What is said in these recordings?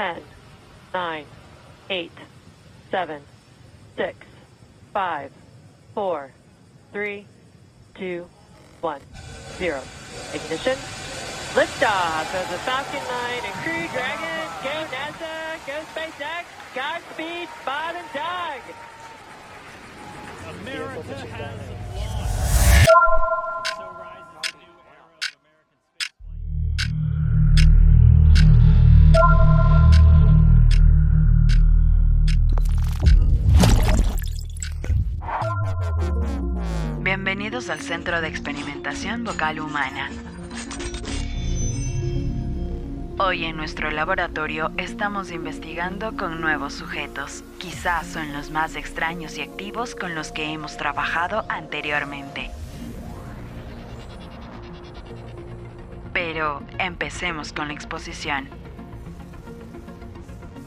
10, 9, 8, 7, 6, 5, 4, 3, 2, 1, 0. Ignition. Liftoff of the Falcon 9 and Crew Dragon. Go NASA, go SpaceX, Godspeed, Bob and Doug. America has won. Bienvenidos al Centro de Experimentación Vocal Humana. Hoy en nuestro laboratorio estamos investigando con nuevos sujetos. Quizás son los más extraños y activos con los que hemos trabajado anteriormente. Pero empecemos con la exposición.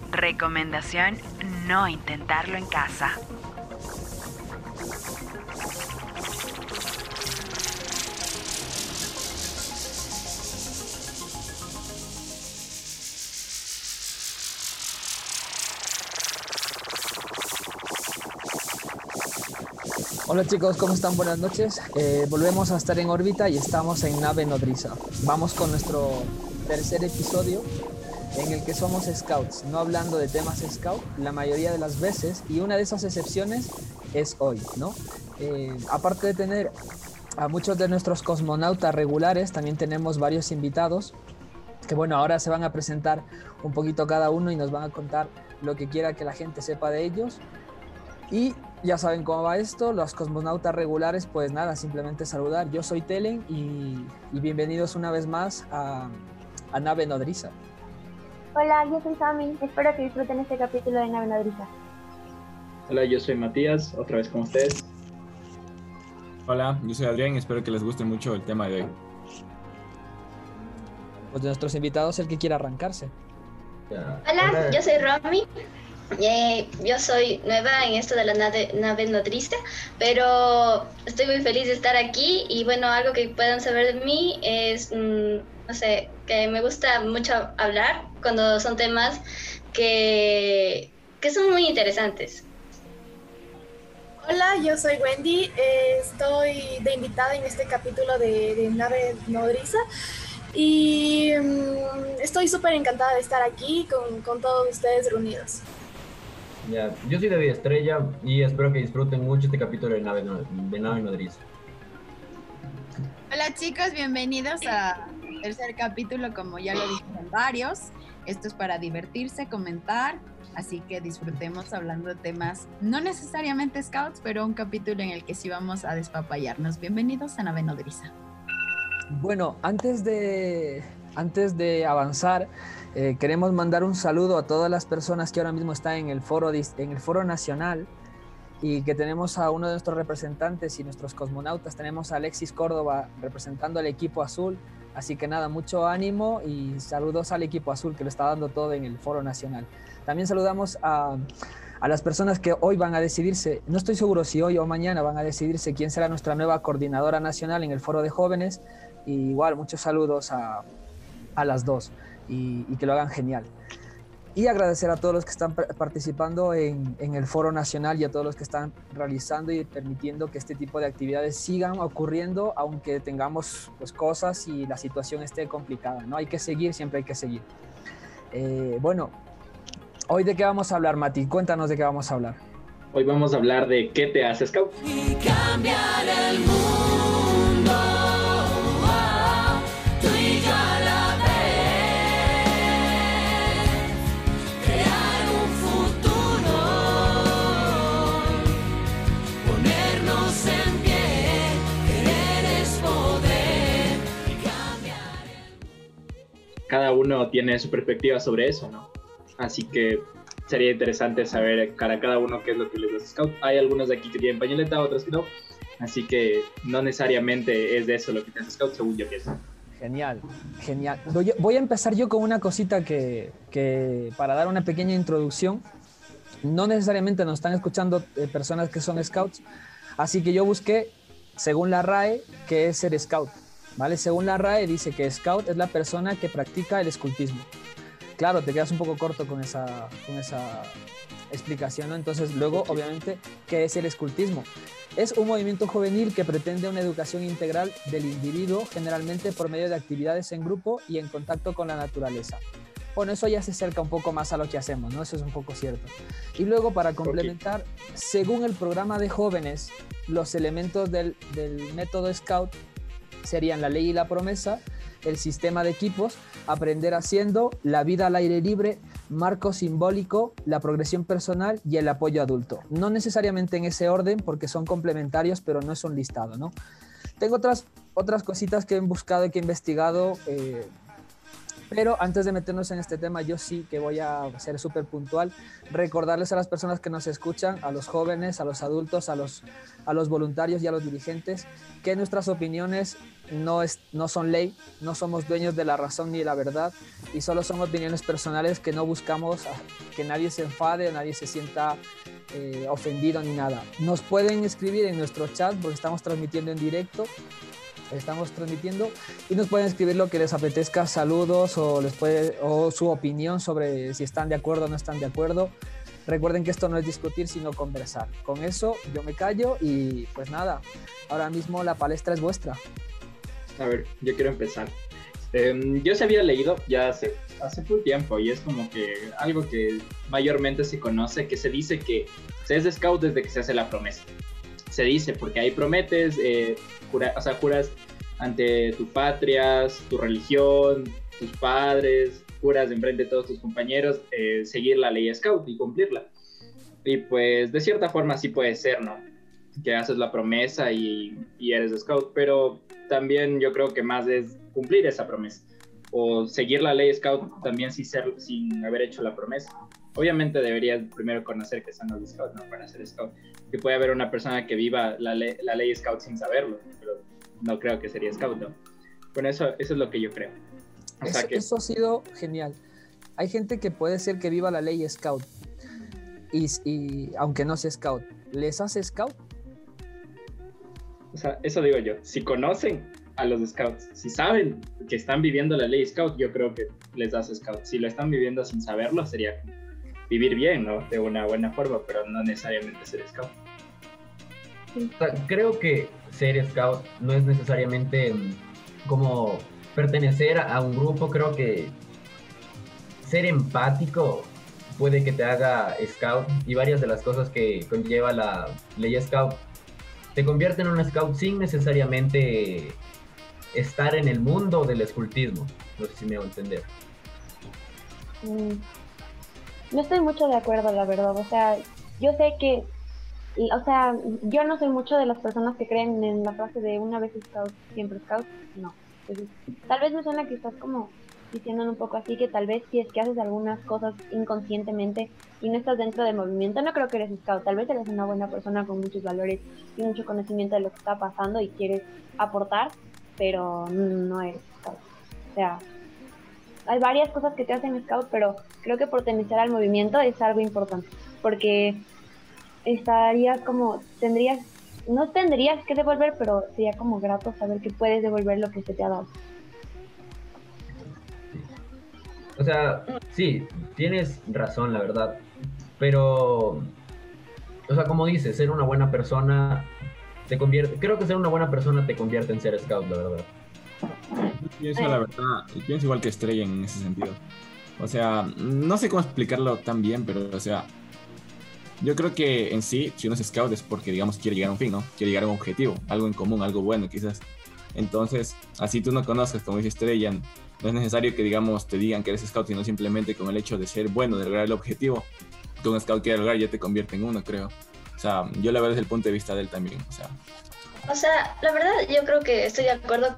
Recomendación, no intentarlo en casa. Hola chicos, ¿cómo están? Buenas noches. Eh, volvemos a estar en órbita y estamos en nave nodriza. Vamos con nuestro tercer episodio en el que somos scouts, no hablando de temas scout la mayoría de las veces y una de esas excepciones es hoy, ¿no? Eh, aparte de tener a muchos de nuestros cosmonautas regulares, también tenemos varios invitados que bueno, ahora se van a presentar un poquito cada uno y nos van a contar lo que quiera que la gente sepa de ellos. Y ya saben cómo va esto, los cosmonautas regulares, pues nada, simplemente saludar. Yo soy Telen y, y bienvenidos una vez más a, a Nave Nodriza. Hola, yo soy Sammy. Espero que disfruten este capítulo de Nave Nodriza. Hola, yo soy Matías, otra vez con ustedes. Hola, yo soy Adrián y espero que les guste mucho el tema de hoy. Pues de nuestros invitados, el que quiera arrancarse. Hola, yo soy Romy. Yo soy nueva en esto de la nave, nave nodriza, pero estoy muy feliz de estar aquí y bueno, algo que puedan saber de mí es, mm, no sé, que me gusta mucho hablar cuando son temas que, que son muy interesantes. Hola, yo soy Wendy. estoy de invitada en este capítulo de, de Nave Nodriza. Y mm, estoy súper encantada de estar aquí con, con todos ustedes reunidos. Ya, yo soy David Estrella y espero que disfruten mucho este capítulo de Nave, No- de nave Nodriza. Hola chicos, bienvenidos a tercer capítulo, como ya lo dijeron varios. Esto es para divertirse, comentar, así que disfrutemos hablando de temas no necesariamente scouts, pero un capítulo en el que sí vamos a despapallarnos. Bienvenidos a Nave Nodriza. Bueno, antes de, antes de avanzar, eh, queremos mandar un saludo a todas las personas que ahora mismo están en el foro, en el foro nacional y que tenemos a uno de nuestros representantes y nuestros cosmonautas. Tenemos a Alexis Córdoba representando al equipo azul. Así que nada, mucho ánimo y saludos al equipo azul que lo está dando todo en el foro nacional. También saludamos a, a las personas que hoy van a decidirse, no estoy seguro si hoy o mañana van a decidirse quién será nuestra nueva coordinadora nacional en el foro de jóvenes. Y igual, muchos saludos a, a las dos y, y que lo hagan genial. Y agradecer a todos los que están par- participando en, en el foro nacional y a todos los que están realizando y permitiendo que este tipo de actividades sigan ocurriendo, aunque tengamos pues, cosas y la situación esté complicada. ¿no? Hay que seguir, siempre hay que seguir. Eh, bueno, hoy de qué vamos a hablar, Mati? Cuéntanos de qué vamos a hablar. Hoy vamos a hablar de qué te hace scout. cambiar el mundo. Cada uno tiene su perspectiva sobre eso, ¿no? Así que sería interesante saber para cada uno qué es lo que les hace scout. Hay algunos de aquí que tienen pañoleta, otros que no. Así que no necesariamente es de eso lo que te hace scout, según yo pienso. Genial, genial. Voy, voy a empezar yo con una cosita que, que para dar una pequeña introducción. No necesariamente nos están escuchando eh, personas que son scouts, así que yo busqué, según la RAE, qué es ser scout. ¿Vale? Según la RAE dice que scout es la persona que practica el escultismo. claro, te quedas un poco corto con esa, con esa explicación, ¿no? Entonces, luego, obviamente, ¿qué es el escultismo? Es un movimiento juvenil que pretende una educación integral del individuo, generalmente por medio de actividades en grupo y en contacto con la naturaleza. Bueno, eso ya se acerca un poco más a lo que hacemos, ¿no? Eso es un poco cierto. Y luego, para complementar, según el programa de jóvenes, los elementos del, del método Scout serían la ley y la promesa, el sistema de equipos, aprender haciendo, la vida al aire libre, marco simbólico, la progresión personal y el apoyo adulto. No necesariamente en ese orden porque son complementarios, pero no es un listado, ¿no? Tengo otras, otras cositas que he buscado y que he investigado, eh, pero antes de meternos en este tema, yo sí que voy a ser súper puntual, recordarles a las personas que nos escuchan, a los jóvenes, a los adultos, a los, a los voluntarios y a los dirigentes, que nuestras opiniones no, es, no son ley, no somos dueños de la razón ni de la verdad, y solo son opiniones personales que no buscamos que nadie se enfade nadie se sienta eh, ofendido ni nada. Nos pueden escribir en nuestro chat porque estamos transmitiendo en directo estamos transmitiendo y nos pueden escribir lo que les apetezca, saludos o, les puede, o su opinión sobre si están de acuerdo o no están de acuerdo. Recuerden que esto no es discutir, sino conversar. Con eso yo me callo y pues nada, ahora mismo la palestra es vuestra. A ver, yo quiero empezar. Em, yo se había leído ya hace, hace full tiempo y es como que algo que mayormente se conoce, que se dice que se es de scout desde que se hace la promesa. Se dice porque ahí prometes, eh, jura- o sea, juras ante tu patria, tu religión, tus padres, juras enfrente de todos tus compañeros eh, seguir la ley scout y cumplirla. Y pues de cierta forma sí puede ser, ¿no? Que haces la promesa y, y eres scout, pero también yo creo que más es cumplir esa promesa. O seguir la ley scout también sin, ser, sin haber hecho la promesa. Obviamente deberías primero conocer que son los scouts, ¿no? Para ser scout. Que puede haber una persona que viva la, le- la ley scout sin saberlo, pero no creo que sería scout, ¿no? Bueno, eso, eso es lo que yo creo. O sea Eso, que... eso ha sido genial. Hay gente que puede ser que viva la ley scout y, y aunque no sea scout, ¿les hace scout? O sea, eso digo yo. Si conocen a los scouts, si saben que están viviendo la ley scout, yo creo que les das scout. Si lo están viviendo sin saberlo, sería vivir bien, ¿no? De una buena forma, pero no necesariamente ser scout. O sea, creo que ser scout no es necesariamente mm, como pertenecer a un grupo, creo que ser empático puede que te haga scout y varias de las cosas que conlleva la ley scout te convierten en un scout sin necesariamente estar en el mundo del escultismo. No sé si me hago entender. Mm, No estoy mucho de acuerdo, la verdad. O sea, yo sé que, o sea, yo no soy mucho de las personas que creen en la frase de una vez scout, siempre scout. No. Entonces, tal vez me suena que estás como diciendo un poco así que tal vez si es que haces algunas cosas inconscientemente y no estás dentro del movimiento, no creo que eres scout. Tal vez eres una buena persona con muchos valores y mucho conocimiento de lo que está pasando y quieres aportar, pero no eres scout. O sea, hay varias cosas que te hacen scout, pero creo que pertenecer al movimiento es algo importante, porque estarías como, tendrías, no tendrías que devolver, pero sería como grato saber que puedes devolver lo que se te ha dado. O sea, sí, tienes razón, la verdad. Pero, o sea, como dices, ser una buena persona te convierte. Creo que ser una buena persona te convierte en ser scout, la verdad. Yo pienso, la verdad, y pienso igual que Estrella en ese sentido. O sea, no sé cómo explicarlo tan bien, pero, o sea, yo creo que en sí, si uno es scout es porque, digamos, quiere llegar a un fin, ¿no? Quiere llegar a un objetivo, algo en común, algo bueno, quizás. Entonces, así tú no conozcas, como dice Estrella, no es necesario que, digamos, te digan que eres scout, sino simplemente con el hecho de ser bueno, de lograr el objetivo que un scout quiere lograr, ya te convierte en uno, creo. O sea, yo la veo desde el punto de vista de él también. O sea, O sea, la verdad yo creo que estoy de acuerdo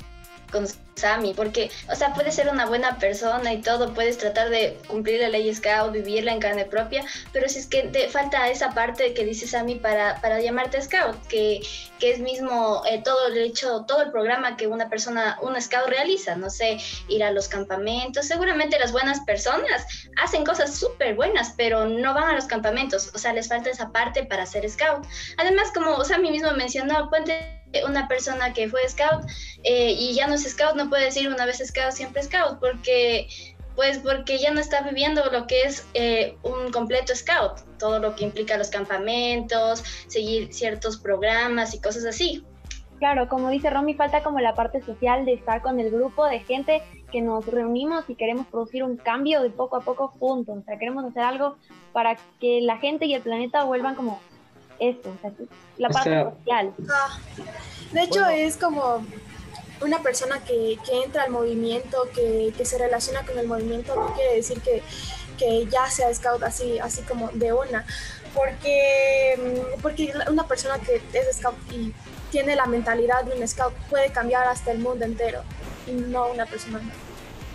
con Sammy, porque, o sea, puedes ser una buena persona y todo, puedes tratar de cumplir la ley Scout, vivirla en carne propia, pero si es que te falta esa parte que dice Sammy para, para llamarte Scout, que, que es mismo eh, todo el hecho, todo el programa que una persona, un Scout realiza, no sé, ir a los campamentos, seguramente las buenas personas hacen cosas súper buenas, pero no van a los campamentos, o sea, les falta esa parte para ser Scout. Además, como Sammy mismo mencionó, puede una persona que fue scout eh, y ya no es scout no puede decir una vez scout siempre scout porque Pues porque ya no está viviendo lo que es eh, un completo scout, todo lo que implica los campamentos, seguir ciertos programas y cosas así. Claro, como dice Romy, falta como la parte social de estar con el grupo de gente que nos reunimos y queremos producir un cambio de poco a poco juntos. O sea, queremos hacer algo para que la gente y el planeta vuelvan como esto, o sea, la O parte sea- social. Ah, de hecho, es como una persona que, que entra al movimiento, que, que se relaciona con el movimiento, no quiere decir que, que ya sea scout así, así como de una. Porque, mm, porque una persona que es scout y tiene la mentalidad de un scout puede cambiar hasta el mundo entero y no una persona normal.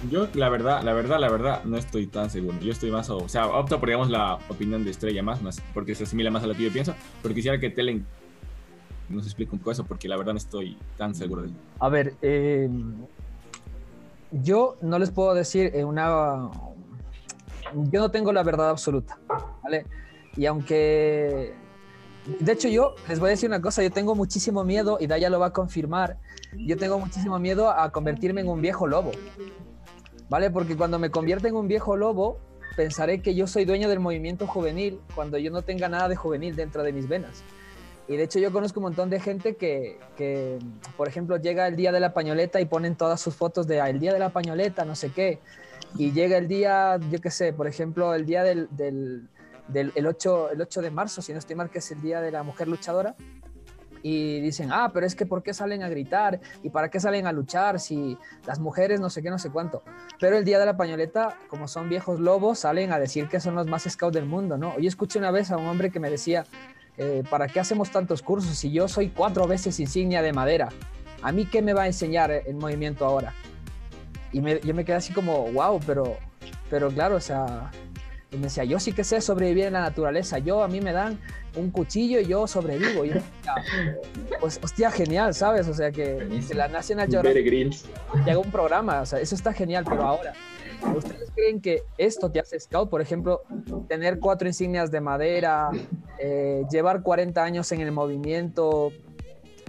Yo, la verdad, la verdad, la verdad, no estoy tan seguro. Yo estoy más, o, sea, opto por, digamos, la opinión de Estrella más, más, porque se asimila más a lo que yo pienso, pero quisiera que Telen nos explique un poco eso, porque la verdad no estoy tan seguro de ello. A ver, eh, yo no les puedo decir una... Yo no tengo la verdad absoluta, ¿vale? Y aunque... De hecho, yo les voy a decir una cosa, yo tengo muchísimo miedo, y Daya lo va a confirmar, yo tengo muchísimo miedo a convertirme en un viejo lobo, ¿vale? Porque cuando me convierta en un viejo lobo, pensaré que yo soy dueño del movimiento juvenil cuando yo no tenga nada de juvenil dentro de mis venas. Y de hecho yo conozco un montón de gente que, que, por ejemplo, llega el día de la pañoleta y ponen todas sus fotos de "Ah, el día de la pañoleta, no sé qué. Y llega el día, yo qué sé, por ejemplo, el día del, del, del el 8, el 8 de marzo, si no estoy mal, que es el día de la mujer luchadora. Y dicen, ah, pero es que ¿por qué salen a gritar? ¿Y para qué salen a luchar si las mujeres no sé qué, no sé cuánto? Pero el día de la pañoleta, como son viejos lobos, salen a decir que son los más scouts del mundo, ¿no? Yo escuché una vez a un hombre que me decía, eh, ¿para qué hacemos tantos cursos si yo soy cuatro veces insignia de madera? ¿A mí qué me va a enseñar el movimiento ahora? Y me- yo me quedé así como, wow, pero, pero claro, o sea, y me decía, yo sí que sé sobrevivir en la naturaleza, yo a mí me dan un cuchillo y yo sobrevivo. Y yo decía, pues, hostia, genial, ¿sabes? O sea, que, que la National Geographic te haga un programa, o sea, eso está genial, pero ahora, ¿ustedes creen que esto te hace scout? Por ejemplo, tener cuatro insignias de madera, eh, llevar 40 años en el movimiento,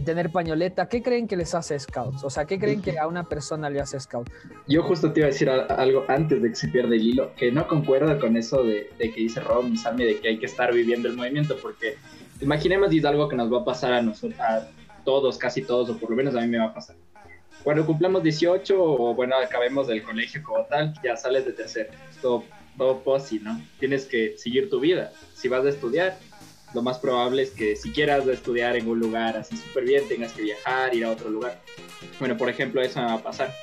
tener pañoleta, ¿qué creen que les hace scouts? O sea, ¿qué creen que a una persona le hace scout? Yo justo te iba a decir algo antes de que se pierda el hilo, que no concuerdo con eso de, de que dice Rob y Sammy de que hay que estar viviendo el movimiento, porque imaginemos es algo que nos va a pasar a nosotros, a todos, casi todos, o por lo menos a mí me va a pasar. Cuando cumplamos 18 o bueno, acabemos del colegio como tal, ya sales de tercero. Todo, todo posi, ¿no? Tienes que seguir tu vida. Si vas a estudiar, lo más probable es que si quieras estudiar en un lugar así súper bien, tengas que viajar, ir a otro lugar. Bueno, por ejemplo, eso me va a pasar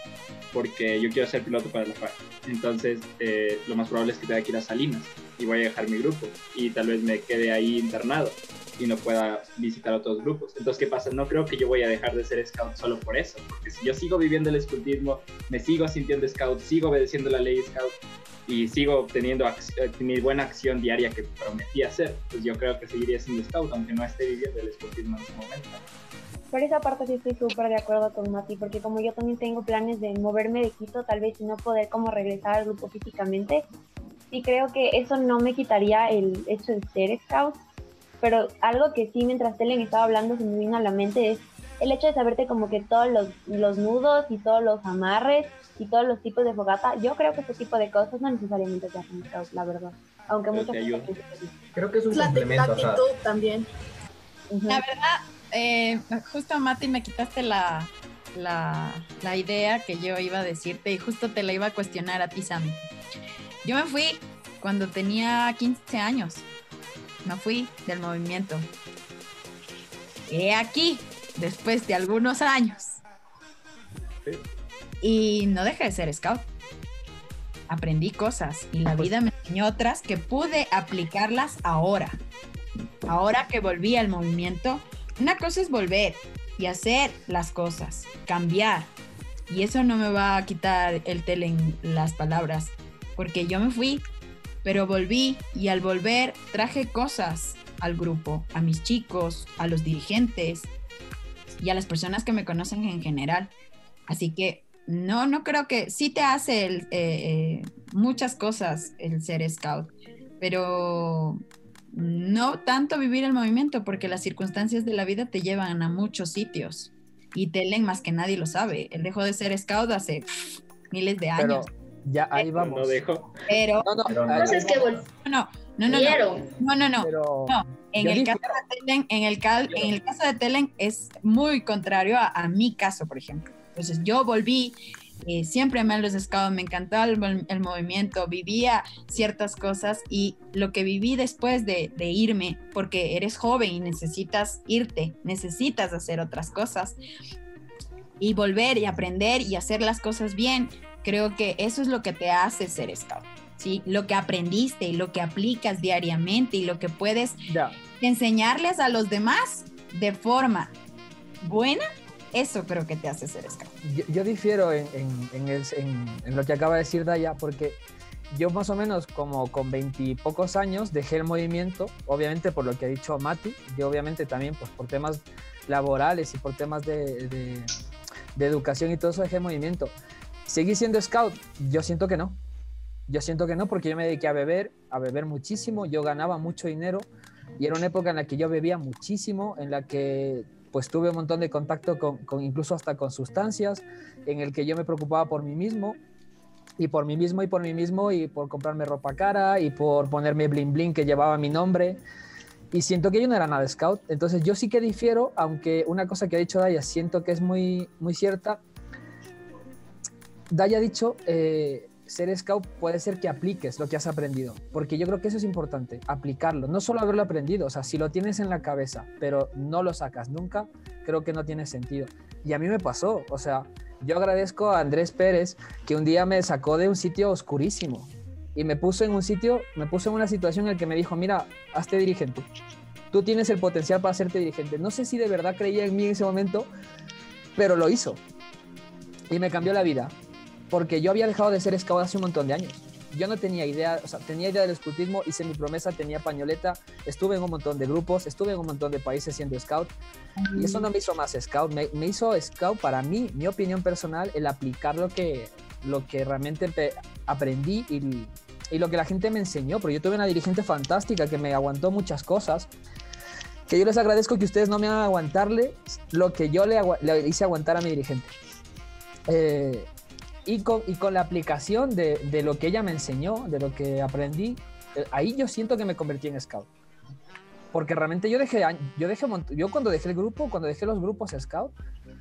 porque yo quiero ser piloto para la FAR. Entonces, eh, lo más probable es que tenga que ir a Salinas y voy a dejar mi grupo y tal vez me quede ahí internado y no pueda visitar otros grupos. Entonces, ¿qué pasa? No creo que yo voy a dejar de ser scout solo por eso, porque si yo sigo viviendo el escultismo, me sigo sintiendo scout, sigo obedeciendo la ley scout y sigo teniendo ac- eh, mi buena acción diaria que prometí hacer, pues yo creo que seguiría siendo scout, aunque no esté viviendo el escultismo en ese momento. Por esa parte sí estoy súper de acuerdo con Mati, porque como yo también tengo planes de moverme de Quito, tal vez y no poder como regresar al grupo físicamente, sí creo que eso no me quitaría el hecho de ser scout, pero algo que sí mientras Telen estaba hablando se me vino a la mente es el hecho de saberte como que todos los, los nudos y todos los amarres y todos los tipos de fogata, yo creo que ese tipo de cosas no necesariamente te hacen scout, la verdad, aunque Pero mucha te gente ayuda. piensa que sí. Creo que es un La, la complemento. o sea, actitud también. La verdad, eh, justo Mati me quitaste la, la, la idea que yo iba a decirte y justo te la iba a cuestionar a ti, Sammy. Yo me fui cuando tenía 15 años. Me fui del movimiento. He aquí, después de algunos años. Y no dejé de ser scout. Aprendí cosas y la vida me enseñó otras que pude aplicarlas ahora. Ahora que volví al movimiento, una cosa es volver y hacer las cosas, cambiar. Y eso no me va a quitar el tele en las palabras, porque yo me fui, pero volví y al volver traje cosas al grupo, a mis chicos, a los dirigentes y a las personas que me conocen en general. Así que no, no creo que sí te hace el, eh, eh, muchas cosas el ser scout, pero no tanto vivir el movimiento porque las circunstancias de la vida te llevan a muchos sitios y Telen más que nadie lo sabe. Él dejó de ser scout hace miles de Pero años. Ya, ahí No vamos. dejo. Pero No, no, Pero ahí- Entonces que vol- no, no, no, no, no, no, no. pero No, en el, dije- caso de Telen, en, el cal- en el caso de Telen es muy contrario a, a mi caso, por ejemplo. Entonces yo volví, eh, siempre me los scouts, me encantó el, mol- el movimiento, vivía ciertas cosas y lo que viví después de, de irme, porque eres joven y necesitas irte, necesitas hacer otras cosas y volver y aprender y hacer las cosas bien, creo que eso es lo que te hace ser scout. ¿sí? Lo que aprendiste y lo que aplicas diariamente y lo que puedes ya, enseñarles a los demás de forma buena, eso creo que te hace ser scout. yo, yo difiero en, en- en el- en lo que acaba de decir Daya, porque yo más o menos como con veintipocos años dejé el movimiento, obviamente por lo que ha dicho Mati, y obviamente también pues, por temas laborales y por temas de, de- de educación y todo eso dejé el movimiento. ¿Seguí siendo scout? Yo siento que no. Yo siento que no porque yo me dediqué a beber, a beber muchísimo, yo ganaba mucho dinero y era una época en la que yo bebía muchísimo, en la que pues tuve un montón de contacto con, incluso hasta con sustancias, en el que yo me preocupaba por mí mismo y por mí mismo y por mí mismo y por comprarme ropa cara y por ponerme bling bling que llevaba mi nombre y siento que yo no era nada scout, entonces yo sí que difiero, aunque una cosa que ha dicho Daya siento que es muy, muy cierta, Daya dicho, eh, ser scout puede ser que apliques lo que has aprendido, porque yo creo que eso es importante, aplicarlo, no solo haberlo aprendido, o sea, si lo tienes en la cabeza, pero no lo sacas nunca, creo que no tiene sentido. Y a mí me pasó, o sea, yo agradezco a Andrés Pérez que un día me sacó de un sitio oscurísimo y me puso en un sitio, me puso en una situación en la que me dijo, mira, hazte dirigente, tú tienes el potencial para hacerte dirigente. No sé si de verdad creía en mí en ese momento, pero lo hizo. Y me cambió la vida porque yo había dejado de ser scout hace un montón de años. Yo no tenía idea, o sea, tenía idea del escultismo, hice mi promesa, tenía pañoleta, estuve en un montón de grupos, estuve en un montón de países siendo scout, y eso no me hizo más scout, me, me hizo scout para mí, mi opinión personal, el aplicar lo que, lo que realmente aprendí y, y lo que la gente me enseñó, porque yo tuve una dirigente fantástica que me aguantó muchas cosas, que yo les agradezco que ustedes no me hagan aguantarle lo que yo le, le hice aguantar a mi dirigente. Eh, y, con, y con la aplicación de, de lo que ella me enseñó, de lo que aprendí, eh, ahí yo siento que me convertí en scout. Porque realmente yo dejé, yo dejé, yo cuando dejé el grupo, cuando dejé los grupos scout,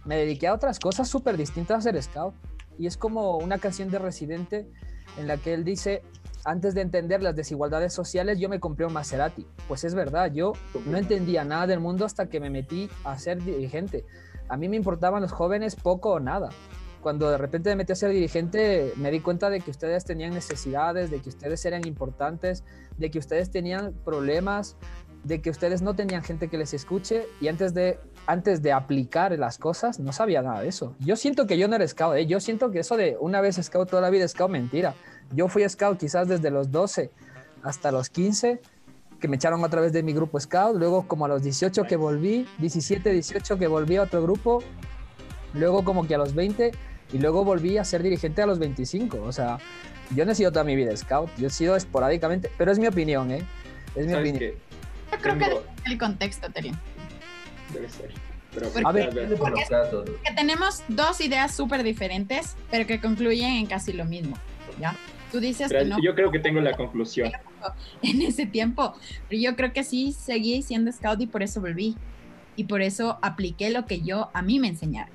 me dediqué a otras cosas súper distintas ser scout. Y es como una canción de Residente en la que él dice, antes de entender las desigualdades sociales, yo me compré un Maserati. Pues es verdad, yo no entendía nada del mundo hasta que me metí a ser dirigente. A mí me importaban los jóvenes poco o nada. Cuando de repente me metí a ser dirigente, me di cuenta de que ustedes tenían necesidades, de que ustedes eran importantes, de que ustedes tenían problemas, de que ustedes no tenían gente que les escuche y antes de, antes de aplicar las cosas no sabía nada de eso. Yo siento que yo no era scout, ¿eh? yo siento que eso de una vez scout toda la vida scout, mentira. Yo fui scout quizás desde los 12 hasta los 15, que me echaron otra vez de mi grupo scout, luego como a los 18 que volví, 17, 18 que volví a otro grupo, luego como que a los 20 y luego volví a ser dirigente a los 25. O sea, yo no he sido toda mi vida scout, yo he sido esporádicamente, pero es mi opinión, ¿eh? Es mi ¿Sabes opinión. qué? Yo creo que Tengo- depende del contexto, Terry. Debe ser. Pero, Porque- A ver, tal vez- Por los casos. Que tenemos dos ideas súper diferentes, pero que concluyen en casi lo mismo, ¿ya? Tú dices pero que no yo creo que tengo la conclusión. en ese tiempo, pero yo creo que sí seguí siendo scout y por eso volví. Y por eso apliqué lo que yo a mí me enseñaron.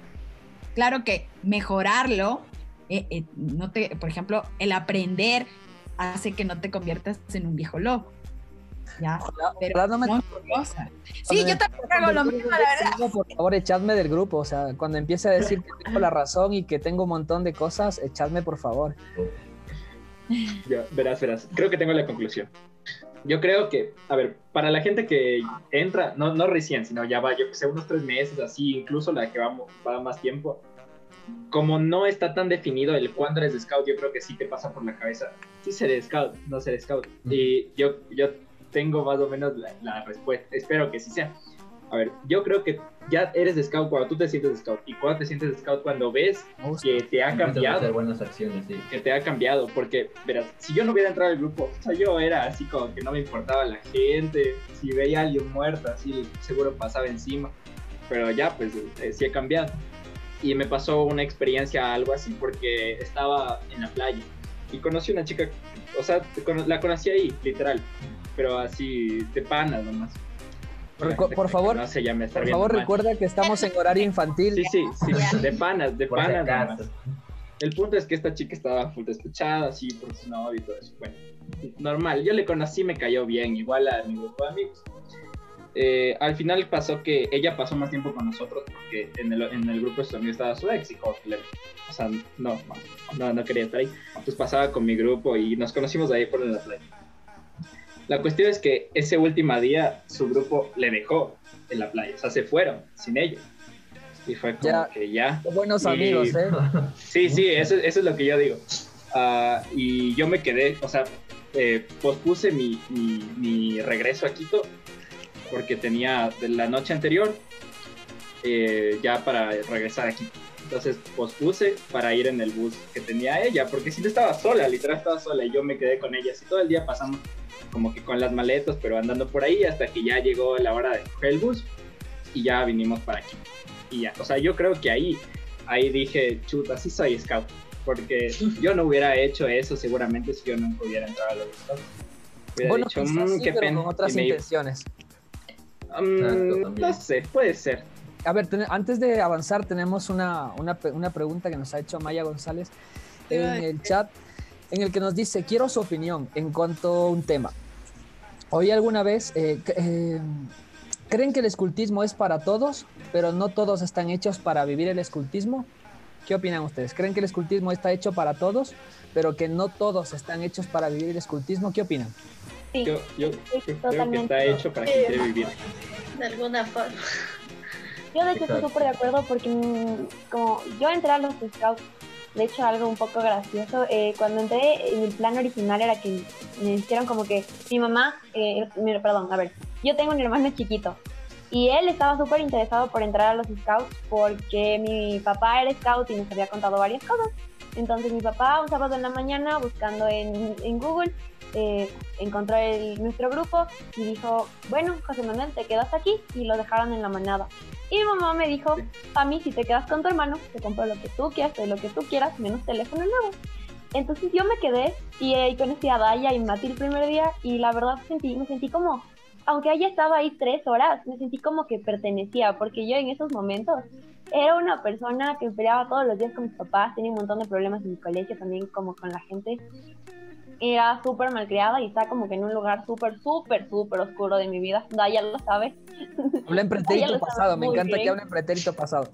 Claro que mejorarlo, eh, eh, no te, por ejemplo, el aprender hace que no te conviertas en un viejo lobo. ¿Ya? Pero ojalá no me-. Sí, yo también hago lo mismo, la verdad. Por favor, echadme del grupo. O sea, cuando empiece a decir que tengo la razón y que tengo un montón de cosas, echadme por favor. Ya, verás, verás. Creo que tengo la conclusión. Yo creo que, a ver, para la gente que entra, no, no recién, sino ya va, yo que sé, unos tres meses, así, incluso la que va, va más tiempo, como no está tan definido el cuándo eres scout, yo creo que sí te pasa por la cabeza, sí seré scout, no seré scout. Y yo, yo tengo más o menos la, la respuesta, espero que sí sea. A ver, yo creo que ya eres de scout cuando tú te sientes scout y cuando te sientes scout cuando ves que te ha cambiado buenas acciones, sí. que te ha cambiado, porque, verás, si yo no hubiera entrado al grupo, o sea, yo era así como que no me importaba la gente, si veía a alguien muerto, así seguro pasaba encima, pero ya, pues, eh, sí he cambiado. Y me pasó una experiencia algo así, porque estaba en la playa, y conocí una chica, o sea, la conocí ahí, literal, pero así de panas nomás. Recu- por favor, conoce ya me está Por favor, mal. recuerda que estamos en horario infantil. Sí, sí, sí, de panas, de Por panas. El punto es que esta chica estaba full despechada, así, por su novio y todo eso. Bueno, normal. Yo le conocí, me cayó bien, igual a mi grupo de amigos. Eh, al final pasó que ella pasó más tiempo con nosotros porque en el, en el grupo de su amigo estaba su ex y como que le- o sea, no, no, no quería estar ahí. Entonces pasaba con mi grupo y nos conocimos ahí por la playa. La cuestión es que ese último día su grupo le dejó en la playa, o sea, se fueron sin ellos. Y fue como Ya. que ya. Buenos Y- amigos, ¿eh? Sí, sí, eso, eso es lo que yo digo. Ah, y yo me quedé, o sea, eh, pospuse mi, mi, mi regreso a Quito porque tenía de la noche anterior eh, ya para regresar a Quito. Entonces pospuse para ir en el bus que tenía ella, porque si no estaba sola, literal estaba sola, y yo me quedé con ella. Así todo el día pasamos como que con las maletas, pero andando por ahí hasta que ya llegó la hora de coger el bus y ya vinimos para aquí. Y ya, o sea, yo creo que ahí, ahí dije, chuta, sí soy scout, porque yo no hubiera hecho eso seguramente si yo nunca hubiera entrado a los scouts. Hubiera Bueno, dicho, quizás "Mm, sí, qué pero pena", con otras y me iba. intenciones. Mm, no sé, puede ser. A ver, ten- antes de avanzar, tenemos una, una, una pregunta que nos ha hecho Maya González en el chat, en el que nos dice, quiero su opinión en cuanto a un tema. ¿Oí alguna vez, eh, eh, creen que el escultismo es para todos, pero no todos están hechos para vivir el escultismo? ¿Qué opinan ustedes? ¿Creen que el escultismo está hecho para todos, pero que no todos están hechos para vivir el escultismo? ¿Qué opinan? Sí, Yo, yo creo que totalmente. está hecho para quien quiere vivir. De alguna forma. Yo de hecho estoy súper de acuerdo porque mm, como yo entré a los scouts, de hecho algo un poco gracioso, eh, cuando entré en el plan original era que me dijeron como que mi mamá, eh, mi- perdón, a ver, yo tengo un hermano chiquito y él estaba súper interesado por entrar a los scouts porque mi papá era scout y nos había contado varias cosas. Entonces mi papá un sábado en la mañana buscando en, en Google eh, encontró el, nuestro grupo y dijo, bueno, José Manuel, te quedas aquí y lo dejaron en la manada. Y mi mamá me dijo, a mí si te quedas con tu hermano, te compro lo que tú quieras, lo que tú quieras, menos teléfono nuevo. Entonces yo me quedé y eh, conocí a Daya y Mati el primer día y la verdad sentí, me sentí como, aunque ella estaba ahí tres horas, me sentí como que pertenecía, porque yo en esos momentos era una persona que peleaba todos los días con mis papás, tenía un montón de problemas en mi colegio también como con la gente. Era súper malcriada y está como que en un lugar súper, súper, súper oscuro de mi vida. Daya lo sabe. Habla en pretérito pasado, me encanta que hable en pretérito pasado.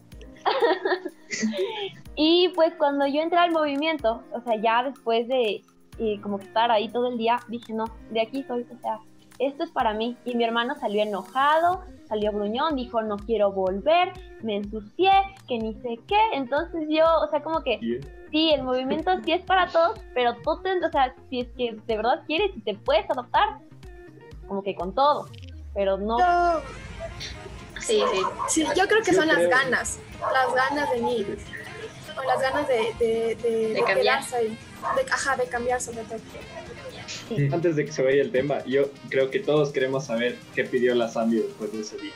Y pues cuando yo entré al movimiento, o sea, ya después de eh, como que estar ahí todo el día, dije, no, de aquí soy, o sea, esto es para mí. Y mi hermano salió enojado, salió gruñón, dijo, no quiero volver, me ensucié, que ni sé qué. Entonces yo, o sea, como que sí, el movimiento sí es para todos, pero tú, te, o sea, si es que de verdad quieres y te puedes adaptar, como que con todo, pero no. Sí, sí. Sí, yo creo que Yo son las ganas, las ganas de mí, o las ganas de, de, de, de cambiar. quedarse ahí, de, ajá, de cambiar sobre todo. Antes de que se vaya el tema, yo creo que todos queremos saber qué pidió la Sandy después de ese día.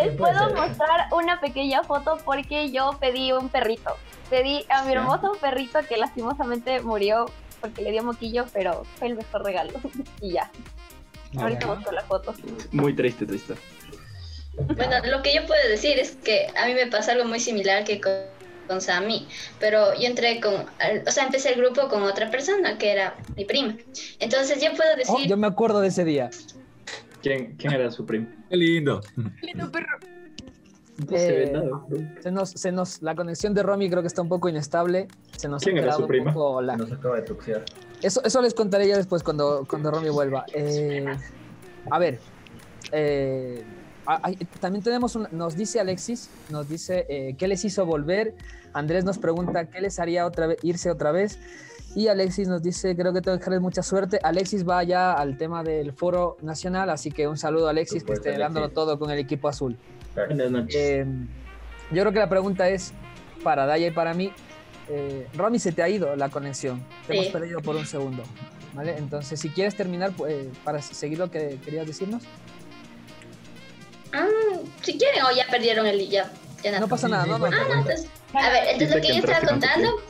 Les puedo mostrar una pequeña foto porque yo pedí un perrito. Pedí a mi hermoso perrito que lastimosamente murió porque le dio moquillo, pero fue el mejor regalo. y ya. Ahorita busco la foto. Muy triste historia. Bueno, lo que yo puedo decir es que a mí me pasa algo muy similar que con, con Sammy, pero yo entré con, o sea, empecé el grupo con otra persona que era mi prima. Entonces yo puedo Oh, decir, yo me acuerdo de ese día. ¿Quién, quién era su primo? Qué lindo. Lindo perro. No se ve Eh, nada. Se nos, se nos, la conexión de Romy creo que está un poco inestable. Se nos ¿Quién ha era su un prima? poco la- Nos acaba de tuxear. Eso, eso les contaré ya después cuando, cuando Romy vuelva. Eh, a ver, eh, a- hay- también tenemos, un- nos dice Alexis, nos dice eh, qué les hizo volver. Andrés nos pregunta qué les haría otra vez, irse otra vez. Y Alexis nos dice, creo que tengo que dejarles mucha suerte. Alexis va ya al tema del foro nacional, así que un saludo a Alexis que esté dándolo Alexis. todo con el equipo azul. Buenas noches. Eh, yo creo que la pregunta es para Daya y para mí. Eh, Romy, se te ha ido la conexión. Te Sí. hemos perdido por un segundo. ¿Vale? Entonces, si quieres terminar eh, para seguir lo que querías decirnos. Ah, si quieren o ya perdieron el ya. ya No pasa nada, no, no. Ah, no, entonces, a ver, entonces Dice lo que que yo estaba contando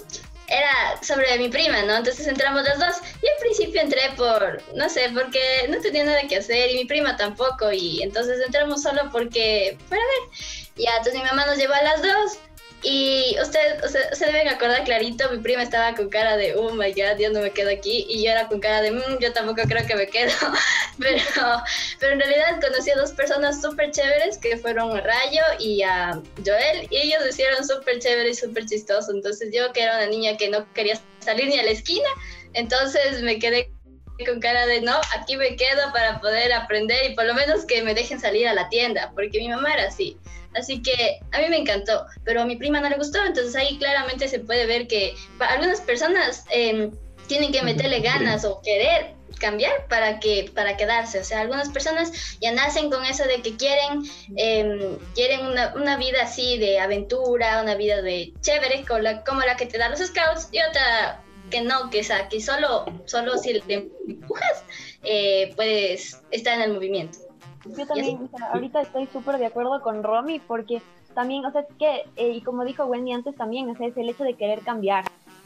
era sobre mi prima, ¿no? Entonces entramos las dos. Y al principio entré por, no sé, porque no tenía nada que hacer y mi prima tampoco. Y entonces entramos solo porque, para ver. Ya, entonces mi mamá nos llevó a las dos. Y usted, o sea, se deben acordar clarito, mi prima estaba con cara de, oh my god, yo no me quedo aquí. Y yo era con cara de, "Mm, yo tampoco creo que me quedo. pero, pero en realidad conocí a dos personas súper chéveres que fueron a Rayo y a Joel. Y ellos lo hicieron súper chévere y súper chistoso. Entonces yo, que era una niña que no quería salir ni a la esquina, entonces me quedé con cara de no, aquí me quedo para poder aprender y por lo menos que me dejen salir a la tienda, porque mi mamá era así. Así que a mí me encantó, pero a mi prima no le gustó, entonces ahí claramente se puede ver que algunas personas eh, tienen que meterle ganas o querer cambiar para que para quedarse o sea algunas personas ya nacen con eso de que quieren eh, quieren una, una, vida así de aventura una vida de chévere como la, como la que te dan los scouts y otra que no que, o sea, que solo solo si le empujas eh, puedes estar en el movimiento yo también, o sea, ahorita estoy súper de acuerdo con Romy porque también, o sea, es que, eh, y como dijo Wendy antes también, o sea, es el hecho de querer cambiar.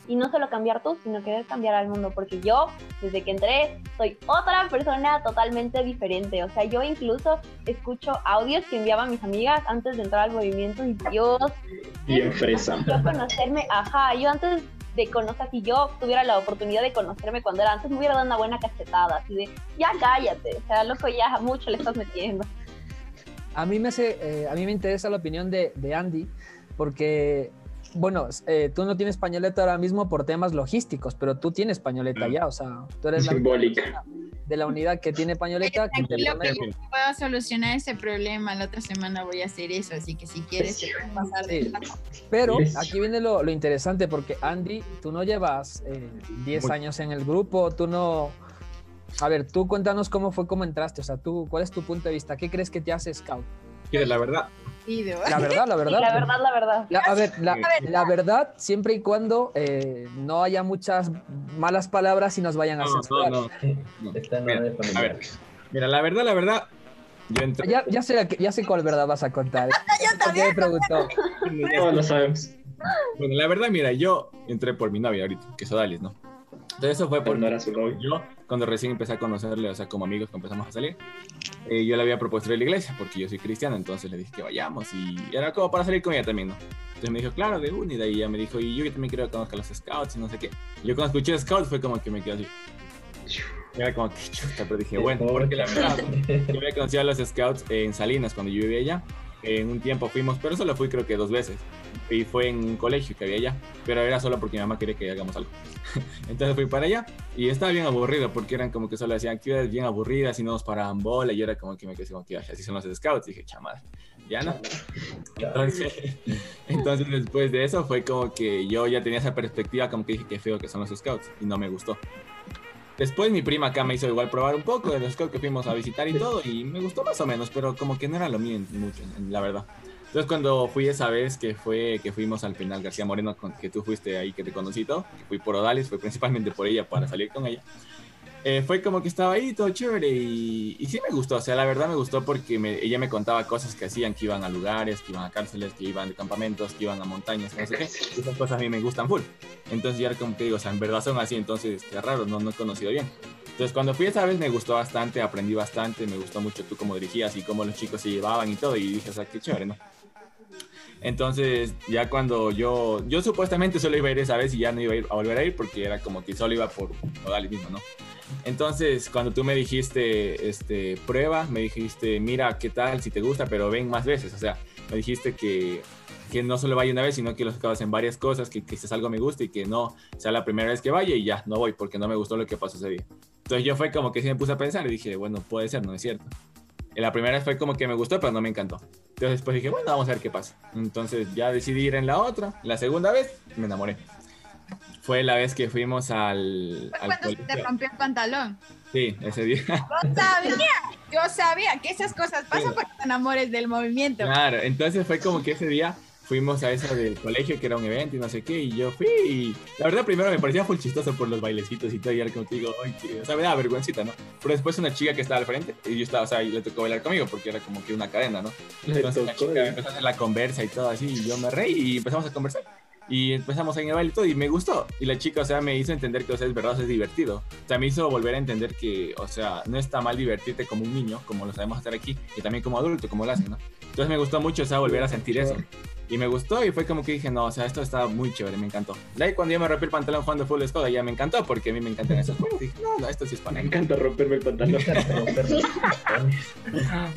Y no solo cambiar tú, sino querer cambiar al mundo, porque yo, desde que entré, soy otra persona totalmente diferente. O sea, yo incluso escucho audios que enviaban mis amigas antes de entrar al movimiento y Dios. Bien fresa. Yo conocerme, ajá, yo antes de conocer, si yo tuviera la oportunidad de conocerme cuando era antes, me hubiera dado una buena cachetada, así de, ya cállate, o sea, loco, ya mucho le estás metiendo. A mí me, hace, eh, a mí me interesa la opinión de, de Andy, porque, bueno, eh, tú no tienes pañoleta ahora mismo por temas logísticos, pero tú tienes pañoleta ya, o sea, tú eres Simbólica. la de la unidad que tiene pañoleta. que Tranquilo que yo puedo solucionar ese problema. La otra semana voy a hacer eso, así que si quieres, te puedes pasar de Sí. Pero aquí viene lo, lo interesante porque Andy, tú no llevas eh, 10 Muy- años en el grupo, tú no... A ver, tú cuéntanos cómo fue, cómo entraste, o sea, tú, ¿cuál es tu punto de vista? ¿Qué crees que te hace scout? ¿Quieres la verdad? La verdad, la Sí, verdad. la verdad, la verdad. La- a ver, la, la verdad, siempre y cuando eh, no haya muchas malas palabras y nos vayan a No, censurar. no, no. No Mira, a ver, mira, la verdad, la verdad, yo entré. Ya, ya, sé, que- ya sé cuál verdad vas a contar. ¿Por qué me preguntó? Todos lo sabemos. Bueno, la verdad, mira, yo entré por mi novia ahorita, que es Odalis, ¿no? Entonces eso fue no era su novio. yo, cuando recién empecé a conocerle, o sea, como amigos que empezamos a salir, eh, yo le había propuesto ir a la iglesia, porque yo soy cristiano, entonces le dije que vayamos, y era como para salir con ella también, ¿no? Entonces me dijo, claro, de una, y de ahí ella me dijo, y yo también creo que conozco a los scouts, y no sé qué. Yo cuando escuché scouts fue como que me quedé así. Era como que chuta, pero dije, bueno, porque la verdad, yo había conocido a los scouts en Salinas cuando yo vivía allá. En un tiempo fuimos, pero solo fui creo que dos veces. Y fue en un colegio que había allá, pero era solo porque mi mamá quería que hagamos algo. Entonces fui para allá y estaba bien aburrido porque eran como que solo hacían actividades bien aburridas y no nos paraban bola. Y era como que me quedé como que "Ay, así son los scouts. Y dije, chamada, ya no. Entonces, entonces después de eso fue como que yo ya tenía esa perspectiva como que dije que feo que son los scouts y no me gustó. Después mi prima acá me hizo igual probar un poco de los que fuimos a visitar y todo y me gustó más o menos, pero como que no era lo mío mucho, la verdad. Entonces cuando fui esa vez que fue que fuimos al penal García Moreno, con, que tú fuiste ahí, que te conocí todo, que fui por Odalis, fue principalmente por ella para salir con ella. Eh, fue como que estaba ahí todo chévere y, y sí me gustó, o sea, la verdad me gustó porque me- ella me contaba cosas que hacían, que iban a lugares, que iban a cárceles, que iban de campamentos, que iban a montañas, no sé qué. Esas cosas a mí me gustan full. Entonces ya como que digo, o sea, en verdad son así, entonces qué raro, no, no he conocido bien. Entonces cuando fui esa vez me gustó bastante, aprendí bastante, me gustó mucho tú cómo dirigías y cómo los chicos se llevaban y todo y dije, o sea, qué chévere, ¿no? Entonces, ya cuando yo, yo supuestamente solo iba a ir esa vez y ya no iba a, volver a ir porque era como que solo iba por Odalis mismo, ¿no? Entonces, cuando tú me dijiste, este, prueba, me dijiste, mira, qué tal, si te gusta, pero ven más veces. O sea, me dijiste que, que no solo vaya una vez, sino que los acabas en varias cosas, que quizás algo me guste y que no sea la primera vez que vaya y ya, no voy porque no me gustó lo que pasó ese día. Entonces yo fue como que sí me puse a pensar y dije, bueno, puede ser, no es cierto. La primera vez fue como que me gustó, pero no me encantó. Entonces después dije, bueno, vamos a ver qué pasa. Entonces ya decidí ir en la otra. La segunda vez me enamoré. Fue la vez que fuimos al, al Cuando se te rompió el pantalón. Sí, ese día. Yo sabía, yo sabía que esas cosas pasan porque te enamores del movimiento. Claro, entonces fue como que ese día fuimos a eso del colegio, que era un evento y no sé qué, y yo fui y la verdad primero me parecía full chistoso por los bailecitos y todo, y era como que digo, ay, o sea, me daba vergüencita, ¿no? Pero después una chica que estaba al frente, y yo estaba, o sea, y le tocó bailar conmigo porque era como que una cadena, ¿no? Entonces la chica empezó a hacer la conversa y todo así, y yo me reí y empezamos a conversar. Y empezamos en el baile y todo, y me gustó. Y la chica, o sea, me hizo entender que, o sea, es verdad, o sea, es divertido. O sea, me hizo volver a entender que, o sea, no está mal divertirte como un niño, como lo sabemos hacer aquí, y también como adulto, como lo hacen, ¿no? Entonces me gustó mucho, o sea, volver a sentir eso. Y me gustó y fue como que dije, no, o sea, esto está muy chévere, me encantó. De ahí cuando yo me rompí el pantalón jugando Full Squad, ya me encantó porque a mí me encantan esos juegos. Dije, no, no, esto sí es para Me encanta romperme el pantalón.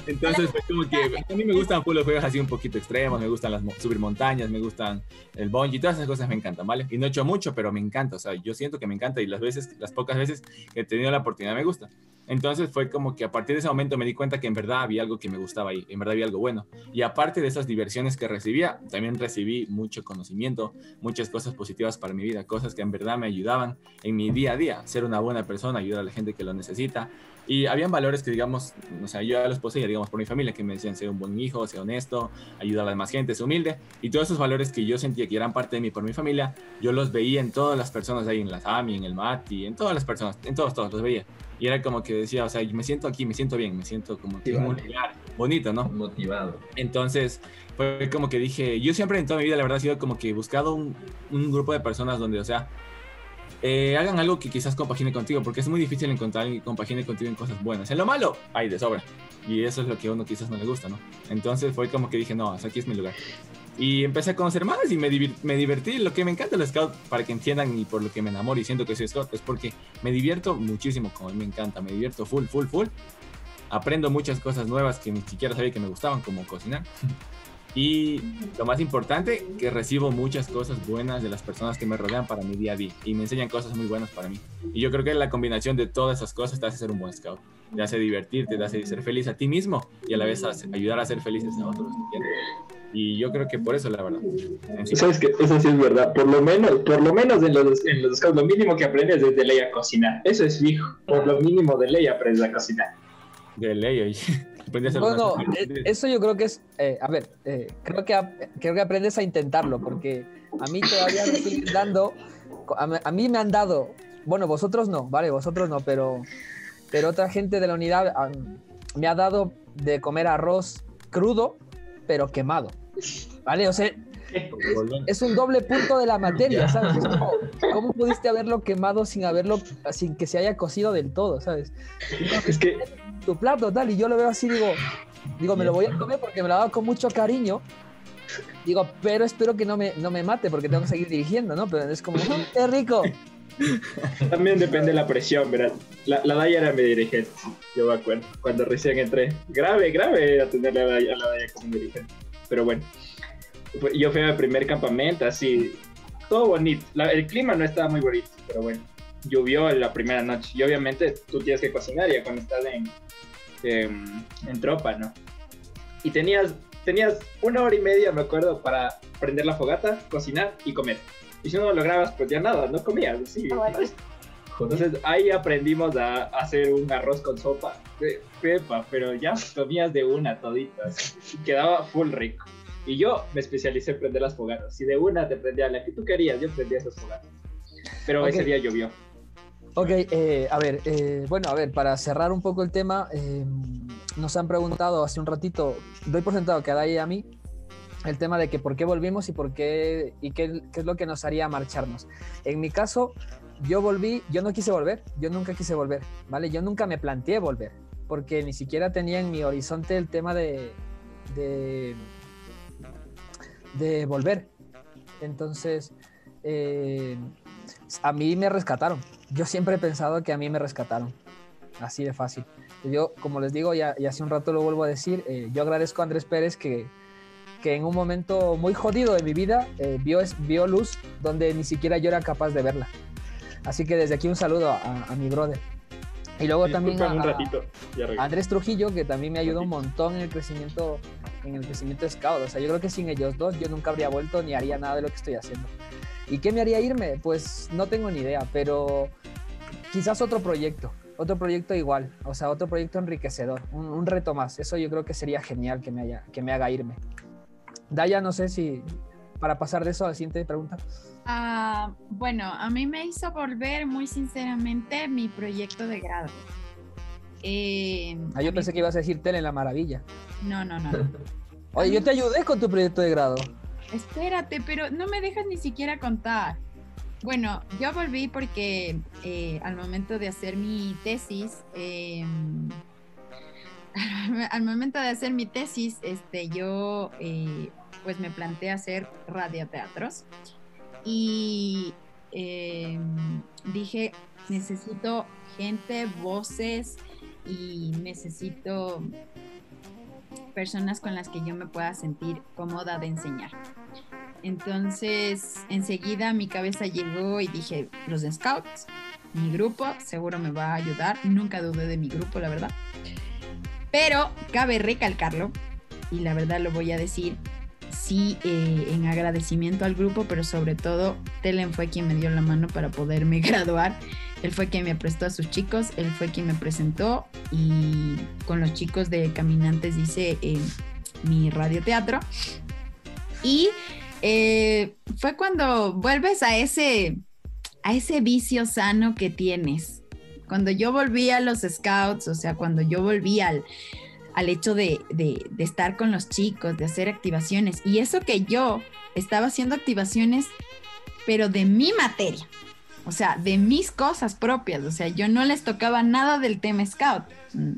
Entonces fue como que a mí me gustan full los juegos así un poquito extremos, me gustan las subir montañas, me gustan el bungee, todas esas cosas me encantan, ¿vale? Y no he hecho mucho, pero me encanta, o sea, yo siento que me encanta y las veces, las pocas veces que he tenido la oportunidad me gusta. Entonces fue como que a partir de ese momento me di cuenta que en verdad había algo que me gustaba ahí, en verdad había algo bueno. Y aparte de esas diversiones que recibía, también recibí mucho conocimiento, muchas cosas positivas para mi vida, cosas que en verdad me ayudaban en mi día a día, ser una buena persona, ayudar a la gente que lo necesita. Y habían valores que, digamos, o sea, yo ya los poseía, digamos, por mi familia, que me decían ser un buen hijo, ser honesto, ayudar a la demás gente, ser humilde. Y todos esos valores que yo sentía que eran parte de mí por mi familia, yo los veía en todas las personas ahí, en las AMI, en el MATI, en todas las personas, en todos, todos los veía. Y era como que decía, o sea, me siento aquí, me siento bien, me siento como que en un lugar bonito, ¿no? Motivado. Entonces, fue como que dije, yo siempre en toda mi vida, la verdad, he sido como que he buscado un, un grupo de personas donde, o sea, eh, hagan algo que quizás compagine contigo, porque es muy difícil encontrar alguien que compagine contigo en cosas buenas. En lo malo, hay de sobra. Y eso es lo que a uno quizás no le gusta, ¿no? Entonces fue como que dije, no, aquí es mi lugar. Y empecé a conocer más y me, divir- me divertí. Lo que me encanta del scout, para que entiendan y por lo que me enamoro y siento que soy scout, es porque me divierto muchísimo, como me encanta. Me divierto full, full, full. Aprendo muchas cosas nuevas que ni siquiera sabía que me gustaban, como cocinar. Y lo más importante, que recibo muchas cosas buenas de las personas que me rodean para mi día a día y me enseñan cosas muy buenas para mí. Y yo creo que la combinación de todas esas cosas te hace ser un buen scout. Te hace divertirte, te hace ser feliz a ti mismo y a la vez ayudar a ser felices a otros. ¿entiendes? Y yo creo que por eso, la verdad. Sí. Sabes que eso sí es verdad. Por lo menos, por lo menos en los, en los scouts, lo mínimo que aprendes es de ley a cocinar. Eso es fijo. Por lo mínimo de ley aprendes a cocinar. De ley, oye. Bueno, eh, eso yo creo que es, eh, a ver, eh, creo, que, creo que aprendes a intentarlo, porque a mí todavía me siguen dando, a, mí- a mí me han dado, bueno, vosotros no, vale, vosotros no, pero, pero otra gente de la unidad me ha dado de comer arroz crudo, pero quemado, ¿vale? O sea, es, es un doble punto de la materia, ¿sabes? Como, ¿cómo pudiste haberlo quemado sin haberlo, sin que se haya cocido del todo, ¿sabes? Es que tu plato, tal, y yo lo veo así, digo, digo, me lo voy a comer porque me lo ha dado con mucho cariño. Digo, pero espero que no me, no me mate porque tengo que seguir dirigiendo, ¿no? Pero es como, "Mm, ¡qué rico! También depende de la presión, ¿verdad? La, la Daya era mi dirigente, yo me acuerdo, cuando recién entré. Grave, grave era tener a la, a la Daya como dirigente. Pero bueno, yo fui a mi primer campamento, así, todo bonito. La- el clima no estaba muy bonito, pero bueno, llovió la primera noche. Y obviamente tú tienes que cocinar ya cuando estás en, en, en tropa, ¿no? Y tenías, tenías una hora y media, me acuerdo, para prender la fogata, cocinar y comer. Y si no lo lograbas, pues ya nada, no comías, así. Entonces ahí aprendimos a hacer un arroz con sopa pepa, pero ya comías de una toditas. Y quedaba full rico. Y yo me especialicé en prender las fogatas. Si de una te prendía la que tú querías, yo prendía esas fogatas. Pero Ok. ese día llovió. Ok, eh, a ver, eh, bueno, a ver, para cerrar un poco el tema, eh, nos han preguntado hace un ratito, doy por sentado que a Dai y a mí, el tema de que por qué volvimos y por qué, y qué, es lo que nos haría marcharnos. En mi caso, yo volví, yo no quise volver, yo nunca quise volver, ¿vale? Yo nunca me planteé volver, porque ni siquiera tenía en mi horizonte el tema de, de, de volver. Entonces, eh, a mí me rescataron. Yo siempre he pensado que a mí me rescataron. Así de fácil. Yo, como les digo, ya, y hace un rato lo vuelvo a decir, eh, yo agradezco a Andrés Pérez que, que en un momento muy jodido de mi vida eh, vio, vio luz donde ni siquiera yo era capaz de verla. Así que desde aquí un saludo a, a mi brother. Y luego también a, un ratito. Ya a Andrés Trujillo, que también me ayudó un montón en el crecimiento en el crecimiento de Scout. O sea, yo creo que sin ellos dos yo nunca habría vuelto ni haría nada de lo que estoy haciendo. ¿Y qué me haría irme? Pues no tengo ni idea, pero quizás otro proyecto, otro proyecto igual, o sea, otro proyecto enriquecedor, un, un reto más. Eso yo creo que sería genial que me, haya, que me haga irme. Daya, no sé si para pasar de eso a la siguiente pregunta. Ah, bueno, a mí me hizo volver muy sinceramente mi proyecto de grado. Eh, Ah, yo pensé que ibas a decir Tele en la Maravilla. no, no, no. Oye, yo te ayudé con tu proyecto de grado. Espérate, pero no me dejas ni siquiera contar. Bueno, yo volví porque eh, al momento de hacer mi tesis, eh, al momento de hacer mi tesis, este, yo eh, pues me planteé hacer radioteatros y eh, dije, necesito gente, voces y necesito personas con las que yo me pueda sentir cómoda de enseñar. Entonces, enseguida mi cabeza llegó y dije, los Scouts, mi grupo seguro me va a ayudar. Nunca dudé de mi grupo, la verdad. Pero cabe recalcarlo, y la verdad lo voy a decir, sí, eh, en agradecimiento al grupo, pero sobre todo, Telen fue quien me dio la mano para poderme graduar. Él fue quien me prestó a sus chicos, él fue quien me presentó y con los chicos de Caminantes hice eh, mi radioteatro. Y eh, fue cuando vuelves a ese, a ese vicio sano que tienes. Cuando yo volví a los scouts, o sea, cuando yo volví al, al hecho de, de, de estar con los chicos, de hacer activaciones. Y eso que yo estaba haciendo activaciones, pero de mi materia. O sea, de mis cosas propias. O sea, yo no les tocaba nada del tema scout,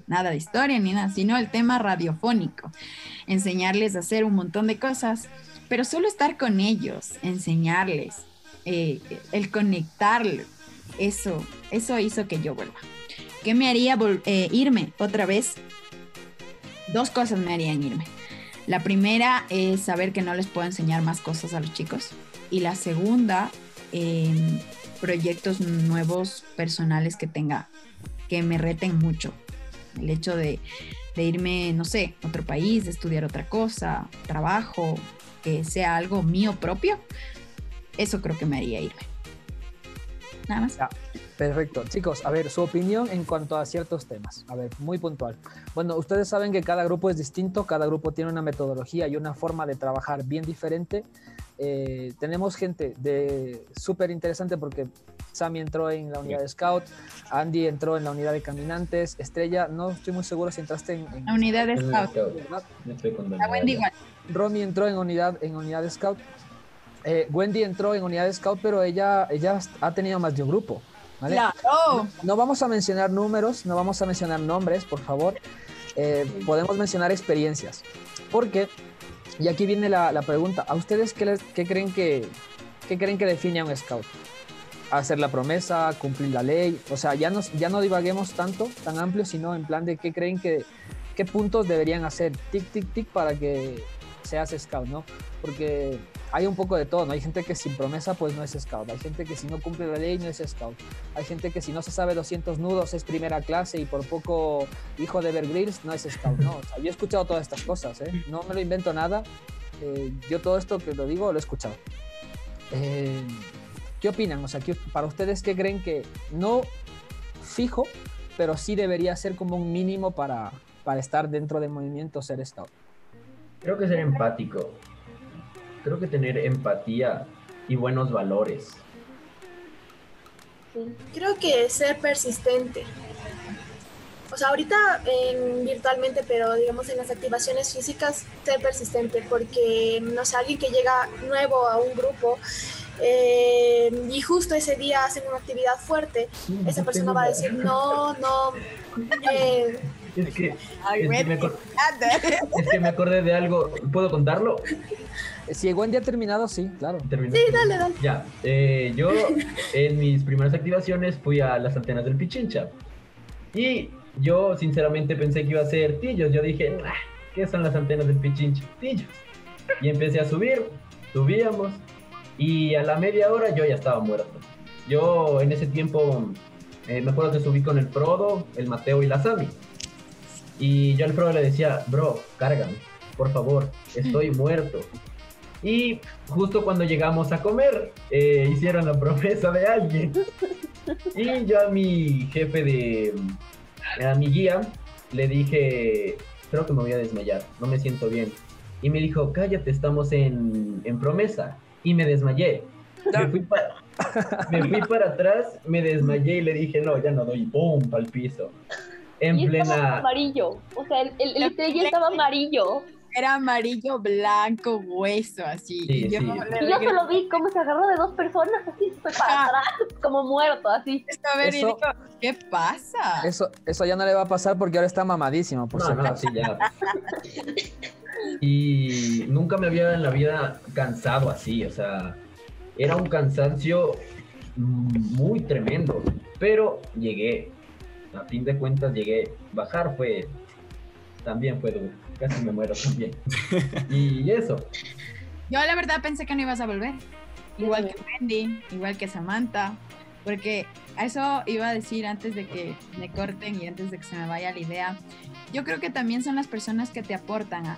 nada de historia ni nada, sino el tema radiofónico. Enseñarles a hacer un montón de cosas, pero solo estar con ellos, enseñarles, eh, el conectarlos, eso, eso hizo que yo vuelva. ¿Qué me haría eh, irme otra vez? Dos cosas me harían irme. La primera es saber que no les puedo enseñar más cosas a los chicos. Y la segunda, eh, proyectos nuevos personales que tenga, que me reten mucho. El hecho de, de irme, no sé, a otro país, de estudiar otra cosa, trabajo, que sea algo mío propio, eso creo que me haría irme. Nada más. Perfecto. Chicos, a ver, su opinión en cuanto a ciertos temas. A ver, muy puntual. Bueno, ustedes saben que cada grupo es distinto, cada grupo tiene una metodología y una forma de trabajar bien diferente. Eh, tenemos gente de súper interesante porque Sammy entró en la unidad de Scout, Andy entró en la unidad de Caminantes, Estrella, no estoy muy seguro si entraste en... en La unidad de Scout. La Wendy igual. Romy entró en unidad, en unidad de Scout. Eh, Wendy entró en unidad de Scout, pero ella, ella ha tenido más de un grupo. ¿Vale? Claro. No, no vamos a mencionar números, no vamos a mencionar nombres, por favor. Eh, podemos mencionar experiencias. Porque, y aquí viene la, la pregunta, ¿a ustedes qué, les- qué creen que, qué creen que define a un Scout? hacer la promesa, cumplir la ley, o sea, ya, nos, ya no divaguemos tanto, tan amplio, sino en plan de qué creen que, qué puntos deberían hacer, tic, tic, tic, para que seas scout, ¿no? Porque hay un poco de todo, ¿no? Hay gente que sin promesa, pues no es scout, hay gente que si no cumple la ley no es scout, hay gente que si no se sabe 200 nudos es primera clase y por poco hijo de Bear no es scout, ¿no? O sea, yo he escuchado todas estas cosas, ¿eh? No me lo invento nada, eh, yo todo esto que lo digo lo he escuchado. Eh, ¿Qué opinan? O sea, ¿qué- para ustedes, ¿qué creen que no fijo, pero sí debería ser como un mínimo para, para estar dentro del movimiento ser scout? Creo que ser empático. Creo que tener empatía y buenos valores. Creo que ser persistente. O sea, ahorita en, virtualmente, pero digamos en las activaciones físicas, ser persistente, porque, no sé, alguien que llega nuevo a un grupo eh, y justo ese día hacen una actividad fuerte, esa persona va a decir, no, no, eh, Es que, es que me, acor- es que me acordé de algo. ¿Puedo contarlo? Si el Wendy ha terminado, sí, claro. Terminó. sí, dale, dale. Ya, eh, yo en mis primeras activaciones fui a las antenas del Pichincha. Y yo sinceramente pensé que iba a ser tillos. Yo dije, "Ah, ¿qué son las antenas del Pichincha? Tillos. Y empecé a subir, subíamos. Y a la media hora yo ya estaba muerto. Yo en ese tiempo eh, me acuerdo que subí con el Frodo, el Mateo y la Sami. Y yo al Frodo le decía, bro, cárgame, por favor, estoy muerto. Y justo cuando llegamos a comer, eh, hicieron la promesa de alguien. Y yo a mi jefe de. a mi guía, le dije: Creo que me voy a desmayar, no me siento bien. Y me dijo: Cállate, estamos en, en promesa. Y me desmayé. Me fui, para, me fui para atrás, me desmayé y le dije: No, ya no doy. ¡Pum! Al piso. En y estaba plena. amarillo. O sea, el, el, el ya estaba amarillo. era amarillo, blanco, hueso, así. Sí, y yo, sí. Y yo solo vi cómo se agarró de dos personas así, fue para atrás, como muerto, así. a ver y Eso- ¿qué pasa? Eso, eso ya no le va a pasar porque ahora está mamadísimo, por si No, no, sí, ya. Y nunca me había en la vida cansado así, o sea, era un cansancio mm, muy tremendo, pero llegué, a fin de cuentas llegué, bajar fue, también fue duro, casi me muero también. Y eso, Yo la verdad pensé que no ibas a volver. Igual que Wendy, igual que Samantha. Porque a eso iba a decir antes de que me corten y antes de que se me vaya la idea. Yo creo que también son las personas que te aportan a,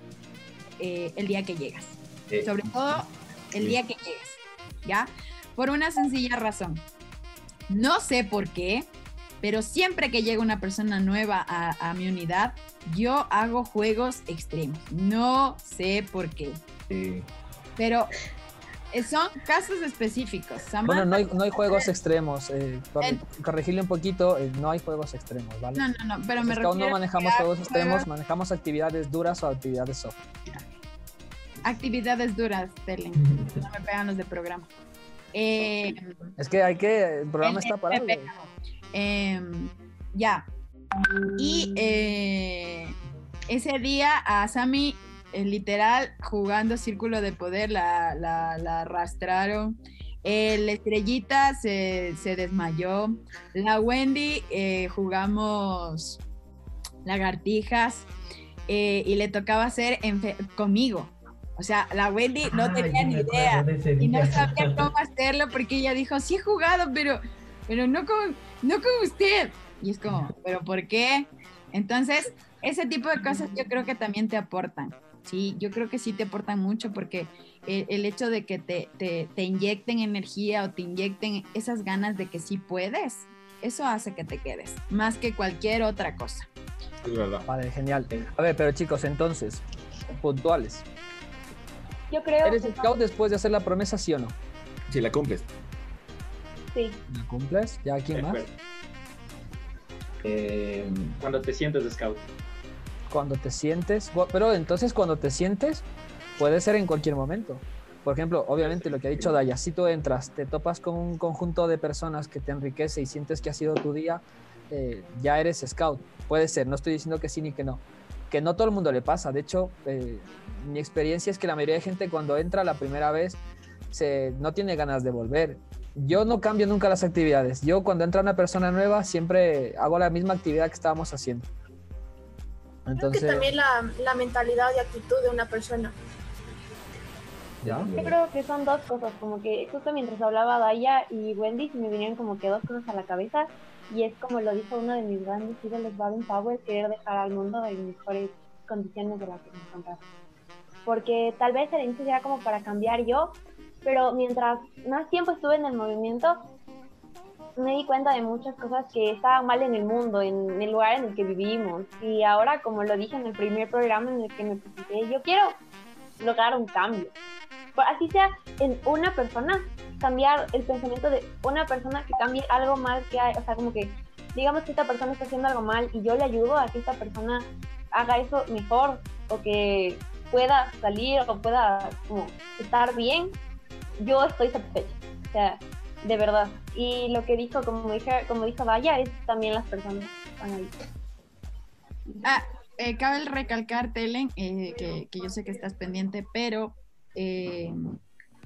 eh, el día que llegas. eh, Sobre todo el Sí. día que llegues. ¿Ya? Por una sencilla razón. No sé por qué, pero siempre que llega una persona nueva a, a mi unidad, yo hago juegos extremos. No sé por qué. eh, Pero eh, son casos específicos. Samantha- Bueno, no hay, no hay juegos extremos. eh, El- corregirle un poquito, eh, no hay juegos extremos, ¿vale? No, no, no, pero me refiero no a manejamos que juegos extremos, juegos- manejamos actividades duras o actividades soft. actividades duras, Telen. No me pegan los de programa. Eh, Es que hay que, el programa El- está el- para Em, ya. Y eh, ese día a Sammy, eh, literal, jugando Círculo de Poder, la, la- la arrastraron. El Estrellita se, se desmayó. La Wendy eh, jugamos lagartijas eh, y le tocaba hacer conmigo. O sea, la Wendy no Ay, tenía ni idea y no sabía cómo hacerlo porque ella dijo, sí he jugado, pero, pero no, con, no con usted. Y es como, ¿pero por qué? Entonces, ese tipo de cosas yo creo que también te aportan. Sí, yo creo que sí te aportan mucho porque el, el hecho de que te, te, te inyecten energía o te inyecten esas ganas de que sí puedes, eso hace que te quedes, más que cualquier otra cosa. Es verdad. Vale, genial. A ver, pero chicos, entonces, puntuales. Yo creo ¿Eres que scout después de hacer la promesa, sí o no? Si la cumples. Sí. ¿La cumples? ¿Ya quién más? eh, Cuando te sientes de scout. Cuando te sientes, pero entonces cuando te sientes puede ser en cualquier momento. Por ejemplo, obviamente lo que ha dicho Daya, si tú entras, te topas con un conjunto de personas que te enriquece y sientes que ha sido tu día, eh, ya eres scout. Puede ser, no estoy diciendo que sí ni que no. Que no todo el mundo le pasa. De hecho, eh, mi experiencia es que la mayoría de gente cuando entra la primera vez se, no tiene ganas de volver. Yo no cambio nunca las actividades. Yo cuando entra una persona nueva siempre hago la misma actividad que estábamos haciendo. Creo Entonces, que también la, la mentalidad y actitud de una persona. ¿ya? Yo creo que son dos cosas, como que justo mientras hablaba Daya y Wendy se me vinieron como que dos cosas a la cabeza y es como lo dijo uno de mis grandes ídolos, Baden Powell, querer dejar al mundo en mejores condiciones de las que me encontraba. Porque tal vez el inicio era como para cambiar yo, pero mientras más tiempo estuve en el movimiento, me di cuenta de muchas cosas que estaban mal en el mundo, en el lugar en el que vivimos. Y ahora, como lo dije en el primer programa en el que me presenté, yo quiero lograr un cambio. Así sea en una persona, cambiar el pensamiento de una persona que cambie algo mal que hay. O sea, como que digamos que esta persona está haciendo algo mal y yo le ayudo a que esta persona haga eso mejor o que pueda salir o pueda estar bien, yo estoy satisfecha. O sea, de verdad. Y lo que dijo, como dije, como dijo Daya, es también las personas ahí. Ah, eh, cabe recalcar, Telen, eh, que, que yo sé que estás pendiente, pero eh,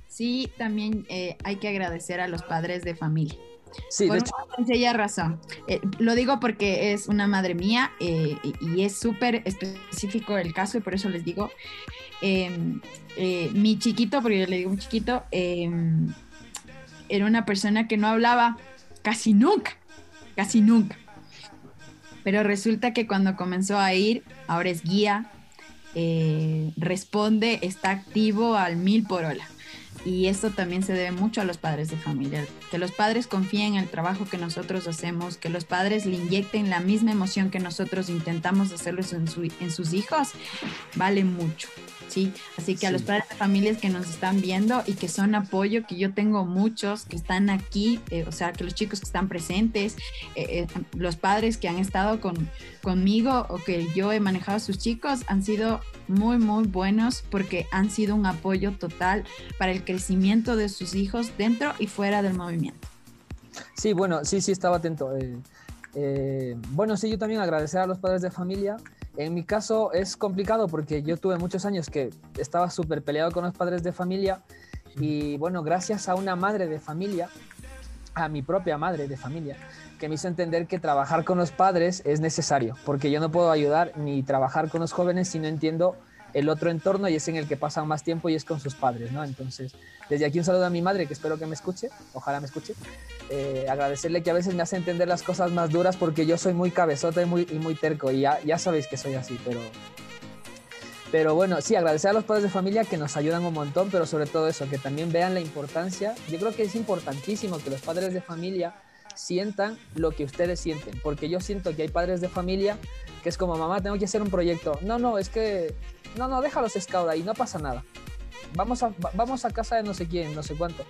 sí también eh, hay que agradecer a los padres de familia. Sí, por de hecho, una sencilla razón. Eh, lo digo porque es una madre mía eh, y es súper específico el caso y por eso les digo, eh, eh, mi chiquito, porque yo le digo un chiquito, eh, era una persona que no hablaba casi nunca, casi nunca. Pero resulta que cuando comenzó a ir, ahora es guía, responde, está activo al mil por hora. Y esto también se debe mucho a los padres de familia, que los padres confíen en el trabajo que nosotros hacemos, que los padres le inyecten la misma emoción que nosotros intentamos hacerlo en, su- en sus hijos, vale mucho. Sí, así que a los padres de familias que nos están viendo y que son apoyo, que yo tengo muchos que están aquí, eh, o sea, que los chicos que están presentes, eh, eh, los padres que han estado con, conmigo o que yo he manejado a sus chicos han sido muy, muy buenos porque han sido un apoyo total para el crecimiento de sus hijos dentro y fuera del movimiento. Sí, bueno, sí, sí, estaba atento. bueno, sí, yo también agradecer a los padres de familia. En mi caso es complicado porque yo tuve muchos años que estaba súper peleado con los padres de familia y bueno, gracias a una madre de familia, a mi propia madre de familia, que me hizo entender que trabajar con los padres es necesario, porque yo no puedo ayudar ni trabajar con los jóvenes si no entiendo el otro entorno y es en el que pasan más tiempo y es con sus padres, ¿no? Entonces, desde aquí un saludo a mi madre, que espero que me escuche, ojalá me escuche. Eh, agradecerle que a veces me hace entender las cosas más duras porque yo soy muy cabezota y muy, y muy terco y ya, ya sabéis que soy así, pero... Pero bueno, sí, agradecer a los padres de familia que nos ayudan un montón, pero sobre todo eso, que también vean la importancia. Yo creo que es importantísimo que los padres de familia sientan lo que ustedes sienten, porque yo siento que hay padres de familia que es como, mamá, tengo que hacer un proyecto. No, no, es que, no, no, déjalos scout ahí, no pasa nada. Vamos a, va- vamos a casa de no sé quién, no sé cuánto.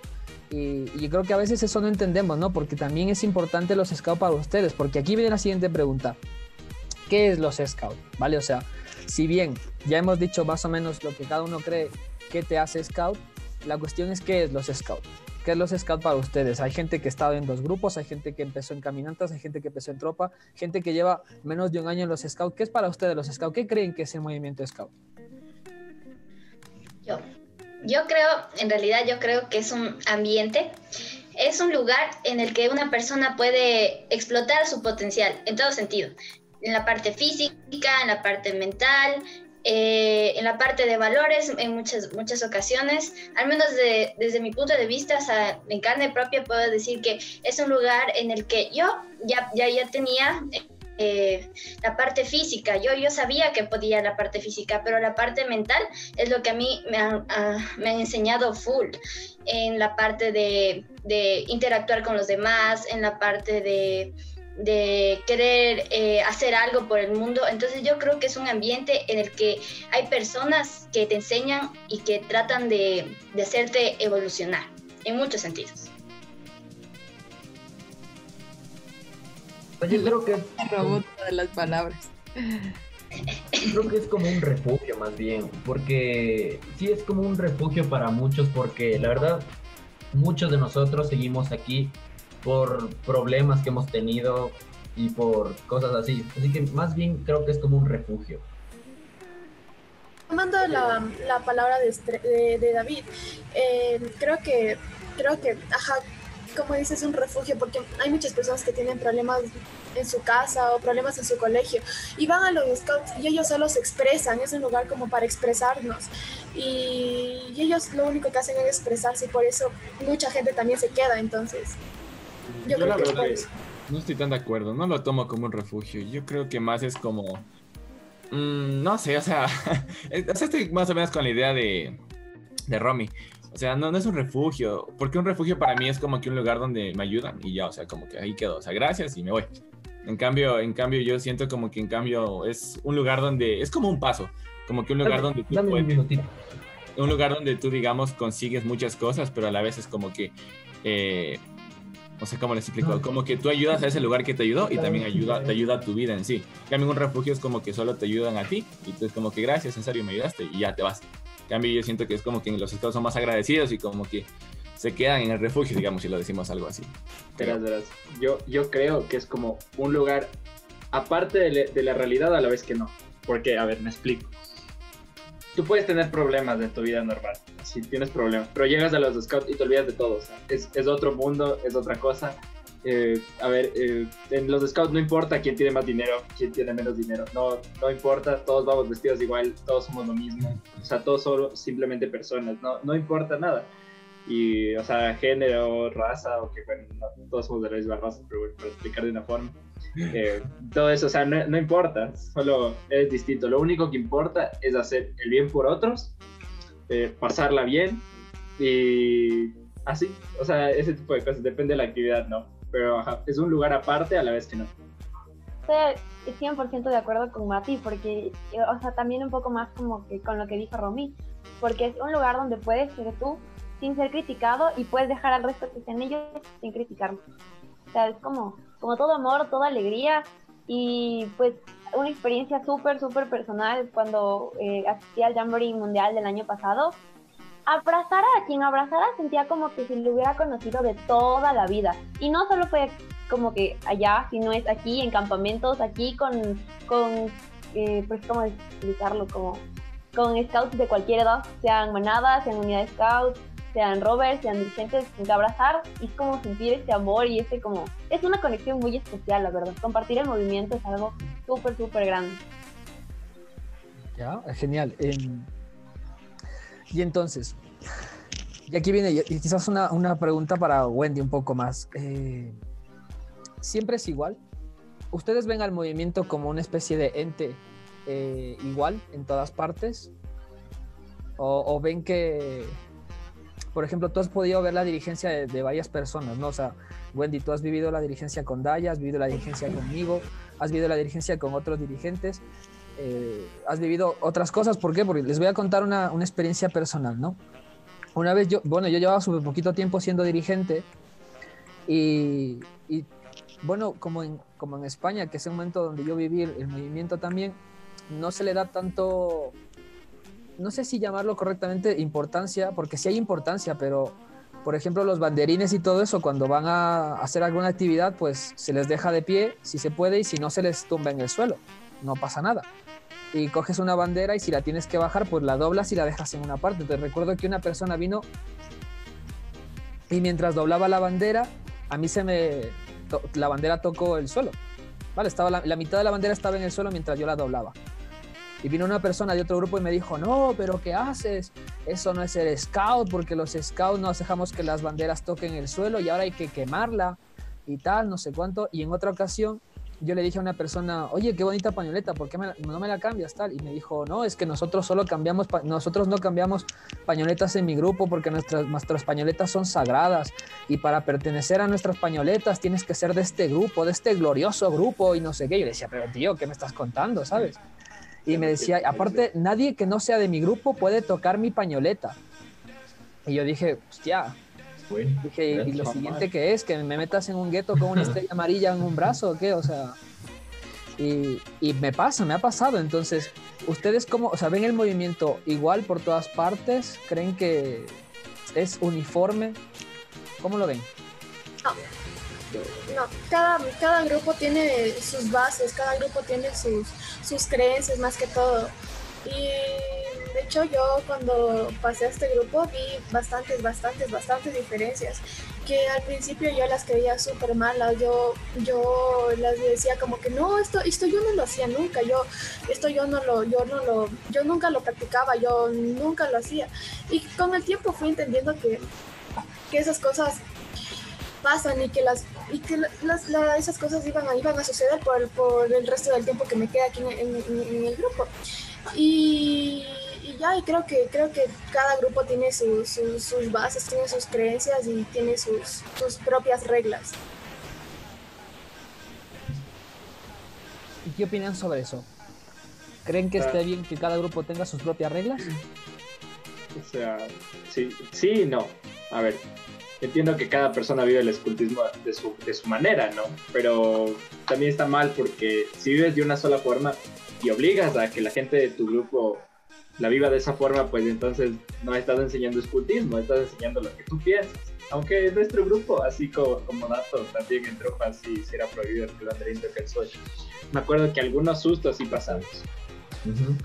Y, y creo que a veces eso no entendemos, ¿no? Porque también es importante los scouts para ustedes, porque aquí viene la siguiente pregunta. ¿Qué es los scouts? ¿Vale? O sea, si bien ya hemos dicho más o menos lo que cada uno cree que te hace scout, la cuestión es qué es los scouts. ¿Qué es los scouts para ustedes? Hay gente que ha estado en dos grupos, hay gente que empezó en caminantas, hay gente que empezó en tropa, gente que lleva menos de un año en los scouts. ¿Qué es para ustedes los scouts? ¿Qué creen que es el movimiento scout? Yo, yo creo, en realidad yo creo que es un ambiente, es un lugar en el que una persona puede explotar su potencial en todo sentido, en la parte física, en la parte mental, eh, en la parte de valores en muchas, muchas ocasiones, al menos de- desde mi punto de vista, o sea, en carne propia puedo decir que es un lugar en el que yo ya, ya, ya tenía eh, la parte física, yo, yo sabía que podía la parte física, pero la parte mental es lo que a mí me han, me han enseñado full en la parte de, de interactuar con los demás, en la parte de, de querer eh, hacer algo por el mundo. Entonces yo creo que es un ambiente en el que hay personas que te enseñan y que tratan de, de hacerte evolucionar en muchos sentidos. Pues yo creo que es, Robot de las palabras. creo que es como un refugio más bien, porque sí es como un refugio para muchos, porque la verdad muchos de nosotros seguimos aquí por problemas que hemos tenido y por cosas así. Así que más bien creo que es como un refugio. Tomando la, la palabra de, de- de David, eh, creo que, creo que, ajá, como dices, es un refugio porque hay muchas personas que tienen problemas en su casa o problemas en su colegio y van a los scouts y ellos solo se expresan, es un lugar como para expresarnos y, y ellos lo único que hacen es expresarse y por eso mucha gente también se queda, entonces yo, Yo creo la verdad es-. No estoy tan de acuerdo, no lo tomo como un refugio. Yo creo que más es como. mm, no sé, o sea. o sea, estoy más o menos con la idea de, de Romy. O sea, no, no es un refugio. Porque un refugio para mí es como que un lugar donde me ayudan y ya, o sea, como que ahí quedo. O sea, gracias y me voy. En cambio, en cambio, yo siento como que en cambio es un lugar donde. Es como un paso. Como que un lugar donde tú Dame un puedes- minutito. un lugar donde tú, digamos, consigues muchas cosas, pero a la vez es como que, eh, no sé cómo les explico, como que tú ayudas a ese lugar que te ayudó y también ayuda, te ayuda a tu vida en sí. En cambio, un refugio es como que solo te ayudan a ti y tú es como que gracias, en serio, me ayudaste y ya te vas. En cambio, yo siento que es como que los estados son más agradecidos y como que se quedan en el refugio, digamos, si lo decimos algo así. Verás, verás. Yo, yo creo que es como un lugar aparte de, le- de la realidad a la vez que no. Porque, a ver, me explico. Tú puedes tener problemas en tu vida normal, si tienes problemas, pero llegas a los scouts y te olvidas de todo. o sea, es, es otro mundo, es otra cosa. Eh, a ver, eh, en los scouts no importa quién tiene más dinero, quién tiene menos dinero, no, no importa, todos vamos vestidos igual, todos somos lo mismo, o sea, todos somos simplemente personas, no, no importa nada. Y, o sea, género, raza, o que bueno, no, todos somos de la misma raza, pero bueno, para explicar de una forma. Eh, todo eso, o sea, no, no importa, solo es distinto. Lo único que importa es hacer el bien por otros, eh, pasarla bien y así, o sea, ese tipo de cosas, depende de la actividad, ¿no? Pero ajá, es un lugar aparte a la vez que no. estoy 100% de acuerdo con Mati, porque, eh, o sea, también un poco más como que con lo que dijo Romy, porque es un lugar donde puedes ser tú sin ser criticado y puedes dejar al resto que sean ellos sin criticarlos. O sea, es como, como todo amor, toda alegría y pues una experiencia súper, súper personal cuando eh, asistí al Jamboree Mundial del año pasado. Abrazar a quien abrazara sentía como que si lo hubiera conocido de toda la vida. Y no solo fue como que allá, sino es aquí, en campamentos, aquí con, con eh, pues, ¿cómo explicarlo? Como con scouts de cualquier edad, sean manadas, sean unidades scouts, sean rovers, sean dirigentes, que abrazar y es como sentir este amor y este como... Es una conexión muy especial, la verdad. Compartir el movimiento es algo súper, súper grande. Ya, genial. Em, y entonces, y aquí viene y quizás una, una pregunta para Wendy un poco más. Eh, ¿Siempre es igual? ¿Ustedes ven al movimiento como una especie de ente eh, igual en todas partes? ¿O, o ven que, por ejemplo, tú has podido ver la dirigencia de, varias personas, ¿no? O sea, Wendy, tú has vivido la dirigencia con Daya, has vivido la dirigencia conmigo, has vivido la dirigencia con otros dirigentes, eh, has vivido otras cosas. ¿Por qué? Porque les voy a contar una, experiencia personal, ¿no? Una vez yo, bueno, yo llevaba súper poquito tiempo siendo dirigente y, bueno, como en, España, que es el momento donde yo viví el movimiento también, no se le da tanto no sé si llamarlo correctamente importancia, porque sí hay importancia, pero por ejemplo los banderines y todo eso, cuando van a hacer alguna actividad, pues se les deja de pie si se puede y si no se les tumba en el suelo, no pasa nada. Y coges una bandera y si la tienes que bajar, pues la doblas y la dejas en una parte. Te recuerdo que una persona vino y mientras doblaba la bandera, a mí se me... la bandera tocó el suelo. Vale, estaba la, la mitad de la bandera estaba en el suelo mientras yo la doblaba. Y vino una persona de otro grupo y me dijo, no, pero ¿qué haces? Eso no es ser scout, porque los scouts no dejamos que las banderas toquen el suelo y ahora hay que quemarla y tal, no sé cuánto. Y en otra ocasión yo le dije a una persona, oye, qué bonita pañoleta, ¿por qué no me la cambias tal? Y me dijo, no, es que nosotros solo cambiamos, nosotros no cambiamos pañoletas en mi grupo porque nuestras, nuestras pañoletas son sagradas y para pertenecer a nuestras pañoletas tienes que ser de este grupo, de este glorioso grupo y no sé qué. Yo le decía, pero tío, ¿qué me estás contando, sabes? Y me decía, aparte, nadie que no sea de mi grupo puede tocar mi pañoleta. Y yo dije, hostia. Bueno, dije, ¿y lo siguiente que es? ¿Que me metas en un gueto con una estrella amarilla en un brazo o qué? O sea. Y, y, me pasa, me ha pasado. Entonces, ¿ustedes cómo, o sea, ven el movimiento igual por todas partes? ¿Creen que es uniforme? ¿Cómo lo ven? No. No, cada, cada grupo tiene sus bases, cada grupo tiene sus, sus creencias más que todo. Y de hecho yo cuando pasé a este grupo vi bastantes, bastantes, bastantes diferencias que al principio yo las creía súper malas, yo, yo las decía como que no, esto, esto yo no lo hacía nunca, yo, esto yo no lo, yo no lo, yo nunca lo practicaba, yo nunca lo hacía. Y con el tiempo fui entendiendo que, que esas cosas pasan y que las y que las, las, esas cosas iban a, iban a suceder por, por el resto del tiempo que me queda aquí en, en, en el grupo y, y, ya y creo que creo que cada grupo tiene su, su, sus bases tiene sus creencias y tiene sus, sus propias reglas ¿y qué opinan sobre eso? ¿creen que esté bien que cada grupo tenga sus propias reglas? o sea sí sí y no a ver entiendo que cada persona vive el escultismo de su, de su manera, ¿no? Pero también está mal porque si vives de una sola forma y obligas a que la gente de tu grupo la viva de esa forma, pues entonces no estás enseñando escultismo, estás enseñando lo que tú piensas. Aunque nuestro grupo, así como, como dato, también en tropas sí, sí era prohibido el banderín toque el suelo. Me acuerdo que algunos sustos sí pasamos. Uh -huh.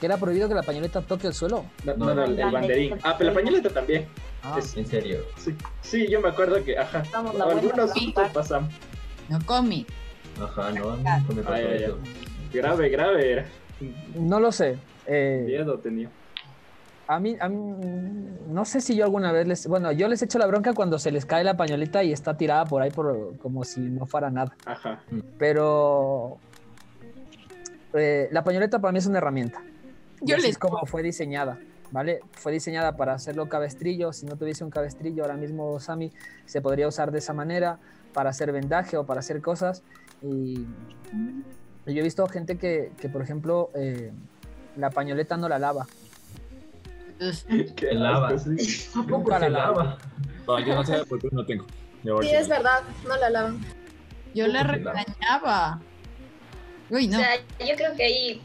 ¿Que era prohibido que la pañoleta toque el suelo? No, no, no el, el banderín. Ah, pero la pañoleta también. Ah, es, ¿En serio? Sí, sí, yo me acuerdo que, ajá, algunos pasamos. No comi. Ajá, no, no me pasó ay, ay, eso. Grave, grave era. No lo sé. Eh, Miedo tenía. A mí, a mí, no sé si yo alguna vez les, bueno, yo les echo la bronca cuando se les cae la pañoleta y está tirada por ahí por, como si no fuera nada. Ajá. Pero eh, la pañoleta para mí es una herramienta. Yo les es como fue diseñada. ¿Vale? Fue diseñada para hacerlo cabestrillo. Si no tuviese un cabestrillo, ahora mismo Sami se podría usar de esa manera para hacer vendaje o para hacer cosas. Y, yo he visto gente que, que, por ejemplo, eh, la pañoleta no la lava. Qué lava. asco, sí. ¿A poco Nunca se la lava. lava? No, yo no sé porque no tengo. Sí, es verdad, no la lavan. Yo le ¿Cómo se lava? regañaba. Uy, no. O sea, yo creo que ahí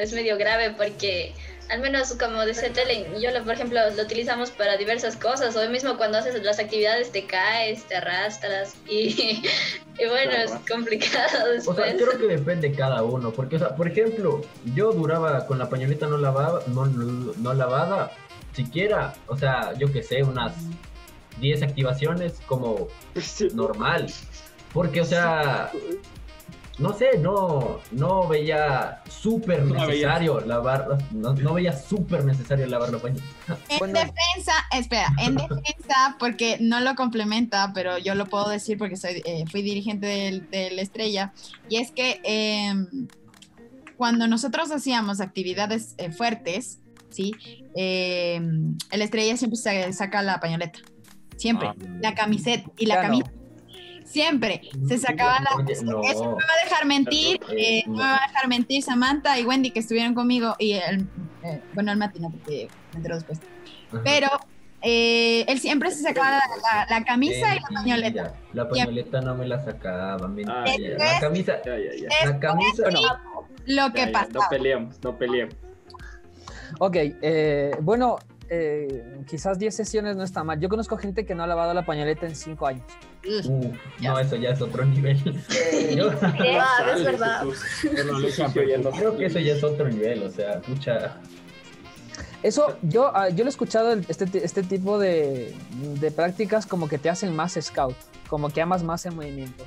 es medio grave porque al menos como dice Telen, yo lo, por ejemplo lo utilizamos para diversas cosas. Hoy mismo cuando haces las actividades te caes, te arrastras y, y bueno, es complicado O sea, creo que depende de cada uno, porque, o sea, por ejemplo, yo duraba con la pañoleta no lavada, no, no, no lavada, siquiera, o sea, yo que sé, unas 10 activaciones como normal, porque, o sea, no sé, no, no veía súper No necesario lavar, no, no veía súper necesario lavar la pañoleta. En Bueno. defensa, espera, en defensa, porque no lo complementa, pero yo lo puedo decir porque soy, eh, fui dirigente del, del Estrella, y es que eh, cuando nosotros hacíamos actividades eh, fuertes, ¿sí? Eh, el Estrella siempre se saca la pañoleta, siempre, Ah. la camiseta, y la camisa. Siempre se sacaba la... Oye, no. Eso no me va a dejar mentir, eh, no me va a dejar mentir Samantha y Wendy que estuvieron conmigo y el, eh, bueno, el Mati no, porque me enteró después. Ajá. Pero eh, él siempre se sacaba la, la- la camisa y la pañoleta. La pañoleta no me la sacaba. Ah, ya, La camisa, Ya, ya, ya. la camisa, Lo que pasa. No peleemos, no peleemos. Ok, eh, bueno, eh, quizás 10 sesiones no está mal. Yo conozco gente que no ha lavado la pañoleta en 5 años. Uh, no, eso ya es otro nivel. Yo Ah, es verdad. Creo que eso ya es otro nivel, o sea, mucha... Eso, yo, ah, yo lo he escuchado, este, este tipo de, de prácticas como que te hacen más scout, como que amas más el movimiento.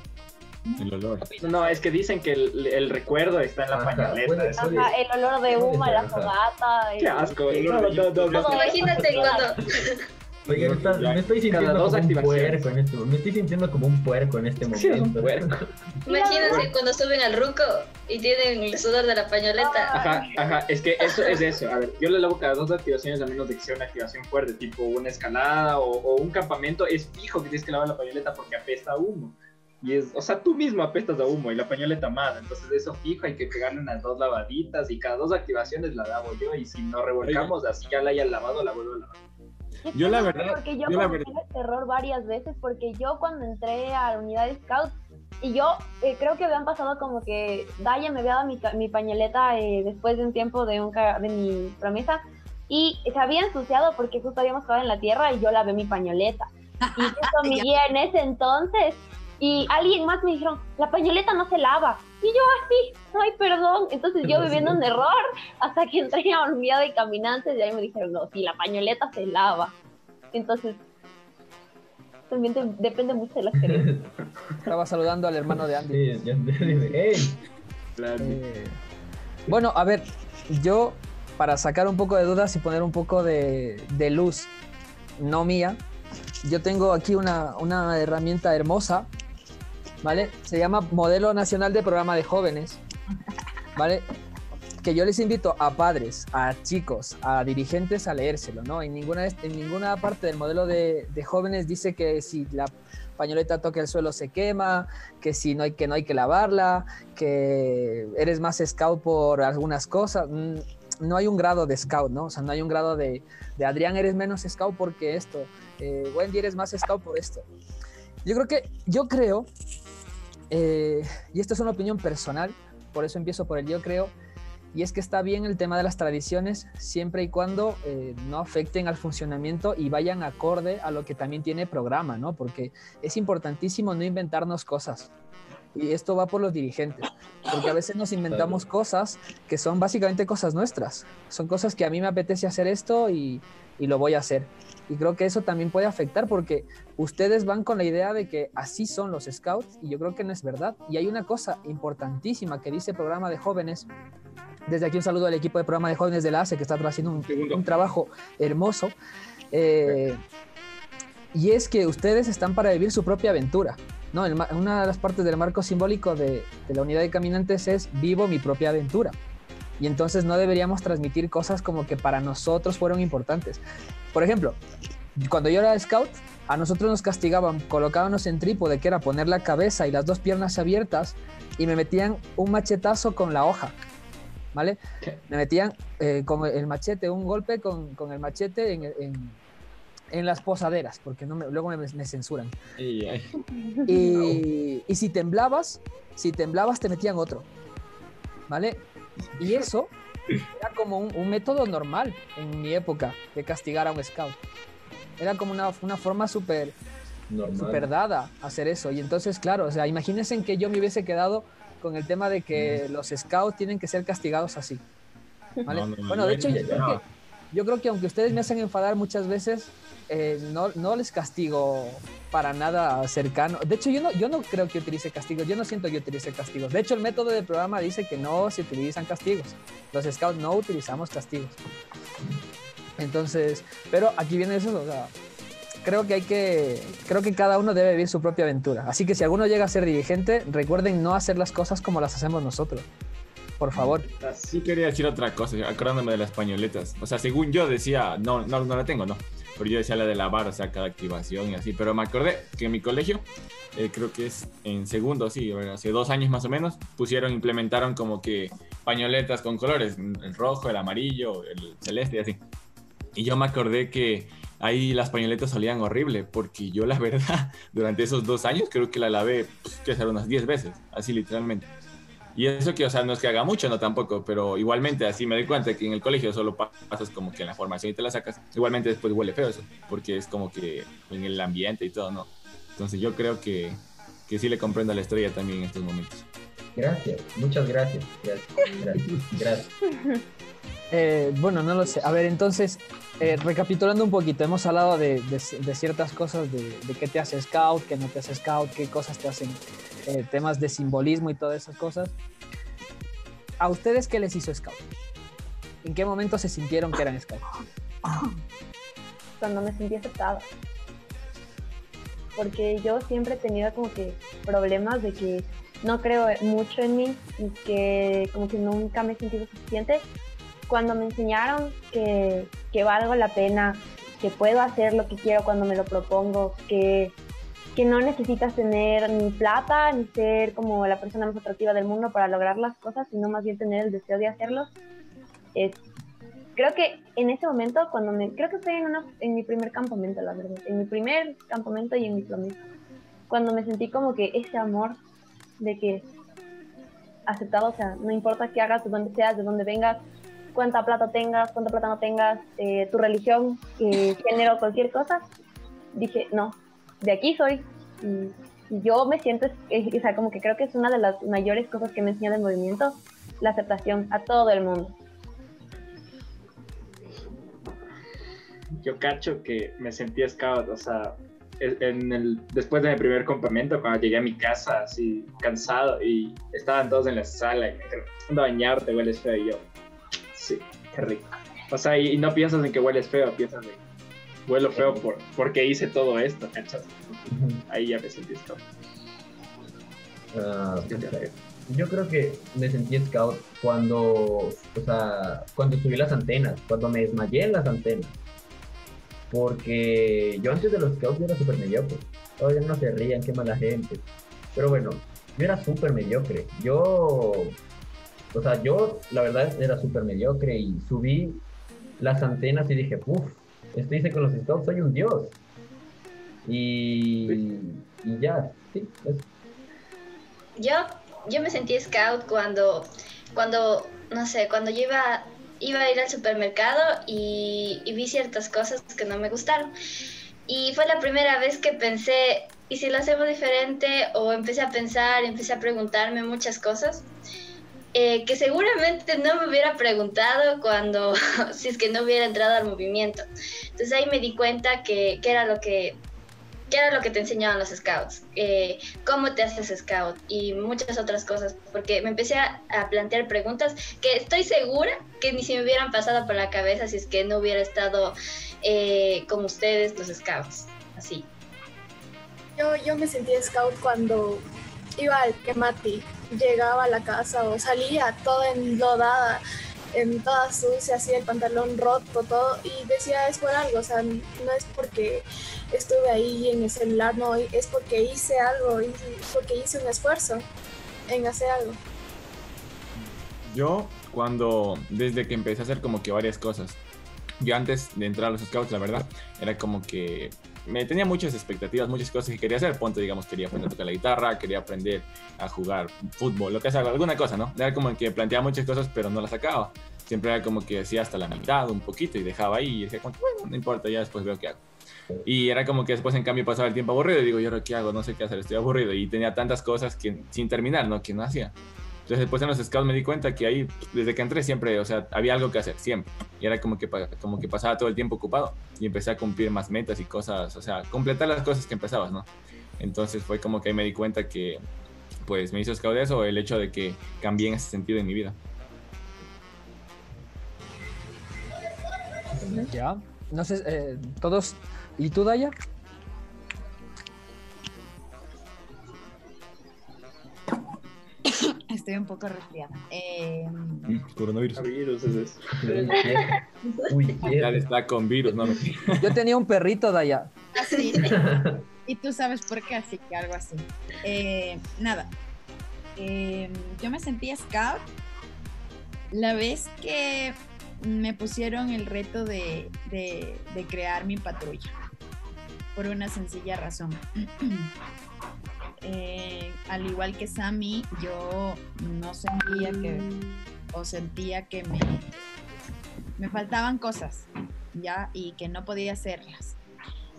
El olor. No, es que dicen que el, el recuerdo está en la Ajá, eso- puede- Ajá, el olor de humo, la fogata. el- Qué asco. No, no, no, no. Todo Imagínate cuando, está- me estoy sintiendo como un puerco en este Me estoy sintiendo como un puerco en este Sí, es un momento. puerco. imagínense cuando suben al ruco y tienen el sudor de la pañoleta. Ajá, ajá, es que eso es eso. A ver, yo le lavo cada dos activaciones a menos de que sea una activación fuerte, tipo una escalada o, o un campamento. Es fijo que tienes que lavar la pañoleta porque apesta humo. Y es, o sea, tú mismo apestas a humo y la pañoleta más. Entonces, eso fijo, hay que pegarle unas dos lavaditas y cada dos activaciones la lavo yo. Y si no revolcamos, así ya la hayan lavado, la vuelvo a lavar. Yo la verdad- Porque yo, yo la cometí este error varias veces, porque yo cuando entré a la unidad de scout, y yo eh, creo que habían pasado como que Daya me había dado mi, mi pañoleta eh, después de un tiempo de, un, de mi promesa, y se había ensuciado porque justo habíamos quedado en la tierra y yo lavé mi pañoleta. Y justo mi guía en ese entonces, y alguien más me dijeron, la pañoleta no se lava. Y yo así, ay, perdón. Entonces yo viviendo un error hasta que entré a la unidad de caminantes y ahí me dijeron, no, sí, la pañoleta se lava. Entonces, también te- depende mucho de las creencias. Estaba saludando al hermano de Andy. Sí, ya- ¡Ey! Eh, bueno, a ver, yo para sacar un poco de dudas y poner un poco de, de luz, no mía, yo tengo aquí una, una herramienta hermosa, ¿vale? Se llama Modelo Nacional de Programa de Jóvenes, ¿vale? Que yo les invito a padres, a chicos, a dirigentes a leérselo, ¿no? En ninguna, en ninguna parte del modelo de, de jóvenes dice que si la pañoleta toca el suelo se quema, que si no hay que no hay que lavarla, que eres más scout por algunas cosas. Mm, No hay un grado de scout, ¿no? O sea, no hay un grado de, de Adrián eres menos scout porque esto, eh, Wendy eres más scout por esto. Yo creo que, yo creo, eh, y esto es una opinión personal, por eso empiezo por el yo creo, y es que está bien el tema de las tradiciones siempre y cuando eh, no afecten al funcionamiento y vayan acorde a lo que también tiene programa, ¿no? Porque es importantísimo no inventarnos cosas. Y esto va por los dirigentes, porque a veces nos inventamos cosas que son básicamente cosas nuestras. Son cosas que a mí me apetece hacer esto y, y lo voy a hacer. Y creo que eso también puede afectar porque ustedes van con la idea de que así son los scouts y yo creo que no es verdad. Y hay una cosa importantísima que dice el programa de jóvenes. Desde aquí un saludo al equipo de programa de jóvenes de la ACE que está haciendo un, un trabajo hermoso. Eh, y es que ustedes están para vivir su propia aventura. ¿no? El una de las partes del marco simbólico de, de la unidad de caminantes es vivo mi propia aventura. Y entonces no deberíamos transmitir cosas como que para nosotros fueron importantes. Por ejemplo, cuando yo era scout, a nosotros nos castigaban colocábamos en trípode, que era poner la cabeza y las dos piernas abiertas, y me metían un machetazo con la hoja. ¿Vale? Me metían eh, con el machete, un golpe con, con el machete en, en- en las posaderas, porque no me- luego me, me censuran. Ay. Y, y si temblabas, si temblabas te metían otro. ¿Vale? Y eso era como un, un método normal en mi época de castigar a un scout. Era como una, una forma súper súper dada hacer eso. Y entonces, claro, o sea, imagínense que yo me hubiese quedado con el tema de que los scouts tienen que ser castigados así. ¿vale? No, no, no, bueno, de hecho, yo creo, que, yo creo que aunque ustedes me hacen enfadar muchas veces, eh, no, no les castigo para nada cercano. De hecho, yo no, yo no creo que utilice castigos. Yo no siento que utilice castigos. De hecho, el método del programa dice que no se utilizan castigos. Los scouts no utilizamos castigos. Entonces, pero aquí viene eso, o sea, creo que hay que, creo que cada uno debe vivir su propia aventura. Así que si alguno llega a ser dirigente, recuerden no hacer las cosas como las hacemos nosotros. Por favor. Sí quería decir otra cosa, acordándome de las pañoletas. O sea, según yo decía, no, no, no la tengo, no. Pero yo decía la de lavar, o sea, cada activación y así. Pero me acordé que en mi colegio, eh, creo que es en segundo, sí, hace dos años más o menos, pusieron, implementaron como que pañoletas con colores, el rojo, el amarillo, el celeste y así. Y yo me acordé que ahí las pañoletas salían horrible, porque yo la verdad, durante esos dos años creo que la lavé, pues, que será unas 10 veces, así literalmente. Y eso que, o sea, no es que haga mucho, no tampoco, pero igualmente así me doy cuenta que en el colegio solo pa- pasas como que en la formación y te la sacas. Igualmente después huele feo eso, porque es como que en el ambiente y todo, ¿no? Entonces yo creo que, que sí le comprendo a la estrella también en estos momentos. Gracias, muchas gracias. Gracias, gracias, gracias. Eh, bueno, no lo sé. A ver, entonces, eh, recapitulando un poquito, hemos hablado de, de- de ciertas cosas, de, de qué te hace scout, qué no te hace scout, qué cosas te hacen, eh, temas de simbolismo y todas esas cosas. ¿A ustedes qué les hizo scout? ¿En qué momento se sintieron que eran scout? cuando me sentí aceptada. Porque yo siempre he tenido como que problemas de que no creo mucho en mí y que como que nunca me he sentido suficiente. Cuando me enseñaron que, que valgo la pena, que puedo hacer lo que quiero cuando me lo propongo, que, que no necesitas tener ni plata ni ser como la persona más atractiva del mundo para lograr las cosas, sino más bien tener el deseo de hacerlos, creo que en ese momento, cuando me, creo que fue en, una, en mi primer campamento, la verdad, en mi primer campamento y en mi promesa, cuando me sentí como que ese amor de que aceptado, o sea, no importa qué hagas, de dónde seas, de dónde vengas, cuánta plata tengas, cuánta plata no tengas, eh, tu religión, eh, género, cualquier cosa, dije, no, de aquí soy. Y, yo me siento, o sea, como que creo que es una de las mayores cosas que me enseña el movimiento, la aceptación a todo el mundo. yo cacho que me sentí scout, o sea, en el, después de mi primer campamento, cuando llegué a mi casa así cansado y estaban todos en la sala y me dijeron, a bañarte, hueles feo, y yo, sí, qué rico. O sea, y, y no piensas en que hueles feo, piensas en, huelo feo por, porque hice todo esto, ¿cachas? Ahí ya me sentí scout. Ah, yo creo que me sentí scout cuando, o sea, cuando subí las antenas, cuando me desmayé en las antenas. Porque yo antes de los scouts yo era súper mediocre. Todavía no se rían, qué mala gente. Pero bueno, yo era súper mediocre. Yo, o sea, yo la verdad era súper mediocre y subí las antenas y dije, uff, esto hice con los scouts, soy un dios. Y, y ya, sí, eso. Yo, yo me sentí scout cuando, cuando, no sé, cuando yo iba, iba a ir al supermercado y vi ciertas cosas que no me gustaron. Y fue la primera vez que pensé, ¿y si lo hacemos diferente? O empecé a pensar, empecé a preguntarme muchas cosas. Eh, que seguramente no me hubiera preguntado cuando, si es que no hubiera entrado al movimiento. Entonces ahí me di cuenta que, que era lo que qué era lo que te enseñaban los scouts, eh, cómo te haces scout y muchas otras cosas, porque me empecé a, a, plantear preguntas que estoy segura que ni si me hubieran pasado por la cabeza si es que no hubiera estado eh, con ustedes los scouts, así. Yo, yo me sentí scout cuando iba al Kemati, llegaba a la casa o salía toda enlodada en toda sucia, así el pantalón roto, todo, y decía es por algo, o sea, no es porque estuve ahí en el celular, no, es porque hice algo, y porque hice un esfuerzo en hacer algo. Yo, cuando, desde que empecé a hacer como que varias cosas, yo antes de entrar a los scouts, la verdad, era como que me tenía muchas expectativas, muchas cosas que quería hacer. Ponte, digamos, quería aprender a tocar la guitarra, quería aprender a jugar fútbol, lo que sea, alguna cosa, ¿no? Era como que planteaba muchas cosas, pero no las sacaba. Siempre era como que hacía hasta la mitad, un poquito, y dejaba ahí, y decía, bueno, no importa, ya después veo qué hago. Y era como que después, en cambio, pasaba el tiempo aburrido, y digo, ¿y ahora qué hago? No sé qué hacer, estoy aburrido. Y tenía tantas cosas que sin terminar, ¿no? Que no hacía. Entonces después en los scouts me di cuenta que ahí, desde que entré siempre, o sea, había algo que hacer, siempre. Y era como que, como que pasaba todo el tiempo ocupado y empecé a cumplir más metas y cosas, o sea, completar las cosas que empezabas, ¿no? Entonces fue como que ahí me di cuenta que, pues, me hizo scout eso, el hecho de que cambié en ese sentido en mi vida. Ya. No sé, eh, todos. ¿Y tú, Daya? Estoy un poco resfriada. Eh, Coronavirus. Virus es eso. Uy, Ya está con virus, ¿no? Yo tenía un perrito, Daya. así. y tú sabes por qué, así que algo así. Eh, nada. Eh, yo me sentí scout la vez que me pusieron el reto de, de- de crear mi patrulla. Por una sencilla razón. Eh, al igual que Sammy, yo no sentía que, o sentía que me, me faltaban cosas, ¿ya? Y que no podía hacerlas.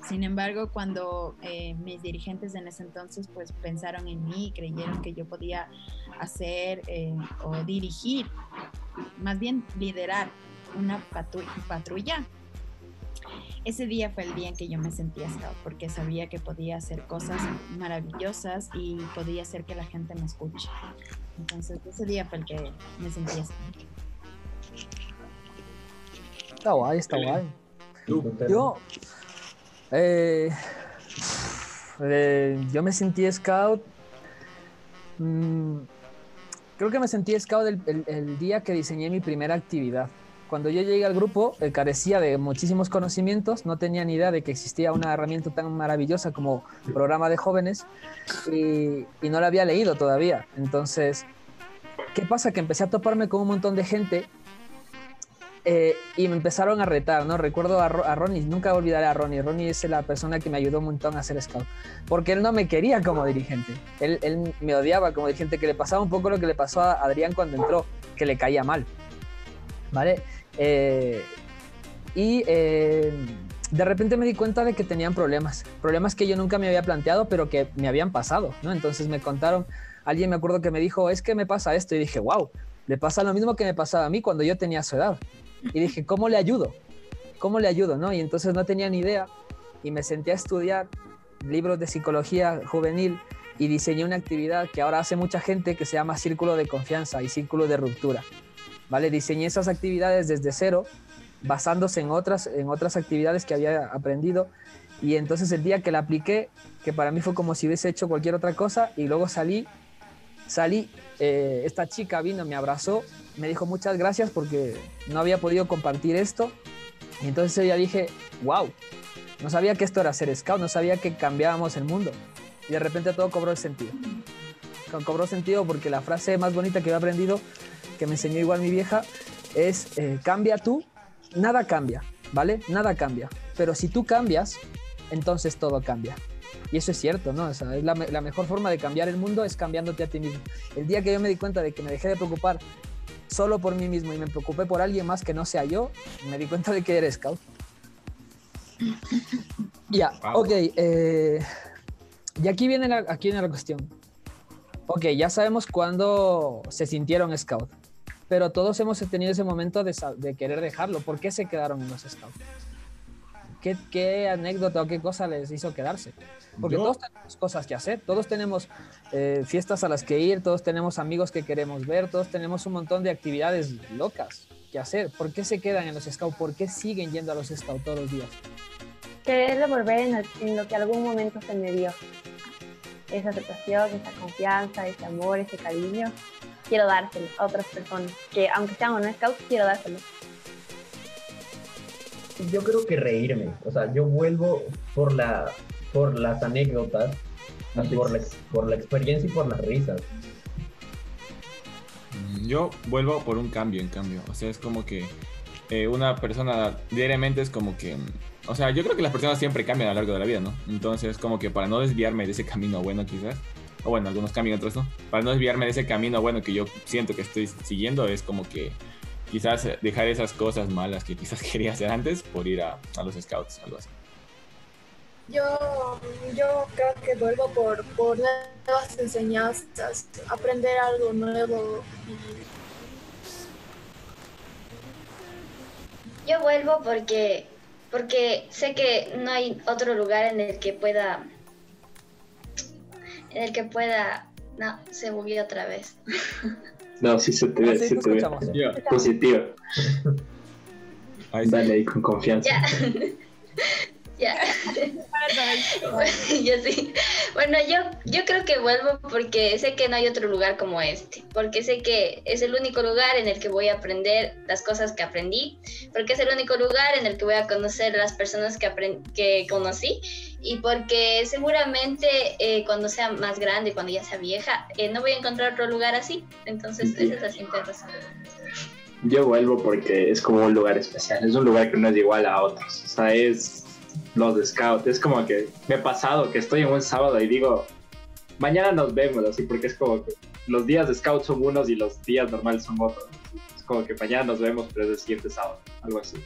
Sin embargo, cuando eh, mis dirigentes en ese entonces pues pensaron en mí, creyeron que yo podía hacer eh, o dirigir, más bien liderar una patrulla, ese día fue el día en que yo me sentía scout porque sabía que podía hacer cosas maravillosas y podía hacer que la gente me escuche. Entonces ese día fue el que me sentía scout. Está guay, está guay. Yo. eh, eh, yo me sentí scout. mm, creo que me sentí scout el, el- el día que diseñé mi primera actividad. Cuando yo llegué al grupo, eh, carecía de muchísimos conocimientos, no tenía ni idea de que existía una herramienta tan maravillosa como programa de jóvenes y, y no la había leído todavía. Entonces, ¿qué pasa? Que empecé a toparme con un montón de gente eh, y me empezaron a retar, ¿no? Recuerdo a, a Ronnie, nunca olvidaré a Ronnie. Ronnie es la persona que me ayudó un montón a ser scout, porque él no me quería como dirigente. Él, él me odiaba como dirigente, que le pasaba un poco lo que le pasó a Adrián cuando entró, que le caía mal, ¿vale? Eh, y eh, de repente me di cuenta de que tenían problemas, problemas que yo nunca me había planteado, pero que me habían pasado, ¿no? Entonces me contaron, alguien me acuerdo que me dijo, es que me pasa esto, y dije, wow, le pasa lo mismo que me pasaba a mí cuando yo tenía su edad. Y dije, ¿cómo le ayudo? ¿Cómo le ayudo? ¿no? Y entonces no tenía ni idea y me senté a estudiar libros de psicología juvenil y diseñé una actividad que ahora hace mucha gente que se llama Círculo de Confianza y Círculo de Ruptura. ¿Vale? Diseñé esas actividades desde cero, basándose en otras, en otras actividades que había aprendido. Y entonces el día que la apliqué, que para mí fue como si hubiese hecho cualquier otra cosa, y luego salí, salí, eh, esta chica vino, me abrazó, me dijo muchas gracias porque no había podido compartir esto. Y entonces ya dije, wow, no sabía que esto era ser scout, no sabía que cambiábamos el mundo. Y de repente todo cobró el sentido. Co- Cobró sentido porque la frase más bonita que he aprendido, que me enseñó igual mi vieja, es eh, cambia tú, nada cambia, ¿vale? Nada cambia. Pero si tú cambias, entonces todo cambia. Y eso es cierto, ¿no? O sea, es la, la mejor forma de cambiar el mundo es cambiándote a ti mismo. El día que yo me di cuenta de que me dejé de preocupar solo por mí mismo y me preocupé por alguien más que no sea yo, me di cuenta de que eres scout. Ya, Wow. ok. eh, y aquí viene, la, aquí viene la cuestión. Ok, ya sabemos cuándo se sintieron scout, pero todos hemos tenido ese momento de, de querer dejarlo. ¿Por qué se quedaron en los scouts? ¿Qué, qué anécdota o qué cosa les hizo quedarse? Porque Yo- todos tenemos cosas que hacer, todos tenemos eh, fiestas a las que ir, todos tenemos amigos que queremos ver, todos tenemos un montón de actividades locas que hacer. ¿Por qué se quedan en los scouts? ¿Por qué siguen yendo a los scouts todos los días? Querer devolver en, el- en lo que algún momento se me dio. Esa aceptación, esa confianza, ese amor, ese cariño. Quiero dárselo a otras personas, que aunque sean o no scouts, quiero dárselo. Yo creo que reírme. O sea, yo vuelvo por la por las anécdotas, y por la, por la experiencia y por las risas. Yo vuelvo por un cambio, en cambio. O sea, es como que eh, una persona diariamente es como que... O sea, yo creo que las personas siempre cambian a lo largo de la vida, ¿no? Entonces, como que para no desviarme de ese camino bueno, quizás. O bueno, algunos cambian, otros no. Para no desviarme de ese camino bueno que yo siento que estoy siguiendo, es como que quizás dejar esas cosas malas que quizás quería hacer antes por ir a, a los scouts, algo así. Yo, yo creo que vuelvo por, por nuevas enseñanzas, aprender algo nuevo. Yo vuelvo porque, porque sé que no hay otro lugar en el que pueda, en el que pueda, no, se movió otra vez. No, sí se te ve, Ah, sí, sí te te ve. Ya, Positivo. Dale ahí con confianza. Ya. sí. Bueno, yo, yo creo que vuelvo porque sé que no hay otro lugar como este, porque sé que es el único lugar en el que voy a aprender las cosas que aprendí, porque es el único lugar en el que voy a conocer las personas que, que conocí y porque seguramente eh, cuando sea más grande, cuando ya sea vieja, eh, no voy a encontrar otro lugar así. Entonces, esa es la simple razón. Yo vuelvo porque es como un lugar especial, es un lugar que no es igual a otros. O sea, es los de Scout. Es como que me he pasado que estoy en un sábado y digo, mañana nos vemos, así, porque es como que los días de Scout son unos y los días normales son otros. Es como que mañana nos vemos, pero es el siguiente sábado, algo así.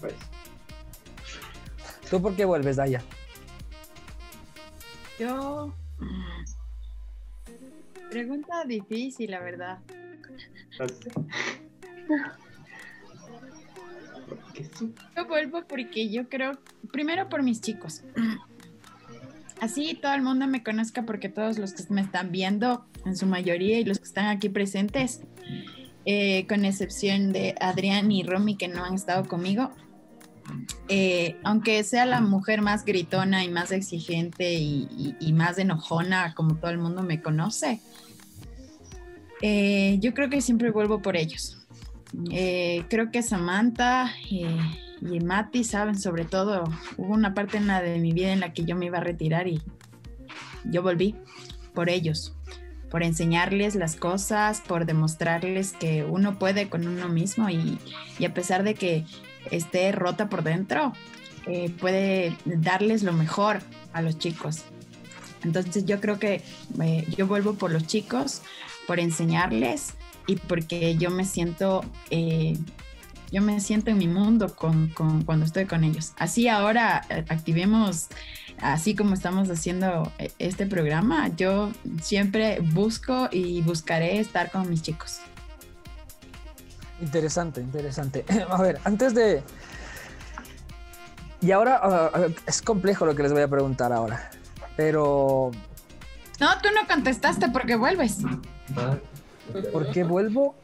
Pues. ¿Tú por qué vuelves, Daya? Yo. Pregunta difícil, la verdad. Yo vuelvo porque yo creo, primero por mis chicos. Así todo el mundo me conozca porque todos los que me están viendo, en su mayoría, y los que están aquí presentes, eh, con excepción de Adrián y Romy que no han estado conmigo, eh, aunque sea la mujer más gritona y más exigente y, más enojona, como todo el mundo me conoce, eh, yo creo que siempre vuelvo por ellos. Eh, creo que Samantha eh, y Mati saben, sobre todo, hubo una parte en la de mi vida en la que yo me iba a retirar y yo volví por ellos, por enseñarles las cosas, por demostrarles que uno puede con uno mismo y, y a pesar de que esté rota por dentro, eh, puede darles lo mejor a los chicos. Entonces yo creo que yo vuelvo por los chicos, por enseñarles y porque yo me siento, eh, yo me siento en mi mundo con, con- cuando estoy con ellos. Así ahora eh, activemos, así como estamos haciendo eh, este programa, yo siempre busco y buscaré estar con mis chicos. Interesante, interesante. A ver, antes de... Y ahora ah, ah, es complejo lo que les voy a preguntar ahora, pero No, tú no contestaste porque vuelves. ¿Por qué vuelvo?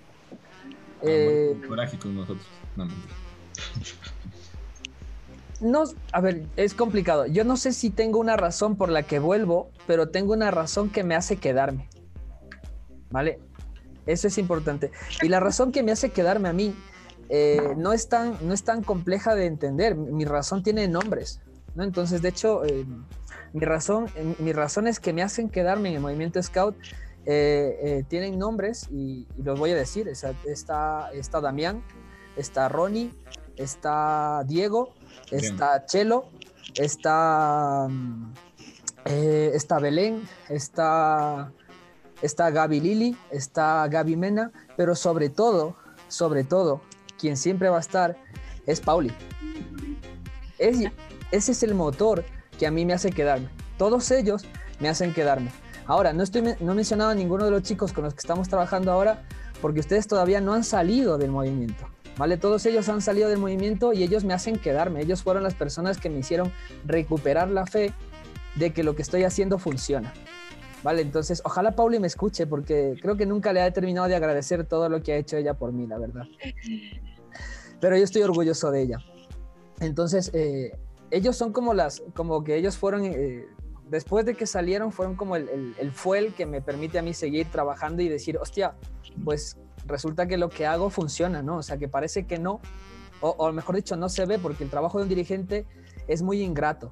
Eh, con nosotros. No, no, a ver, es complicado. Yo no sé si tengo una razón por la que vuelvo, pero tengo una razón que me hace quedarme. ¿Vale? Eso es importante. Y la razón que me hace quedarme a mí eh, no, es tan, no es tan compleja de entender. Mi mi razón tiene nombres. ¿no? Entonces, de hecho, eh, mi, razón, eh, mis razones que me hacen quedarme en el movimiento Scout eh, eh, tienen nombres y, y los voy a decir. Está, está, está Damián, está Ronnie, está Diego, Bien. está Chelo, está, mm, eh, está Belén, está, está Gaby Lili, está Gaby Mena, pero sobre todo, sobre todo, quien siempre va a estar es Pauli. Es- ese es el motor que a mí me hace quedarme. Todos ellos me hacen quedarme. Ahora, no, estoy, no he mencionado a ninguno de los chicos con los que estamos trabajando ahora porque ustedes todavía no han salido del movimiento. ¿Vale? Todos ellos han salido del movimiento y ellos me hacen quedarme. Ellos fueron las personas que me hicieron recuperar la fe de que lo que estoy haciendo funciona. Vale, entonces ojalá Pauli me escuche porque creo que nunca le he terminado de agradecer todo lo que ha hecho ella por mí, la verdad. Pero yo estoy orgulloso de ella. Entonces, eh, ellos son como las, como que ellos fueron, eh, después de que salieron fueron como el, el, el fuel que me permite a mí seguir trabajando y decir, hostia, pues resulta que lo que hago funciona, ¿no? O sea, que parece que no, o, o mejor dicho, no se ve porque el trabajo de un dirigente es muy ingrato.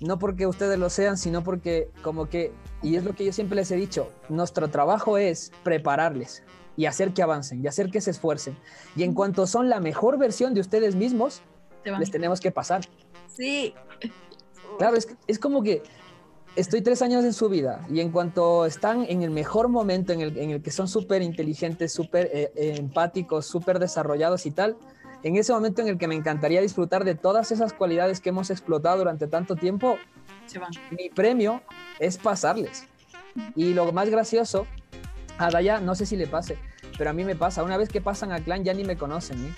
No porque ustedes lo sean, sino porque como que, y es lo que yo siempre les he dicho, nuestro trabajo es prepararles y hacer que avancen y hacer que se esfuercen. Y en cuanto son la mejor versión de ustedes mismos, les tenemos que pasar. Sí. Claro, es, es como que estoy tres años en su vida y en cuanto están en el mejor momento, en el, en el que son súper inteligentes, súper eh, eh, empáticos, súper desarrollados y tal, en ese momento en el que me encantaría disfrutar de todas esas cualidades que hemos explotado durante tanto tiempo, Se van. mi premio es pasarles. Y lo más gracioso, a Daya no sé si le pase, pero a mí me pasa, una vez que pasan a clan ya ni me conocen. ¿eh?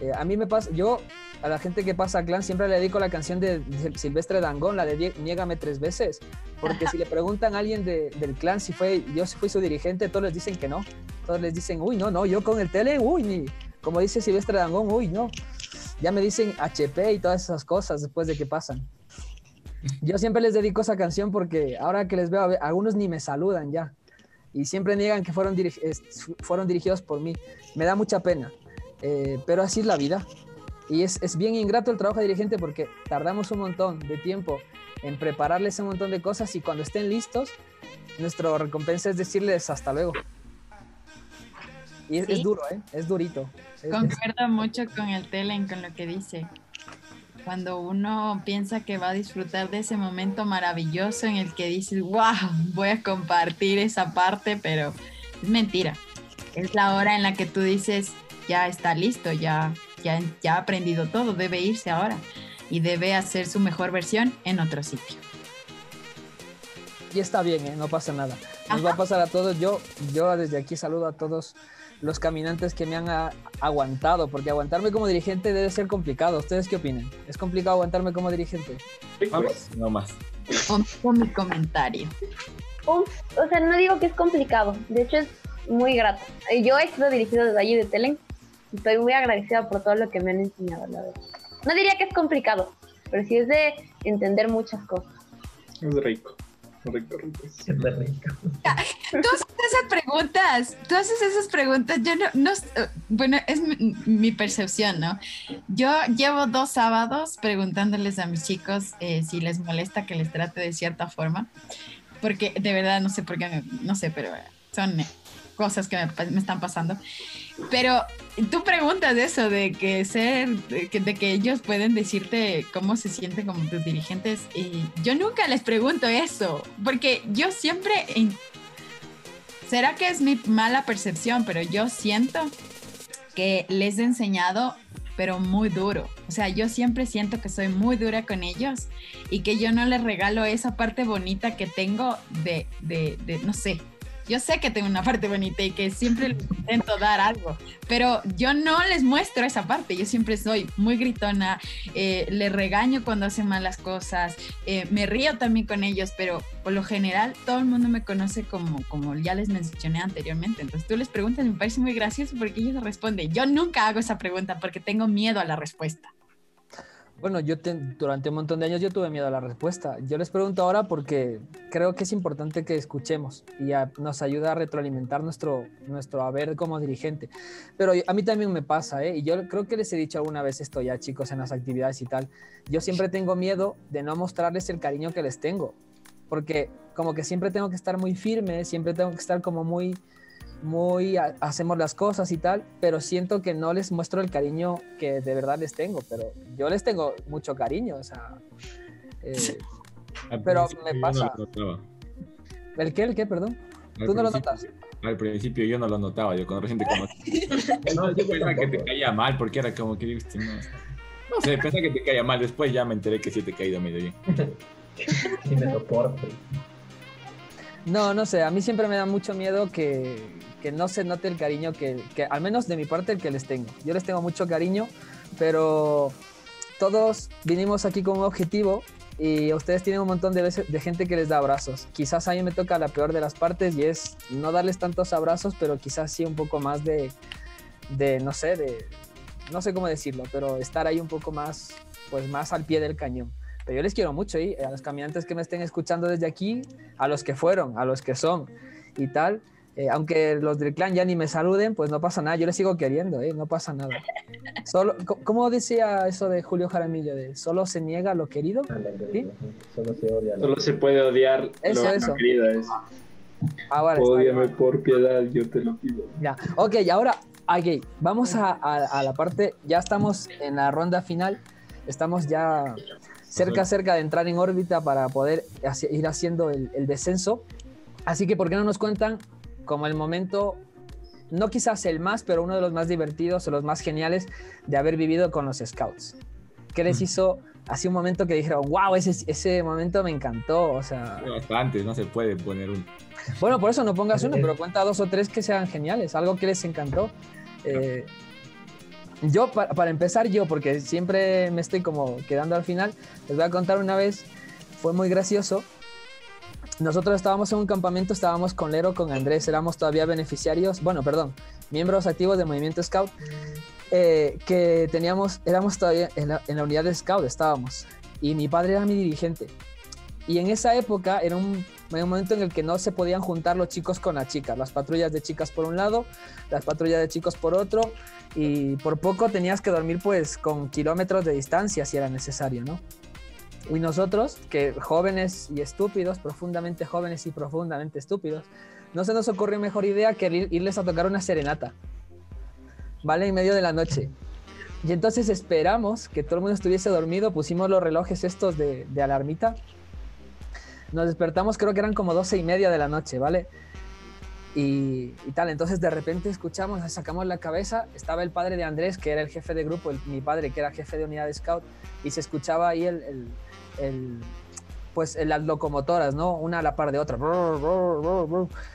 Eh, a mí me pasa, yo a la gente que pasa a clan siempre le dedico la canción de, de Silvestre Dangón, la de Niégame tres veces, porque si le preguntan a alguien de- del clan si fue, yo si fui su dirigente, todos les dicen que no, todos les dicen, uy, no, no, yo con el tele, uy, ni, como dice Silvestre Dangón, uy, no, ya me dicen HP y todas esas cosas después de que pasan. Yo siempre les dedico esa canción porque ahora que les veo, a algunos ni me saludan ya. Y siempre niegan que fueron dirigidos por mí. Me da mucha pena. Eh, pero así es la vida. Y es, es bien ingrato el trabajo de dirigente porque tardamos un montón de tiempo en prepararles un montón de cosas y cuando estén listos, nuestra recompensa es decirles hasta luego. Y es, duro, ¿eh? Es durito. Es- Concuerdo mucho con el Telen, con lo que dice. Cuando uno piensa que va a disfrutar de ese momento maravilloso en el que dices, wow, voy a compartir esa parte, pero es mentira. Es la hora en la que tú dices, ya está listo, ya, ya, ya ha aprendido todo, debe irse ahora y debe hacer su mejor versión en otro sitio. Y está bien, ¿eh? no pasa nada. Nos va a pasar a todos. Yo, yo desde aquí saludo a todos los caminantes que me han a- aguantado, porque aguantarme como dirigente debe ser complicado. ¿Ustedes qué opinan? ¿Es complicado aguantarme como dirigente? Vamos, no más. Con, con mi comentario. Un- o sea, no digo que es complicado, de hecho es muy grato. Yo he sido dirigido desde allí de Telen estoy muy agradecida por todo lo que me han enseñado, la verdad. No diría que es complicado, pero sí es de entender muchas cosas. Es rico. Rico, rico. Es de rico. Tú haces esas preguntas, tú haces esas preguntas, yo no, no bueno, es mi, mi percepción, ¿no? Yo llevo dos sábados preguntándoles a mis chicos eh, si les molesta que les trate de cierta forma, porque de verdad no sé por qué, me- no sé, pero son cosas que me están pasando. Pero tú preguntas eso de que ser, de que, ellos pueden decirte cómo se sienten como tus dirigentes. Y yo nunca les pregunto eso, porque yo siempre, será que es mi mala percepción, pero yo siento que les he enseñado, pero muy duro. O sea, yo siempre siento que soy muy dura con ellos y que yo no les regalo esa parte bonita que tengo de, de, de no sé. Yo sé que tengo una parte bonita y que siempre les intento dar algo, pero yo no les muestro esa parte. Yo siempre soy muy gritona, eh, les regaño cuando hacen malas cosas, eh, me río también con ellos, pero por lo general todo el mundo me conoce como, como ya les mencioné anteriormente. Entonces tú les preguntas me parece muy gracioso porque ellos responden. Yo nunca hago esa pregunta porque tengo miedo a la respuesta. Bueno, yo te- durante un montón de años yo tuve miedo a la respuesta. Yo les pregunto ahora porque creo que es importante que escuchemos y nos ayuda a retroalimentar nuestro, nuestro haber como dirigente. Pero a mí también me pasa, ¿eh? Y yo creo que les he dicho alguna vez esto ya, chicos, en las actividades y tal. Yo siempre tengo miedo de no mostrarles el cariño que les tengo. Porque como que siempre tengo que estar muy firme, siempre tengo que estar como muy, muy, ha- hacemos las cosas y tal, pero siento que no les muestro el cariño que de verdad les tengo, pero yo les tengo mucho cariño, o sea, eh, Pero me no pasa. notaba. ¿el qué, el qué, perdón? Al ¿Tú no lo notas? Al principio yo no lo notaba, yo cuando recién te conocí. no, yo pensaba que te caía mal, porque era como que digo, "Este no, no sé, pensaba que te caía mal, después ya me enteré que sí te he caído medio bien. Sí me soporto. No, no sé, a mí siempre me da mucho miedo que, que no se note el cariño que, que, al menos de mi parte, el que les tengo. Yo les tengo mucho cariño, pero todos vinimos aquí con un objetivo y ustedes tienen un montón de, de gente que les da abrazos. Quizás a mí me toca la peor de las partes y es no darles tantos abrazos, pero quizás sí un poco más de, de no sé, de, no sé cómo decirlo, pero estar ahí un poco más, pues más al pie del cañón. Pero yo les quiero mucho y a los caminantes que me estén escuchando desde aquí, a los que fueron, a los que son y tal. eh, aunque los del clan ya ni me saluden, pues no pasa nada, yo les sigo queriendo, ¿eh? no pasa nada. Solo, ¿Cómo decía eso de Julio Jaramillo? De solo se niega lo querido. ¿Sí? Solo se odia. Solo se puede odiar Eso, lo eso. querido. Es. Ah, vale, Ódiame por piedad, yo te lo pido. Ya, ok, y ahora, ok, vamos a, a- a la parte, ya estamos en la ronda final, estamos ya cerca, cerca de entrar en órbita para poder ir haciendo el, el descenso. Así que, ¿por qué no nos cuentan como el momento, no quizás el más, pero uno de los más divertidos o los más geniales de haber vivido con los Scouts? ¿Qué les hizo así un momento que dijeron, wow, ese, ese momento me encantó? O sea, Bastantes, no se puede poner un. bueno, por eso no pongas uno, pero cuenta dos o tres que sean geniales, algo que les encantó. Eh, yo, pa- para, empezar, yo, porque siempre me estoy como quedando al final, les voy a contar una vez, fue muy gracioso. Nosotros estábamos en un campamento, estábamos con Lero, con Andrés, éramos todavía beneficiarios, bueno, perdón, miembros activos del movimiento Scout, eh, que teníamos, éramos todavía en la, en la unidad de Scout, estábamos, y mi padre era mi dirigente. Y en esa época era un, era un momento en el que no se podían juntar los chicos con las chicas, las patrullas de chicas por un lado, las patrullas de chicos por otro, y por poco tenías que dormir pues con kilómetros de distancia si era necesario, ¿no? Y nosotros, que jóvenes y estúpidos, profundamente jóvenes y profundamente estúpidos, no se nos ocurrió mejor idea que ir- irles a tocar una serenata, ¿vale? En medio de la noche. Y entonces esperamos que todo el mundo estuviese dormido, pusimos los relojes estos de, de alarmita. Nos despertamos, creo que eran como doce y media de la noche, ¿vale? Y, y tal, entonces de repente escuchamos, sacamos la cabeza, estaba el padre de Andrés, que era el jefe de grupo, el- mi padre, que era jefe de unidad de scout, y se escuchaba ahí el, el- el- pues las locomotoras, ¿no? Una a la par de otra.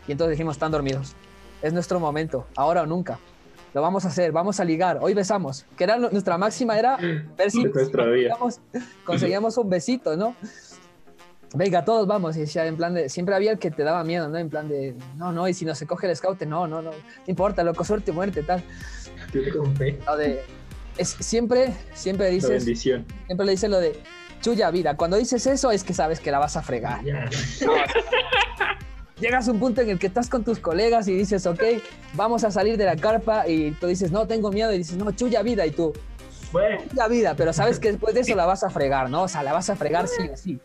Y entonces dijimos, están dormidos. Es nuestro momento, ahora o nunca. Lo vamos a hacer, vamos a ligar. Hoy besamos. Que era nuestra máxima era ver si conseguíamos, conseguíamos un besito, ¿no? Venga, todos vamos. Y decía, en plan de, siempre había el que te daba miedo, ¿no? En plan de, no, no, y si no se coge el scout, no, no, no, no importa, loco, suerte, muerte, tal. Lo de, es, siempre, siempre La dices, bendición. siempre le dices lo de chulla vida. Cuando dices eso es que sabes que la vas a fregar. Llegas a un punto en el que estás con tus colegas y dices, ok, vamos a salir de la carpa y tú dices, no, tengo miedo y dices, no, chulla vida y tú, chulla vida, pero sabes que después de eso la vas a fregar, ¿no? O sea, la vas a fregar sí o sí.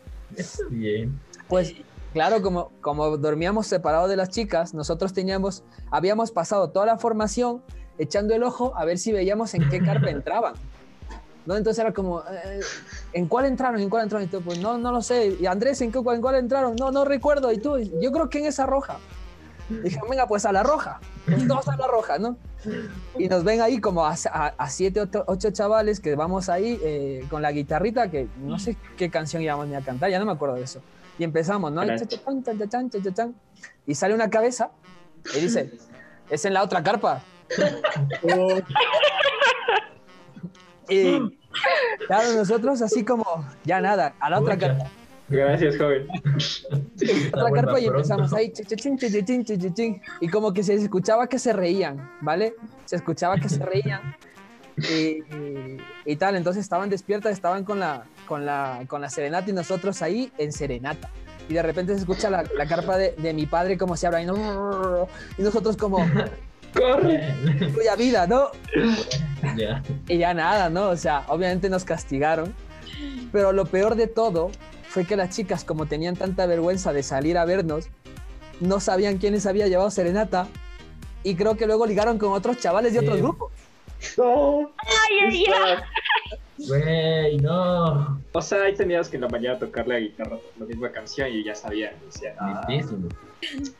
Bien. Pues claro, como, como dormíamos separados de las chicas, nosotros teníamos, habíamos pasado toda la formación echando el ojo a ver si veíamos en qué carpa entraban. ¿No? Entonces era como, eh, ¿en cuál entraron? ¿En cuál entraron? Y tú, pues no, no lo sé. Y Andrés, ¿en, qué, en cuál entraron? No, no recuerdo. Y tú, yo creo que en esa roja. Dije, venga, pues a la roja. Todos a la roja, ¿no? Y nos ven ahí como a, a- a siete, ocho, ocho chavales que vamos ahí eh, con la guitarrita, que no sé qué canción íbamos ni a cantar, ya no me acuerdo de eso. Y empezamos, ¿no? Y. Y sale una cabeza y dice, es en la otra carpa. y claro, nosotros así como, ya nada, a la otra carpa. Gracias, joven. otra carpa y empezamos ahí, y como que se escuchaba que se reían, ¿vale? Se escuchaba que se reían y, y- y tal, entonces estaban despiertas, estaban con la, con la, con la serenata y nosotros ahí en serenata. Y de repente se escucha la, la carpa de, de mi padre como se abre ahí, ¿no? y nosotros como, corre, cuya vida, ¿no? Ya. Y ya nada, ¿no? O sea, obviamente nos castigaron. Pero lo peor de todo fue que las chicas, como tenían tanta vergüenza de salir a vernos, no sabían quiénes había llevado serenata. Y creo que luego ligaron con otros chavales de otros Sí. grupos. No. Ay, ay, ay. Güey, no. O sea, ahí tenías que en la mañana tocar la guitarra, la misma canción y ya sabía. Decía, ah,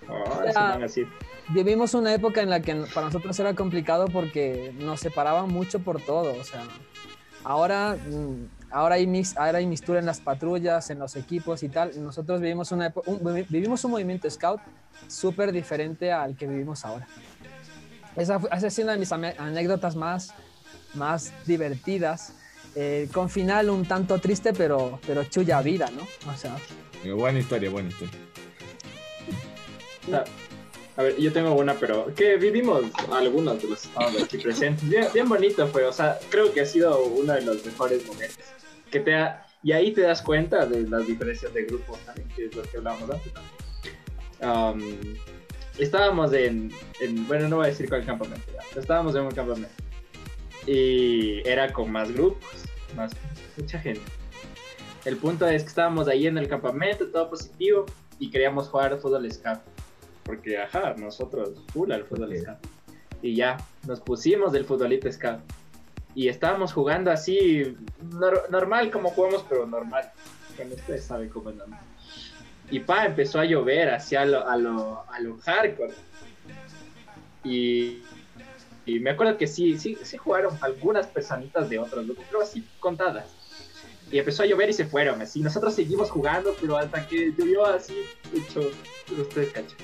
oh, así. Vivimos una época en la que para nosotros era complicado porque nos separaban mucho por todo. O sea, ahora, mm, ahora, hay, mix, ahora hay mixtura en las patrullas, en los equipos y tal. Nosotros vivimos, una epo- un, vivimos un movimiento scout súper diferente al que vivimos ahora. Esa, fue- esa es una de mis anécdotas más, más divertidas. eh, con final un tanto triste, pero, pero chulla vida, ¿no? O sea, Eh, Buena historia, buena historia. Ah, A ver, yo tengo una, pero que vivimos algunos de los estados aquí presentes. Bien, bien bonito fue, o sea, creo que ha sido uno de los mejores momentos. Que te ha, Y ahí te das cuenta de las diferencias de grupos también, que es lo que hablábamos antes. ¿no? Um, estábamos en, en- bueno, no voy a decir cuál campamento, ya. estábamos en un campamento. Y era con más grupos, más mucha gente. El punto es que estábamos ahí en el campamento, todo positivo, y queríamos jugar fútbol scout. Porque, ajá, nosotros, full al fútbol scout. Y ya, nos pusimos del futbolito scout. Y estábamos jugando así, nor- normal como jugamos, pero normal. Cuando ustedes saben cómo normal. Y pa, empezó a llover hacia lo, a lo, a lo hardcore. Y, y me acuerdo que sí, sí, sí jugaron algunas personitas de otros pero así contadas. Y empezó a llover y se fueron, así. Nosotros seguimos jugando, pero hasta que llovió así, hecho, ustedes cachan.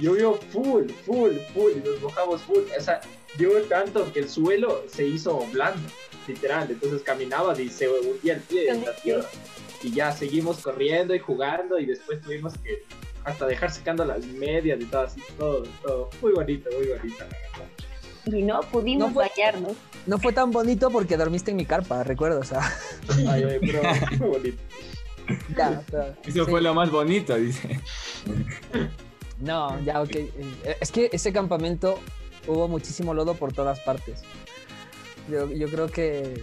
Llovió full, full, full, y nos mojamos full. O sea, llovió tanto que el suelo se hizo blando, literal. Entonces caminabas y se hundía el pie en la tierra. Y ya seguimos corriendo y jugando, y después tuvimos que hasta dejar secando las medias y todo así, todo, todo. Muy bonito, muy bonito, la verdad. Y no pudimos No fue- bañarnos. No fue tan bonito porque dormiste en mi carpa, recuerdo, o sea. Ay, ay, pero muy bonito. ya, pero- Eso sí. fue lo más bonito, dice. No, ya, ok. Es que ese campamento hubo muchísimo lodo por todas partes. Yo, yo creo que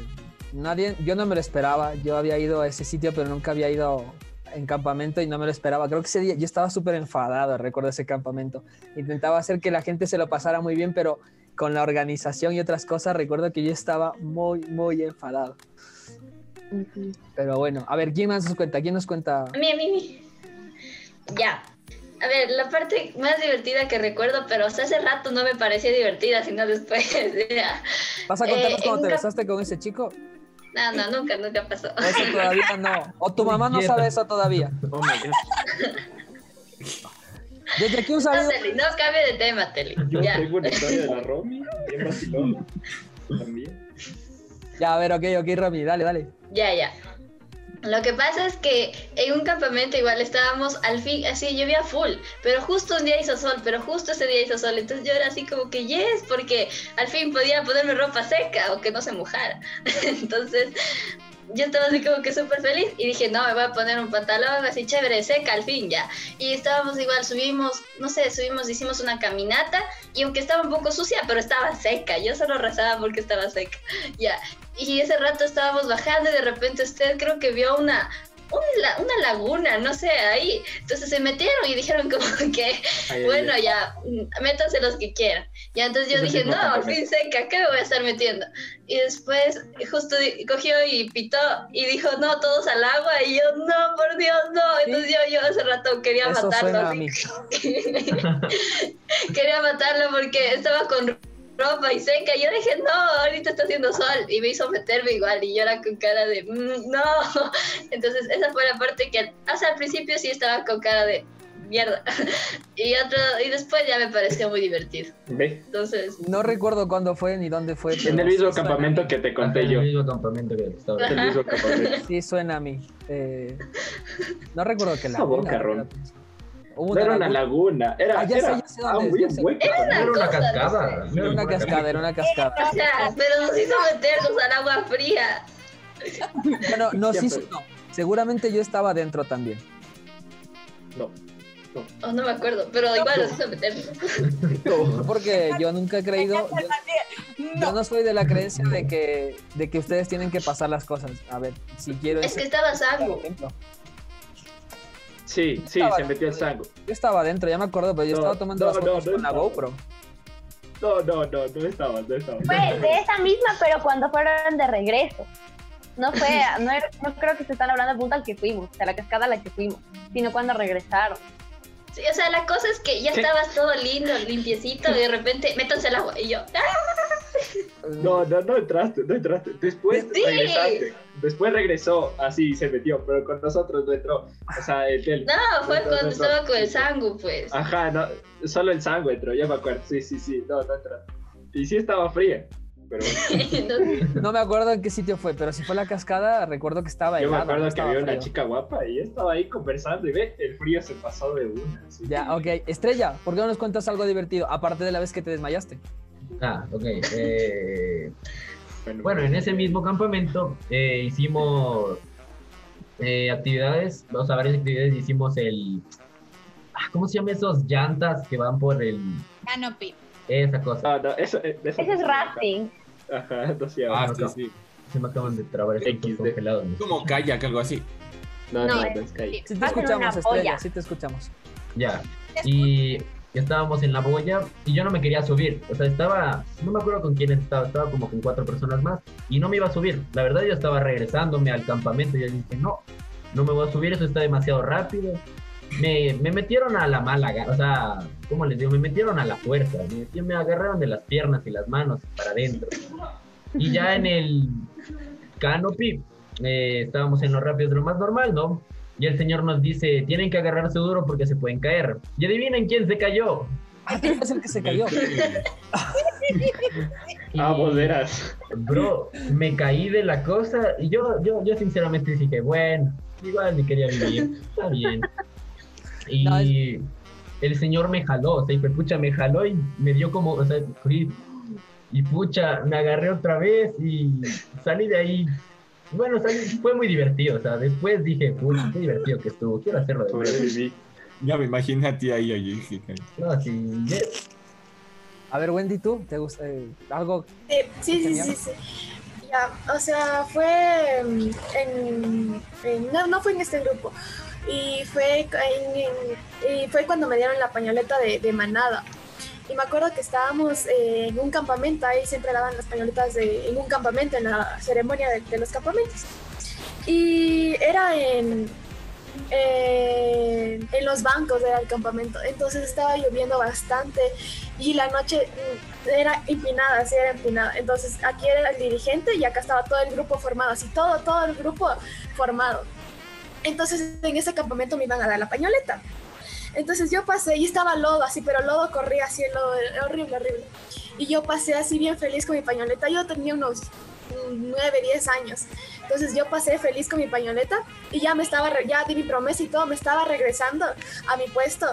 nadie, yo no me lo esperaba. Yo había ido a ese sitio, pero nunca había ido en campamento y no me lo esperaba. Creo que ese día yo estaba súper enfadado, recuerdo ese campamento. Intentaba hacer que la gente se lo pasara muy bien, pero con la organización y otras cosas, recuerdo que yo estaba muy, muy enfadado. Pero bueno, a ver, ¿quién más nos cuenta? ¿Quién nos cuenta? A mí, a mí, a mí. Ya. A ver, la parte más divertida que recuerdo, pero hasta hace rato no me parecía divertida, sino después. ya. ¿Vas a Eh, contarnos en cómo te besaste con ese chico? No, no, nunca, nunca pasó. Eso todavía no. O tu mamá no sabe eso todavía. Oh my God. Desde aquí un No, saludo. Teli, no cambie de tema, Teli. Yo Ya. tengo una historia de la Romy, bien vacilón. También. Ya, a ver, ok, ok, Romy, dale, dale. Ya, ya. Lo que pasa es que en un campamento igual estábamos al fin, así llovía full, pero justo un día hizo sol, pero justo ese día hizo sol, entonces yo era así como que yes, porque al fin podía ponerme ropa seca o que no se mojara. entonces yo estaba así como que súper feliz y dije, no, me voy a poner un pantalón así chévere, seca al fin ya. Y estábamos igual, subimos, no sé, subimos, hicimos una caminata y aunque estaba un poco sucia, pero estaba seca, yo solo rezaba porque estaba seca, ya. Y ese rato estábamos bajando y de repente usted creo que vio una, una, una laguna, no sé, ahí. Entonces se metieron y dijeron como que, ay, bueno, ay. ya, mm, métanse los que quieran. Ya entonces yo dije, no, al fin seca, ¿qué me voy a estar metiendo? Y después justo cogió y pitó y dijo, no, todos al agua. Y yo, no, por Dios, no. Entonces yo, yo hace rato quería Eso matarlo. quería matarlo porque estaba con ropa y seca. Y yo dije, no, ahorita está haciendo sol. Y me hizo meterme igual. Y yo era con cara de, "Mm, no. Entonces, esa fue la parte que, hasta al principio sí estaba con cara de mierda. Y, otro, y después ya me pareció muy divertido. Ve, Entonces, No recuerdo cuándo fue ni dónde fue. en el mismo campamento que te conté En yo. el mismo campamento que estaba. En el mismo campamento. Sí, suena a mí. Eh, no recuerdo que la. Esa boca, Ron. No era una una laguna, era, Ah, era ah, una Era una cosa, cascada. no no Era una cascada, era una cascada. O sea, pero nos hizo meternos al agua fría. Bueno, no, sí, Siempre. sí, no. Seguramente yo estaba dentro también. No, Oh, no me acuerdo, pero igual nos hizo meternos. no. Porque yo nunca he creído. Yo, yo no soy de la creencia de que, de que ustedes tienen que pasar las cosas. A ver, si quiero. Es que estaba ejemplo. Sí, sí, se metió el sango. Yo estaba adentro, ya me acuerdo, pero yo No, estaba tomando no, las fotos no con la. GoPro. No, no, no, no estaba, no estaba. Fue de esa misma, pero cuando fueron de regreso. No fue, no, era- no creo que se están hablando del punto al que fuimos, o sea, la cascada a la que fuimos, sino cuando regresaron. Sí, o sea, la cosa es que ya ¿Qué? estabas todo lindo, limpiecito, y de repente métanse al agua. Y yo, ¡ah! No, no, no entraste, no entraste. Después Sí. regresaste. Después regresó, así se metió, pero con nosotros no entró. O sea, el, el- No, fue No, cuando no, estaba no. con el sango, pues. Ajá, no, solo el sango entró, ya me acuerdo. Sí, sí, sí, no, no entró. Y sí estaba fría, pero Entonces, No me acuerdo en qué sitio fue, pero si fue la cascada, recuerdo que estaba yo me acuerdo que había una chica guapa y estaba ahí conversando y ve, el frío se pasó de una. así. Ya, ok. Estrella, ¿por qué no nos cuentas algo divertido? Aparte de la vez que te desmayaste. Ah, ok. eh, Bueno, en ese mismo campamento eh, hicimos eh, actividades, o sea, varias actividades. Hicimos el. ah, ¿Cómo se llama esos llantas que van por el. Canopy. Esa cosa. Ah, no, eso, eso Ese es no rafting. Ajá, no se llama. Ah, no, sí, no. sí. Se me acaban de trabar estos XD. congelados. Como kayak, algo así. No, No, no, es- no es kayak. Sí te escuchamos, Estrella, sí te escuchamos. Ya. Y estábamos en la boya y yo no me quería subir. O sea, estaba, no me acuerdo con quiénes estaba, estaba como con cuatro personas más y no me iba a subir. La verdad yo estaba regresándome al campamento y yo dije, no, no me voy a subir, eso está demasiado rápido. Me, me metieron a la mala, o sea, ¿cómo les digo? Me metieron a la fuerza, me, agarraron de las piernas y las manos para adentro. Y ya en el canopy eh, estábamos en los rápidos lo más normal, ¿no? Y el señor nos dice, tienen que agarrarse duro porque se pueden caer. Y adivinen quién se cayó. Ah, tú eres el que se cayó. Y, Ah. Bro, me caí de la cosa y yo, yo, yo sinceramente dije, bueno, igual ni quería vivir, está bien. Y No, el señor me jaló, o sea, y pucha, me jaló y me dio como, o sea, cogí, y pucha, me agarré otra vez y salí de ahí. Bueno, salí, fue muy divertido, o sea, después dije, pucha, qué divertido que estuvo, quiero hacerlo de nuevo. Ya me imaginé a ti ahí, oye. dije, No, sí, A ver, Wendy, ¿tú? ¿Te gusta eh, algo? Eh, sí, sí, sí, sí. Ya, o sea, fue en, en- no, no fue en este grupo. Y fue, en- en- y fue cuando me dieron la pañoleta de, de manada. Y me acuerdo que estábamos eh, en un campamento, ahí siempre daban las pañoletas de, en un campamento, en la ceremonia de, de los campamentos. Y era en, en, en los bancos del campamento. Entonces estaba lloviendo bastante y la noche mm, era empinada, sí, era empinada. Entonces aquí era el dirigente y acá estaba todo el grupo formado, así todo, todo el grupo formado. Entonces en ese campamento me iban a dar la pañoleta. Entonces yo pasé y estaba lodo así, pero lodo corría así, el lodo, era horrible, horrible. Y yo pasé así bien feliz con mi pañoleta. Yo tenía unos 9, 10 años. Entonces yo pasé feliz con mi pañoleta y ya me estaba, ya di mi promesa y todo, me estaba regresando a mi puesto.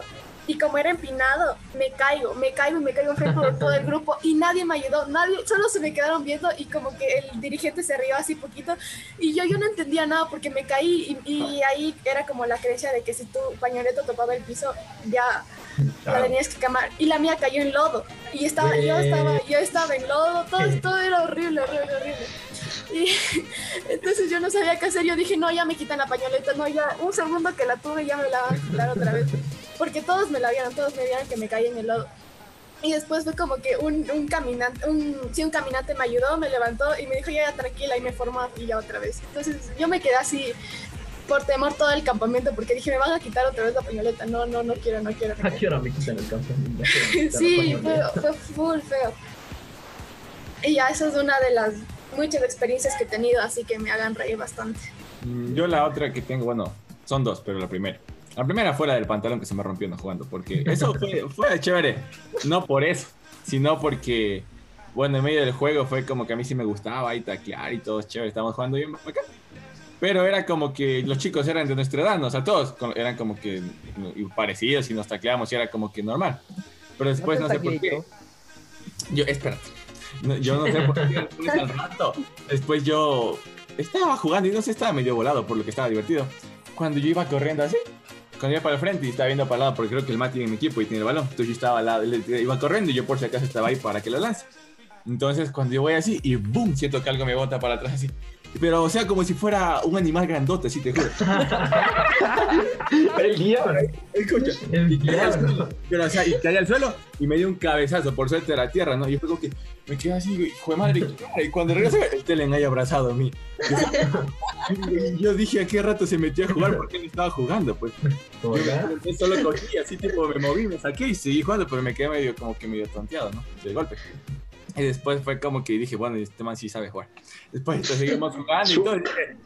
Y como era empinado, me caigo, me caigo y me caigo enfrente de todo el grupo y nadie me ayudó, nadie, solo se me quedaron viendo y como que el dirigente se rió así poquito y yo, yo no entendía nada porque me caí y, y ahí era como la creencia de que si tu pañoleta topaba el piso, ya la tenías que quemar. Y la mía cayó en lodo. Y estaba, yo, Ve. estaba, yo estaba en lodo, todo, todo era horrible, horrible, horrible. Y entonces yo no sabía qué hacer. Yo dije, no, ya me quitan la pañoleta. No, ya un segundo que la tuve, ya me la van a quitar otra vez. Porque todos me la vieron, todos me vieron que me caí en el lodo. Y después fue como que un, un caminante, un, sí, un caminante me ayudó, me levantó y me dijo, ya, ya, tranquila, y me formó a ya otra vez. Entonces yo me quedé así por temor todo el campamento, porque dije, me van a quitar otra vez la pañoleta. No, no, no quiero, no quiero. no ¿A quiero. qué hora me quitan el campamento? Sí, fue, fue full feo. Y ya esa es una de las muchas experiencias que he tenido, así que me hagan reír bastante. Mm, Yo la otra que tengo, bueno, son dos, pero la primera. La primera fue la del pantalón que se me rompió no jugando, porque eso fue, fue chévere. No por eso, sino porque, bueno, en medio del juego fue como que a mí sí me gustaba y taclear y todo chévere, estábamos jugando bien bacán. Pero era como que los chicos eran de nuestra edad, ¿no? o sea, todos eran como que parecidos y nos tacleábamos y era como que normal. Pero después no, sé por qué. Yo, espérate. No, yo no sé por qué después al rato. Después yo estaba jugando y no sé, estaba medio volado por lo que estaba divertido. Cuando yo iba corriendo así, cuando iba para el frente y estaba viendo para el lado, porque creo que el Mati tiene mi equipo y tiene el balón. Entonces yo estaba al lado, iba corriendo y yo por si acaso estaba ahí para que lo lance. Entonces cuando yo voy así y boom, siento que algo me bota para atrás así. Pero o sea, como si fuera un animal grandote, sí te juro. El diablo. Escucha, El y caí al diablo. suelo. Pero, o sea, y caí al suelo y me dio un cabezazo, por suerte de la tierra, ¿no? Y yo fue como que me quedé así, hijo de madre. Y cuando regresé, el Telen ahí abrazado a mí. Y yo dije, ¿a qué rato se metió a jugar? Porque él estaba jugando, pues. Yo solo cogí, así tipo me moví, me saqué y seguí jugando, pero me quedé medio, como que medio tonteado, ¿no? De golpe. Y después fue como que dije, bueno, este man sí sabe jugar. Después seguimos jugando y todo.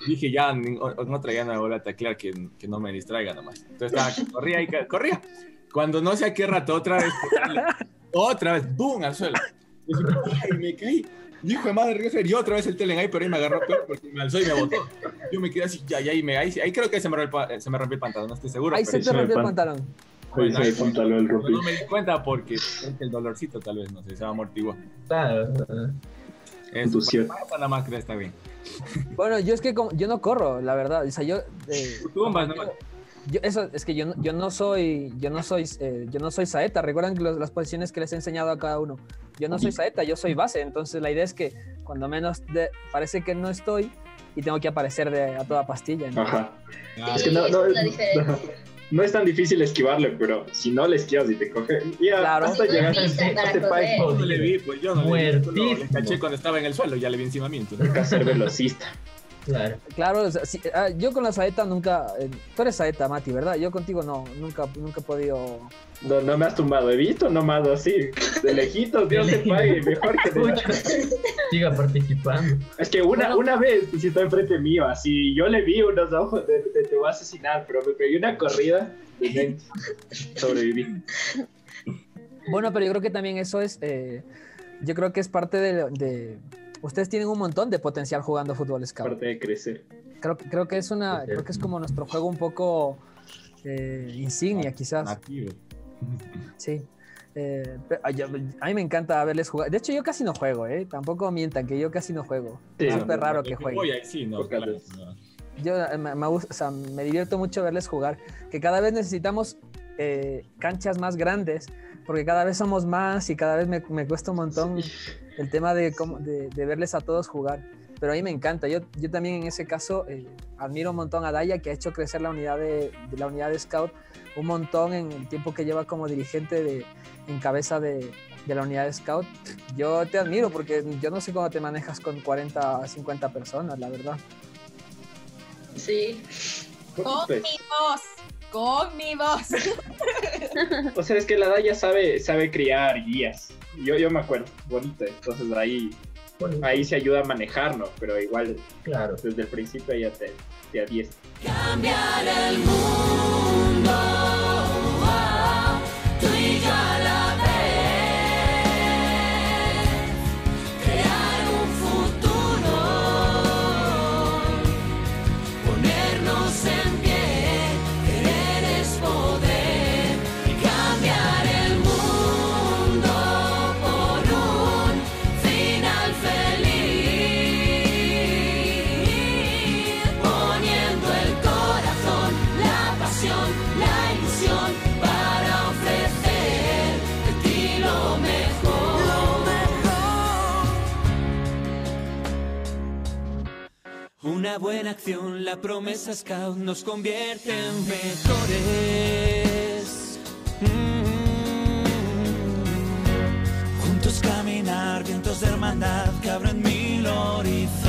dije, ya, en otra ya no a taclear, que, que no me distraiga nomás. Entonces estaba, corría y corría. Cuando no sé a qué rato, otra vez, otra vez, ¡boom! al suelo. Y dije, ¡ay! me caí. Y hijo de madre, regreso y otra vez el telen ahí, pero ahí me agarró peor porque me alzó y me botó. Yo me quedé así, ya, ya, y me, ahí, ahí creo que se me, rompió, el se me rompió el pantalón, no estoy seguro. Ahí se te rompió el pan- pantalón. Pues ahí rompí. no me di cuenta porque el dolorcito tal vez, no sé, se amortiguó. Claro. Eso, Contusión. para eso nada más creo está bien. Bueno, yo es que como- yo no corro, la verdad. O sea, yo. eh, Tumbas nomás. yo- eso es que yo, no- yo no soy, yo no soy, eh, yo no soy saeta. Recuerdan los- las posiciones que les he enseñado a cada uno. Yo no soy saeta, yo soy base. Entonces la idea es que cuando menos de- parece que no estoy y tengo que aparecer de, a toda pastilla. ¿no? Ajá. Ah, Es que no, no, es la diferencia. no es tan difícil esquivarle, pero si no le esquivas y te coge, ya Claro. hasta llegar a este yo no le vi, pues yo no le vi. caché cuando estaba en el suelo, ya le vi encima mío. Toca ser velocista. Claro. Claro, o sea, sí, ah, yo con la saeta nunca. eh, tú eres saeta, Mati, ¿verdad? Yo contigo no, nunca, nunca he podido. No, no me has tumbado, he visto nomás así, de lejitos, Dios te pague, mejor que Escucha. Siga participando. Es que una, una vez, si está enfrente mío, así, yo le vi unos ojos de, de te voy a asesinar, pero me pegué una corrida de mente. Sobreviví. Bueno, pero yo creo que también eso es. eh, yo creo que es parte de, de- Ustedes tienen un montón de potencial jugando fútbol scout. Parte de crecer. Creo, que- creo que es una. Creo que es como nuestro juego un poco eh, insignia, quizás. Nativo. Sí. Eh, a, a mí me encanta verles jugar. De hecho, yo casi no juego, ¿eh? Tampoco mientan que yo casi no juego. Sí, es no, súper raro que voy ahí, sí, no, claro. Yo me, me gusta- o sea, me divierto mucho verles jugar. Que cada vez necesitamos eh, canchas más grandes, porque cada vez somos más y cada vez me, me cuesta un montón el tema de, cómo, de, de verles a todos jugar. Pero a mí me encanta. Yo, yo también en ese caso eh, admiro un montón a Daya, que ha hecho crecer la unidad de, de la unidad de Scout un montón en el tiempo que lleva como dirigente de, en cabeza de, de la unidad de Scout. Yo te admiro porque yo no sé cómo te manejas con 40 a 50 personas, la verdad. Sí. Con Voz. o sea, es que la Daya sabe, sabe criar guías. Yo, yo me acuerdo, bonito. Entonces ahí, Bonito. ahí se ayuda a manejarnos, pero igual Claro. desde el principio ya te, te adiestra. cambiar el mundo. Una buena acción, la promesa Scout nos convierte en mejores. Mm. Juntos caminar, vientos de hermandad que abren mil horizontes.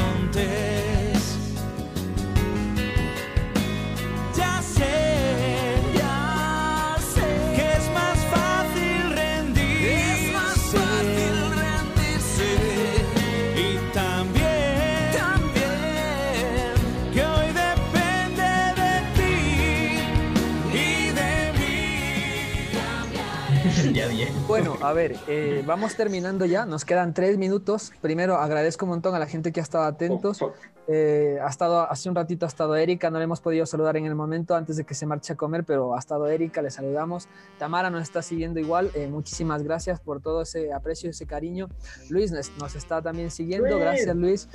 Bueno, a ver, eh, vamos terminando ya, nos quedan tres minutos. Primero agradezco un montón a la gente que ha estado atentos. Oh, fuck. Eh, ha estado, hace un ratito ha estado Erika, no le hemos podido saludar en el momento antes de que se marche a comer, pero ha estado Erika, le saludamos. Tamara nos está siguiendo igual, eh, muchísimas gracias por todo ese aprecio, ese cariño. Luis nos, está también siguiendo, gracias Luis.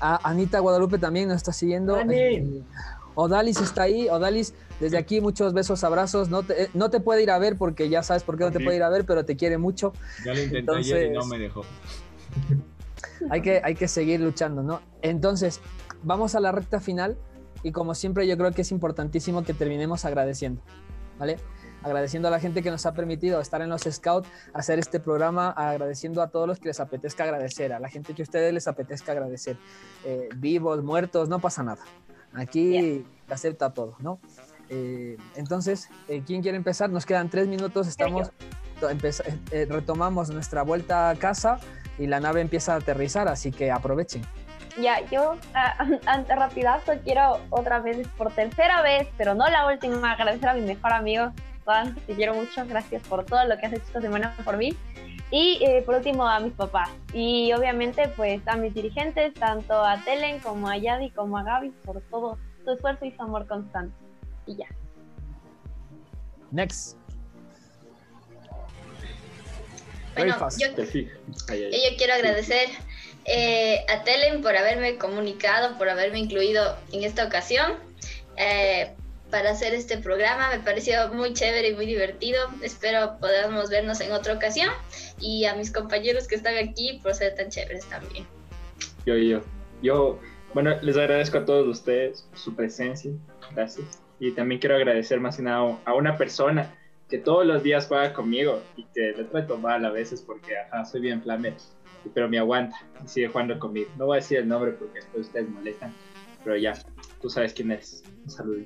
A Anita Guadalupe también nos está siguiendo. Eh, Odalis está ahí. Odalis, desde aquí muchos besos, abrazos. No te, eh, no te puede ir a ver porque ya sabes por qué no te Sí. puede ir a ver, pero te quiere mucho. Ya lo intenté ayer y no Entonces- me dejó. Hay que, hay que seguir luchando, ¿no? Entonces, vamos a la recta final y como siempre yo creo que es importantísimo que terminemos agradeciendo, ¿vale? Agradeciendo a la gente que nos ha permitido estar en los Scouts, hacer este programa, agradeciendo a todos los que les apetezca agradecer, a la gente que a ustedes les apetezca agradecer, Eh, vivos, muertos, no pasa nada. Aquí se acepta todo, ¿no? Eh, entonces, eh, ¿quién quiere empezar? Nos quedan tres minutos, estamos, empeza- eh, retomamos nuestra vuelta a casa y la nave empieza a aterrizar, así que aprovechen. Ya, yo ah, ante rapidazo quiero otra vez, por tercera vez, pero no la última, agradecer a mi mejor amigo, Juan, te quiero mucho, gracias por todo lo que has hecho esta semana por mí. Y eh, por último a mis papás. Y obviamente pues a mis dirigentes, tanto a Telen como a Yadi como a Gaby, por todo su esfuerzo y su amor constante. Y ya. Next. Bueno, yo, yo quiero agradecer eh, a Telen por haberme comunicado, por haberme incluido en esta ocasión eh, para hacer este programa. Me pareció muy chévere y muy divertido. Espero podamos vernos en otra ocasión. Y a mis compañeros que están aquí por ser tan chéveres también. Yo, yo. Yo, bueno, les agradezco a todos ustedes su presencia. Gracias. Y también quiero agradecer más que nada a una persona que todos los días juega conmigo y que le trato mal a veces porque, ajá, soy bien flamer, pero me aguanta y sigue jugando conmigo. No voy a decir el nombre porque después ustedes molestan, pero ya, tú sabes quién es. Un saludo.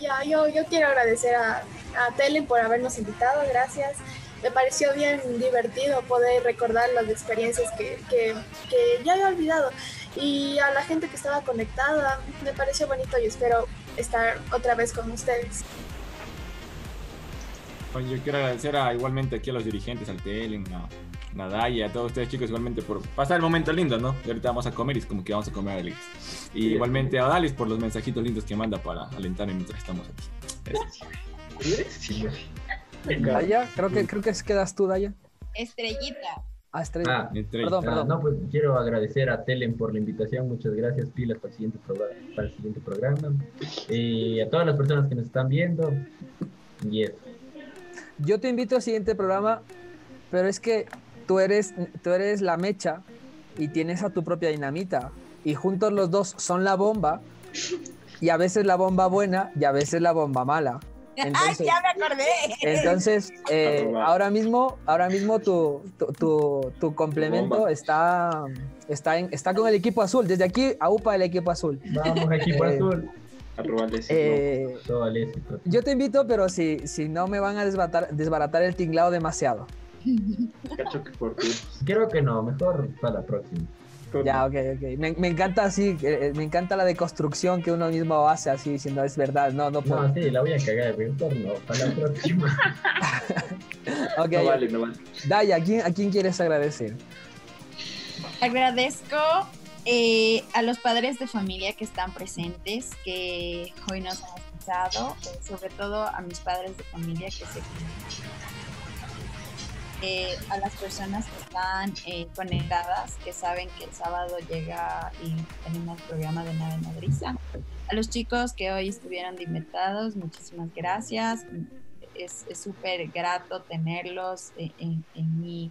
Ya, yo, yo quiero agradecer a, a Telen por habernos invitado, gracias. Me pareció bien divertido poder recordar las experiencias que, que, que ya había olvidado. Y a la gente que estaba conectada, me pareció bonito y espero estar otra vez con ustedes. Bueno, yo quiero agradecer a, igualmente aquí a los dirigentes, al Telen, a Nadaya, a todos ustedes chicos igualmente por pasar el momento lindo, ¿no? Y ahorita vamos a comer y es como que vamos a comer a Alex. Y igualmente a Dalis por los mensajitos lindos que manda para alentarme mientras estamos aquí. Eso. Daya, creo que, creo que quedas tú, Daya. Estrellita. Ah. Ah, Perdón, Ah, perdón. no, pues quiero agradecer a Telen por la invitación. Muchas gracias, pilas para el siguiente, programa, para el siguiente programa. Y a todas las personas que nos están viendo. Y eso. Yo te invito al siguiente programa, pero es que tú eres, tú eres la mecha y tienes a tu propia dinamita. Y juntos los dos son la bomba. Y a veces la bomba buena y a veces la bomba mala. Entonces, ¡Ay, ya me acordé! entonces eh, ahora mismo, ahora mismo tu, tu, tu- tu complemento Bomba. está, está, en- está con el equipo azul. Desde aquí, a UPA el equipo azul. Vamos, equipo Eh, azul. Eh, yo te invito, pero si, si no me van a desbaratar, desbaratar el tinglado demasiado. Creo que no, mejor para la próxima. Ya, ok, ok. Me, me encanta así, eh, me encanta la deconstrucción que uno mismo hace así diciendo es verdad. No, no puedo. No, sí, la voy a cagar, mejor no, para la próxima. Ok, No vale, no vale. Daya, ¿a quién, ¿a quién quieres agradecer? Agradezco eh, a los padres de familia que están presentes, que hoy nos han escuchado, eh, sobre todo a mis padres de familia que se eh, a las personas que están eh, conectadas, que saben que el sábado llega y tenemos el programa de Nave Nodriza. A los chicos que hoy estuvieron invitados, muchísimas gracias. Es súper grato tenerlos en, en- en mi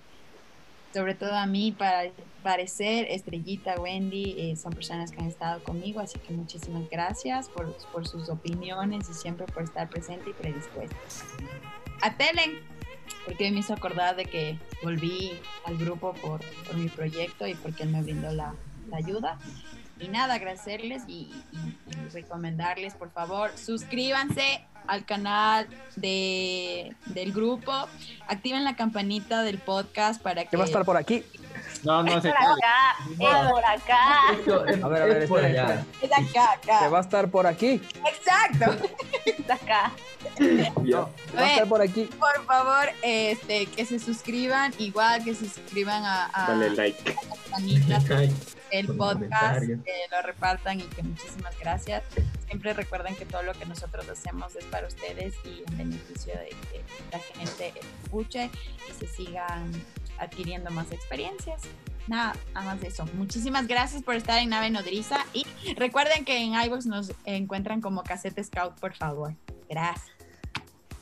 sobre todo a mí, para parecer, Estrellita, Wendy, eh, son personas que han estado conmigo, así que muchísimas gracias por, por sus opiniones y siempre por estar presente y predispuesta. A Telen, porque me hizo acordar de que volví al grupo por, por mi proyecto y porque él me brindó la, la ayuda. Y nada, agradecerles y, y- y recomendarles, por favor, suscríbanse al canal de, del grupo, activen la campanita del podcast para que... Que va a estar por aquí. No, no, se Por acá, es por acá. Esto es, A ver, a ver, es por allá. Es acá, acá. Que va a estar por aquí. Exacto. Está acá. Ya. Va a estar por aquí. Por favor, este, que se suscriban, igual que se suscriban a, a Dale like. la campanita Ay, el podcast, que lo repartan y que muchísimas gracias. Siempre recuerden que todo lo que nosotros hacemos es para ustedes y en beneficio de que la gente escuche y se sigan adquiriendo más experiencias. Nada, nada más de eso. Muchísimas gracias por estar en Nave Nodriza y recuerden que en iVoox nos encuentran como Cassette Scout, por favor. Gracias.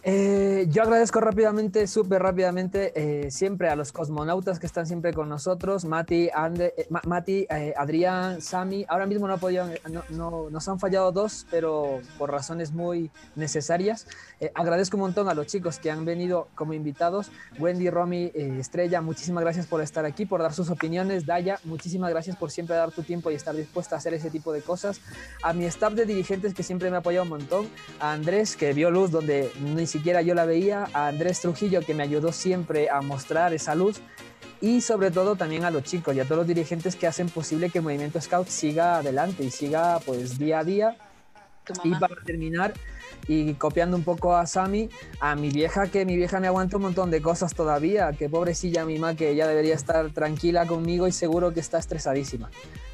Eh, yo agradezco rápidamente, súper rápidamente, eh, siempre a los cosmonautas que están siempre con nosotros, Mati, Ande- eh, Ma- Mati eh, Adrián, Sami. Ahora mismo no, podían, no, no- nos han fallado dos, pero por razones muy necesarias. Eh, agradezco un montón a los chicos que han venido como invitados. Wendy, Romy, eh, Estrella, muchísimas gracias por estar aquí, por dar sus opiniones. Daya, muchísimas gracias por siempre dar tu tiempo y estar dispuesta a hacer ese tipo de cosas. A mi staff de dirigentes que siempre me ha apoyado un montón. A Andrés, que vio luz donde ni siquiera yo la veía. A Andrés Trujillo, que me ayudó siempre a mostrar esa luz. Y sobre todo también a los chicos y a todos los dirigentes que hacen posible que el Movimiento Scout siga adelante y siga pues día a día. Y para terminar, y copiando un poco a Sami, a mi vieja, que mi vieja me aguanta un montón de cosas todavía, que pobrecilla mi mamá, que ella debería estar tranquila conmigo y seguro que está estresadísima.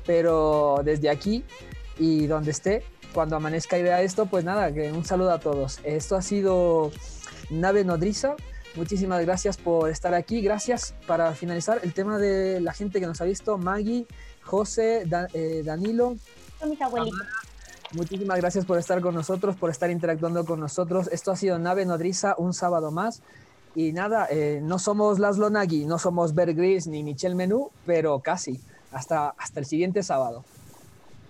Pero desde aquí y donde esté, cuando amanezca y vea esto, pues nada, que un saludo a todos. Esto ha sido Nave Nodriza. Muchísimas gracias por estar aquí. Gracias para finalizar el tema de la gente que nos ha visto, Maggie, José, Da- eh, Danilo. Son mis abuelitos. Muchísimas gracias por estar con nosotros, por estar interactuando con nosotros. Esto ha sido Nave Nodriza, un sábado más. Y nada, eh, no somos Laszlo Nagy, no somos Bear Grylls ni Michel Menú, pero casi. Hasta, hasta el siguiente sábado.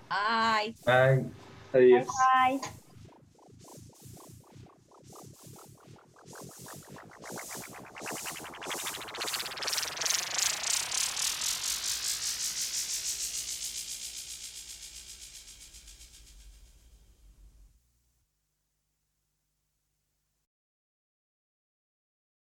Ay. Ay. Adiós. Bye.